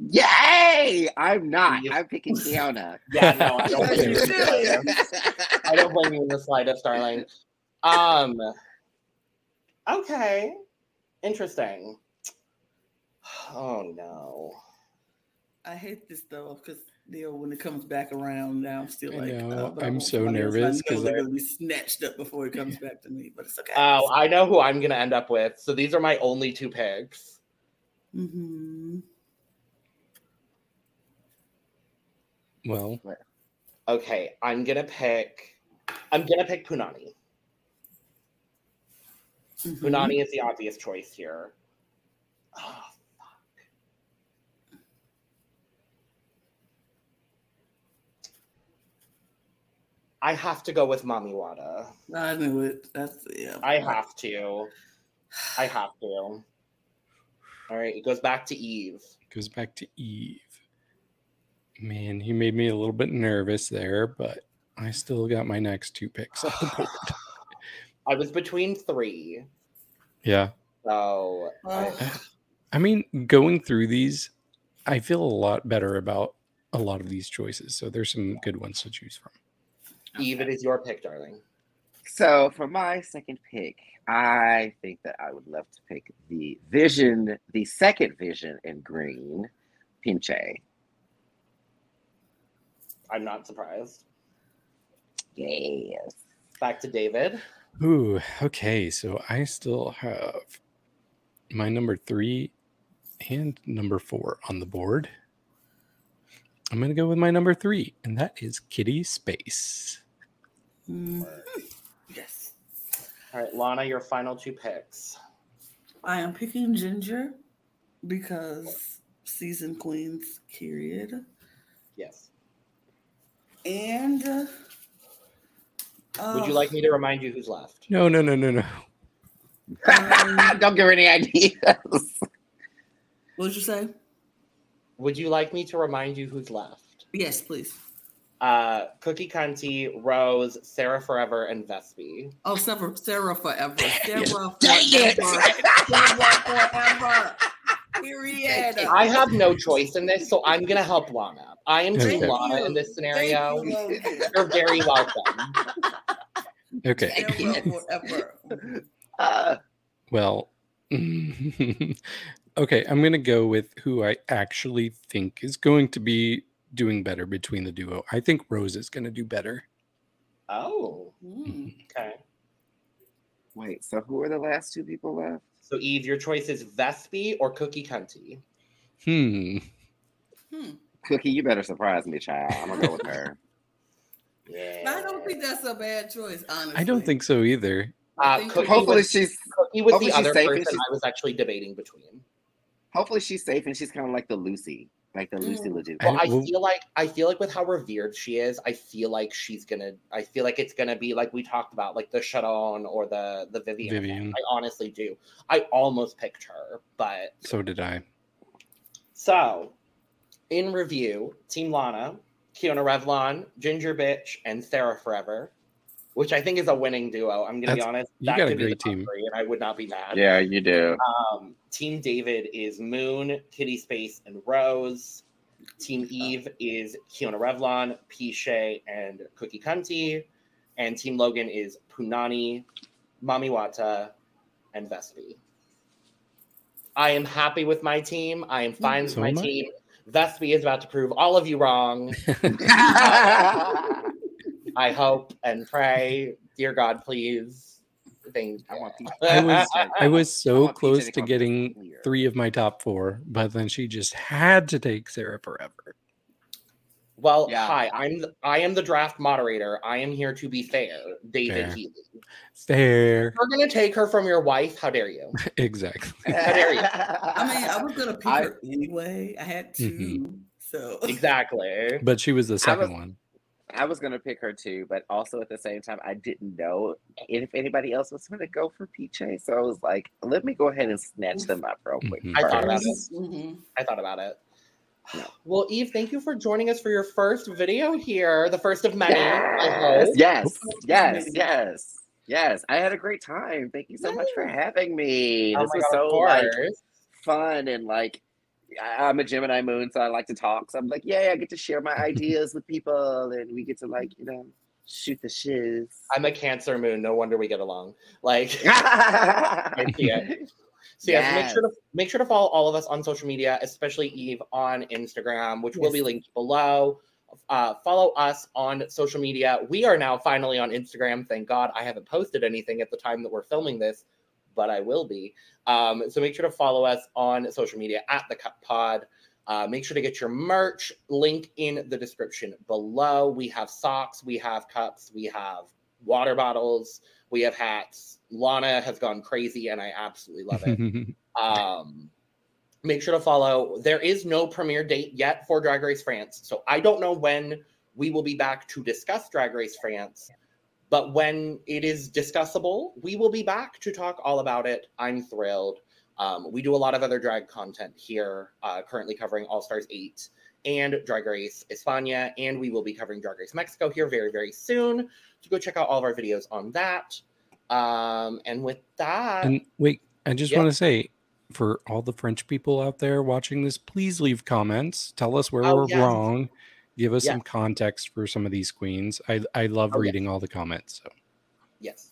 Oh, fuck. Yay! I'm not. I'm picking Keiona. (laughs) Yeah, no, I don't blame you you. in the slightest. I don't blame you in the slightest, darling. Um. Okay. Interesting. Oh no. I hate this though because you know when it comes back around now I'm still I like know, but I I'm so somebody I nervous know 'cause they're I- gonna be snatched up before it comes back to me but it's okay Oh, I know who I'm gonna end up with. So these are my only two picks. hmm Well, Okay, I'm gonna pick. I'm gonna pick Punani. Mm-hmm. Punani is the obvious choice here. Oh, fuck. I have to go with Mami Watta. I knew it that's yeah I have to. I have to. All right, it goes back to Eve. It goes back to Eve. Man, he made me a little bit nervous there, but I still got my next two picks on the (sighs) board. I was between three, Yeah. so I- I mean, going through these, I feel a lot better about a lot of these choices. So there's some good ones to choose from. Eve, it is your pick, darling. So for my second pick, I think that I would love to pick the Vision, the second Vision in green, Piche. I'm not surprised. Yes. Back to David. Ooh, okay. So I still have my number three and number four on the board. I'm going to go with my number three, and that is Kitty Space. mhm. yes All right, Lana, your final two picks. I am picking Ginger because season queens period Yes. And uh, Would you uh, like me to remind you who's left? No, no, no, no, no. Um, (laughs) Don't give her any ideas. what did you say Would you like me to remind you who's left? yes please uh, Cookie Kunty, Rose, Sara Forever, and Vespi. Oh, Sara, Sara forever. (laughs) Sara forever. Dang it! Sara forever. Period. I have no choice in this, so I'm gonna help Lana. I am Team Okay. Lana in this scenario. You, You're very welcome. Okay. Uh, Well, (laughs) okay, I'm going to go with who I actually think is going to be doing better between the duo. I think Rose is going to do better. Oh, Mm. okay. Wait, so who are the last two people left? So Eve, your choice is Vespi or Cookie Kunty. Hmm. Hmm. Cookie, you better surprise me, child. I'm gonna go with her. (laughs) Yeah. I don't think that's a bad choice, honestly. I don't think so either. Uh, think- Cookie Hopefully was, she's Cookie was hopefully the other person I was actually debating between. hopefully she's safe and she's kind of like the Lucy, like the Lucy Mm. legit. I Well, I feel like I feel like with how revered she is, I feel like she's gonna. I feel like it's gonna be like we talked about, like the Sharon or the the Vivian. Vivian. I honestly do. I almost picked her, but So did I. so in review, Team Lana, Keiona Revlon, Ginger Bitch, and Sara Forever, which I think is a winning duo. I'm gonna be That's- honest. you got a could be great team. three, and I would not be mad. Yeah, you do. Um, Team David is Moon, Kitty Space, and Rose. Team Eve is Keiona Revlon, Piche, and Cookie Kunty. And Team Logan is Punani, Mami Watta, and Vespi. I am happy with my team. I am fine with my am I. team. Vespi is about to prove all of you wrong. (laughs) (laughs) I hope and pray. Dear God, please. Thank I want you. I was (laughs) I was so want PJ close to to getting clear. three of my top four, but then she just had to take Sara forever. Well, Yeah. hi. I'm the, I am the draft moderator. I am here to be fair, David Fair. Healy. Fair. You're gonna take her from your wife. How dare you? (laughs) Exactly. How dare you? I mean, I was gonna pick I- her anyway. I had to, Mhm. so Exactly. But she was the second was- one. I was gonna pick her too, but also at the same time, I didn't know if anybody else was gonna go for PJ. So I was like, let me go ahead and snatch them up real quick. Mhm. I thought about first. it. Mhm. I thought about it. No. Well, Eve, thank you for joining us for your first video here, the first of many. I Yes, hope. yes, yes, yes, yes. I had a great time. Thank you so much for having me. Oh This was God, so like fun and like I- I'm a Gemini moon, so I like to talk. So I'm like, yeah, I get to share my (laughs) ideas with people, and we get to like, you know, shoot the shiz. I'm a Cancer moon. No wonder we get along. Like, (laughs) I see it. (laughs) So yes, make sure to make sure to follow all of us on social media, especially Eve on Instagram, which will be linked below. Uh, follow us on social media. We are now finally on Instagram. Thank God I haven't posted anything at the time that we're filming this, but I will be. Um, so make sure to follow us on social media at the Cup Pod. Uh, make sure to get your merch link in the description below. We have socks, we have cups, we have water bottles, we have hats. Lana has gone crazy, and I absolutely love it. (laughs) Um, make sure to follow. There is no premiere date yet for Drag Race France, so I don't know when we will be back to discuss Drag Race France. But when it is discussable, we will be back to talk all about it. I'm thrilled. Um, we do a lot of other drag content here, uh, currently covering All Stars 8 and Drag Race España, and we will be covering Drag Race Mexico here very, very soon. So go check out all of our videos on that. Um, and with that, and wait, I just Yeah. want to say for all the French people out there watching this, please leave comments. Tell us where Oh, we're yes. wrong. Give us Yes. some context for some of these queens. I I love Oh, yes. reading all the comments. So Yes.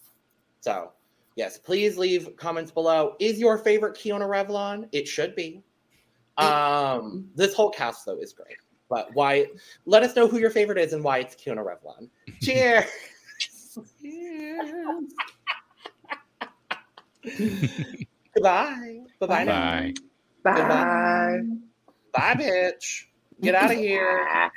So, yes, please leave comments below. Is your favorite Keiona Revlon? It should be. (laughs) Um, this whole cast though is great. But why let us know who your favorite is and why it's Keiona Revlon. (laughs) Cheers. Cheers. (laughs) Goodbye. Bye-bye now. bye. Bye. Bye, bitch. Get out of here. Bye.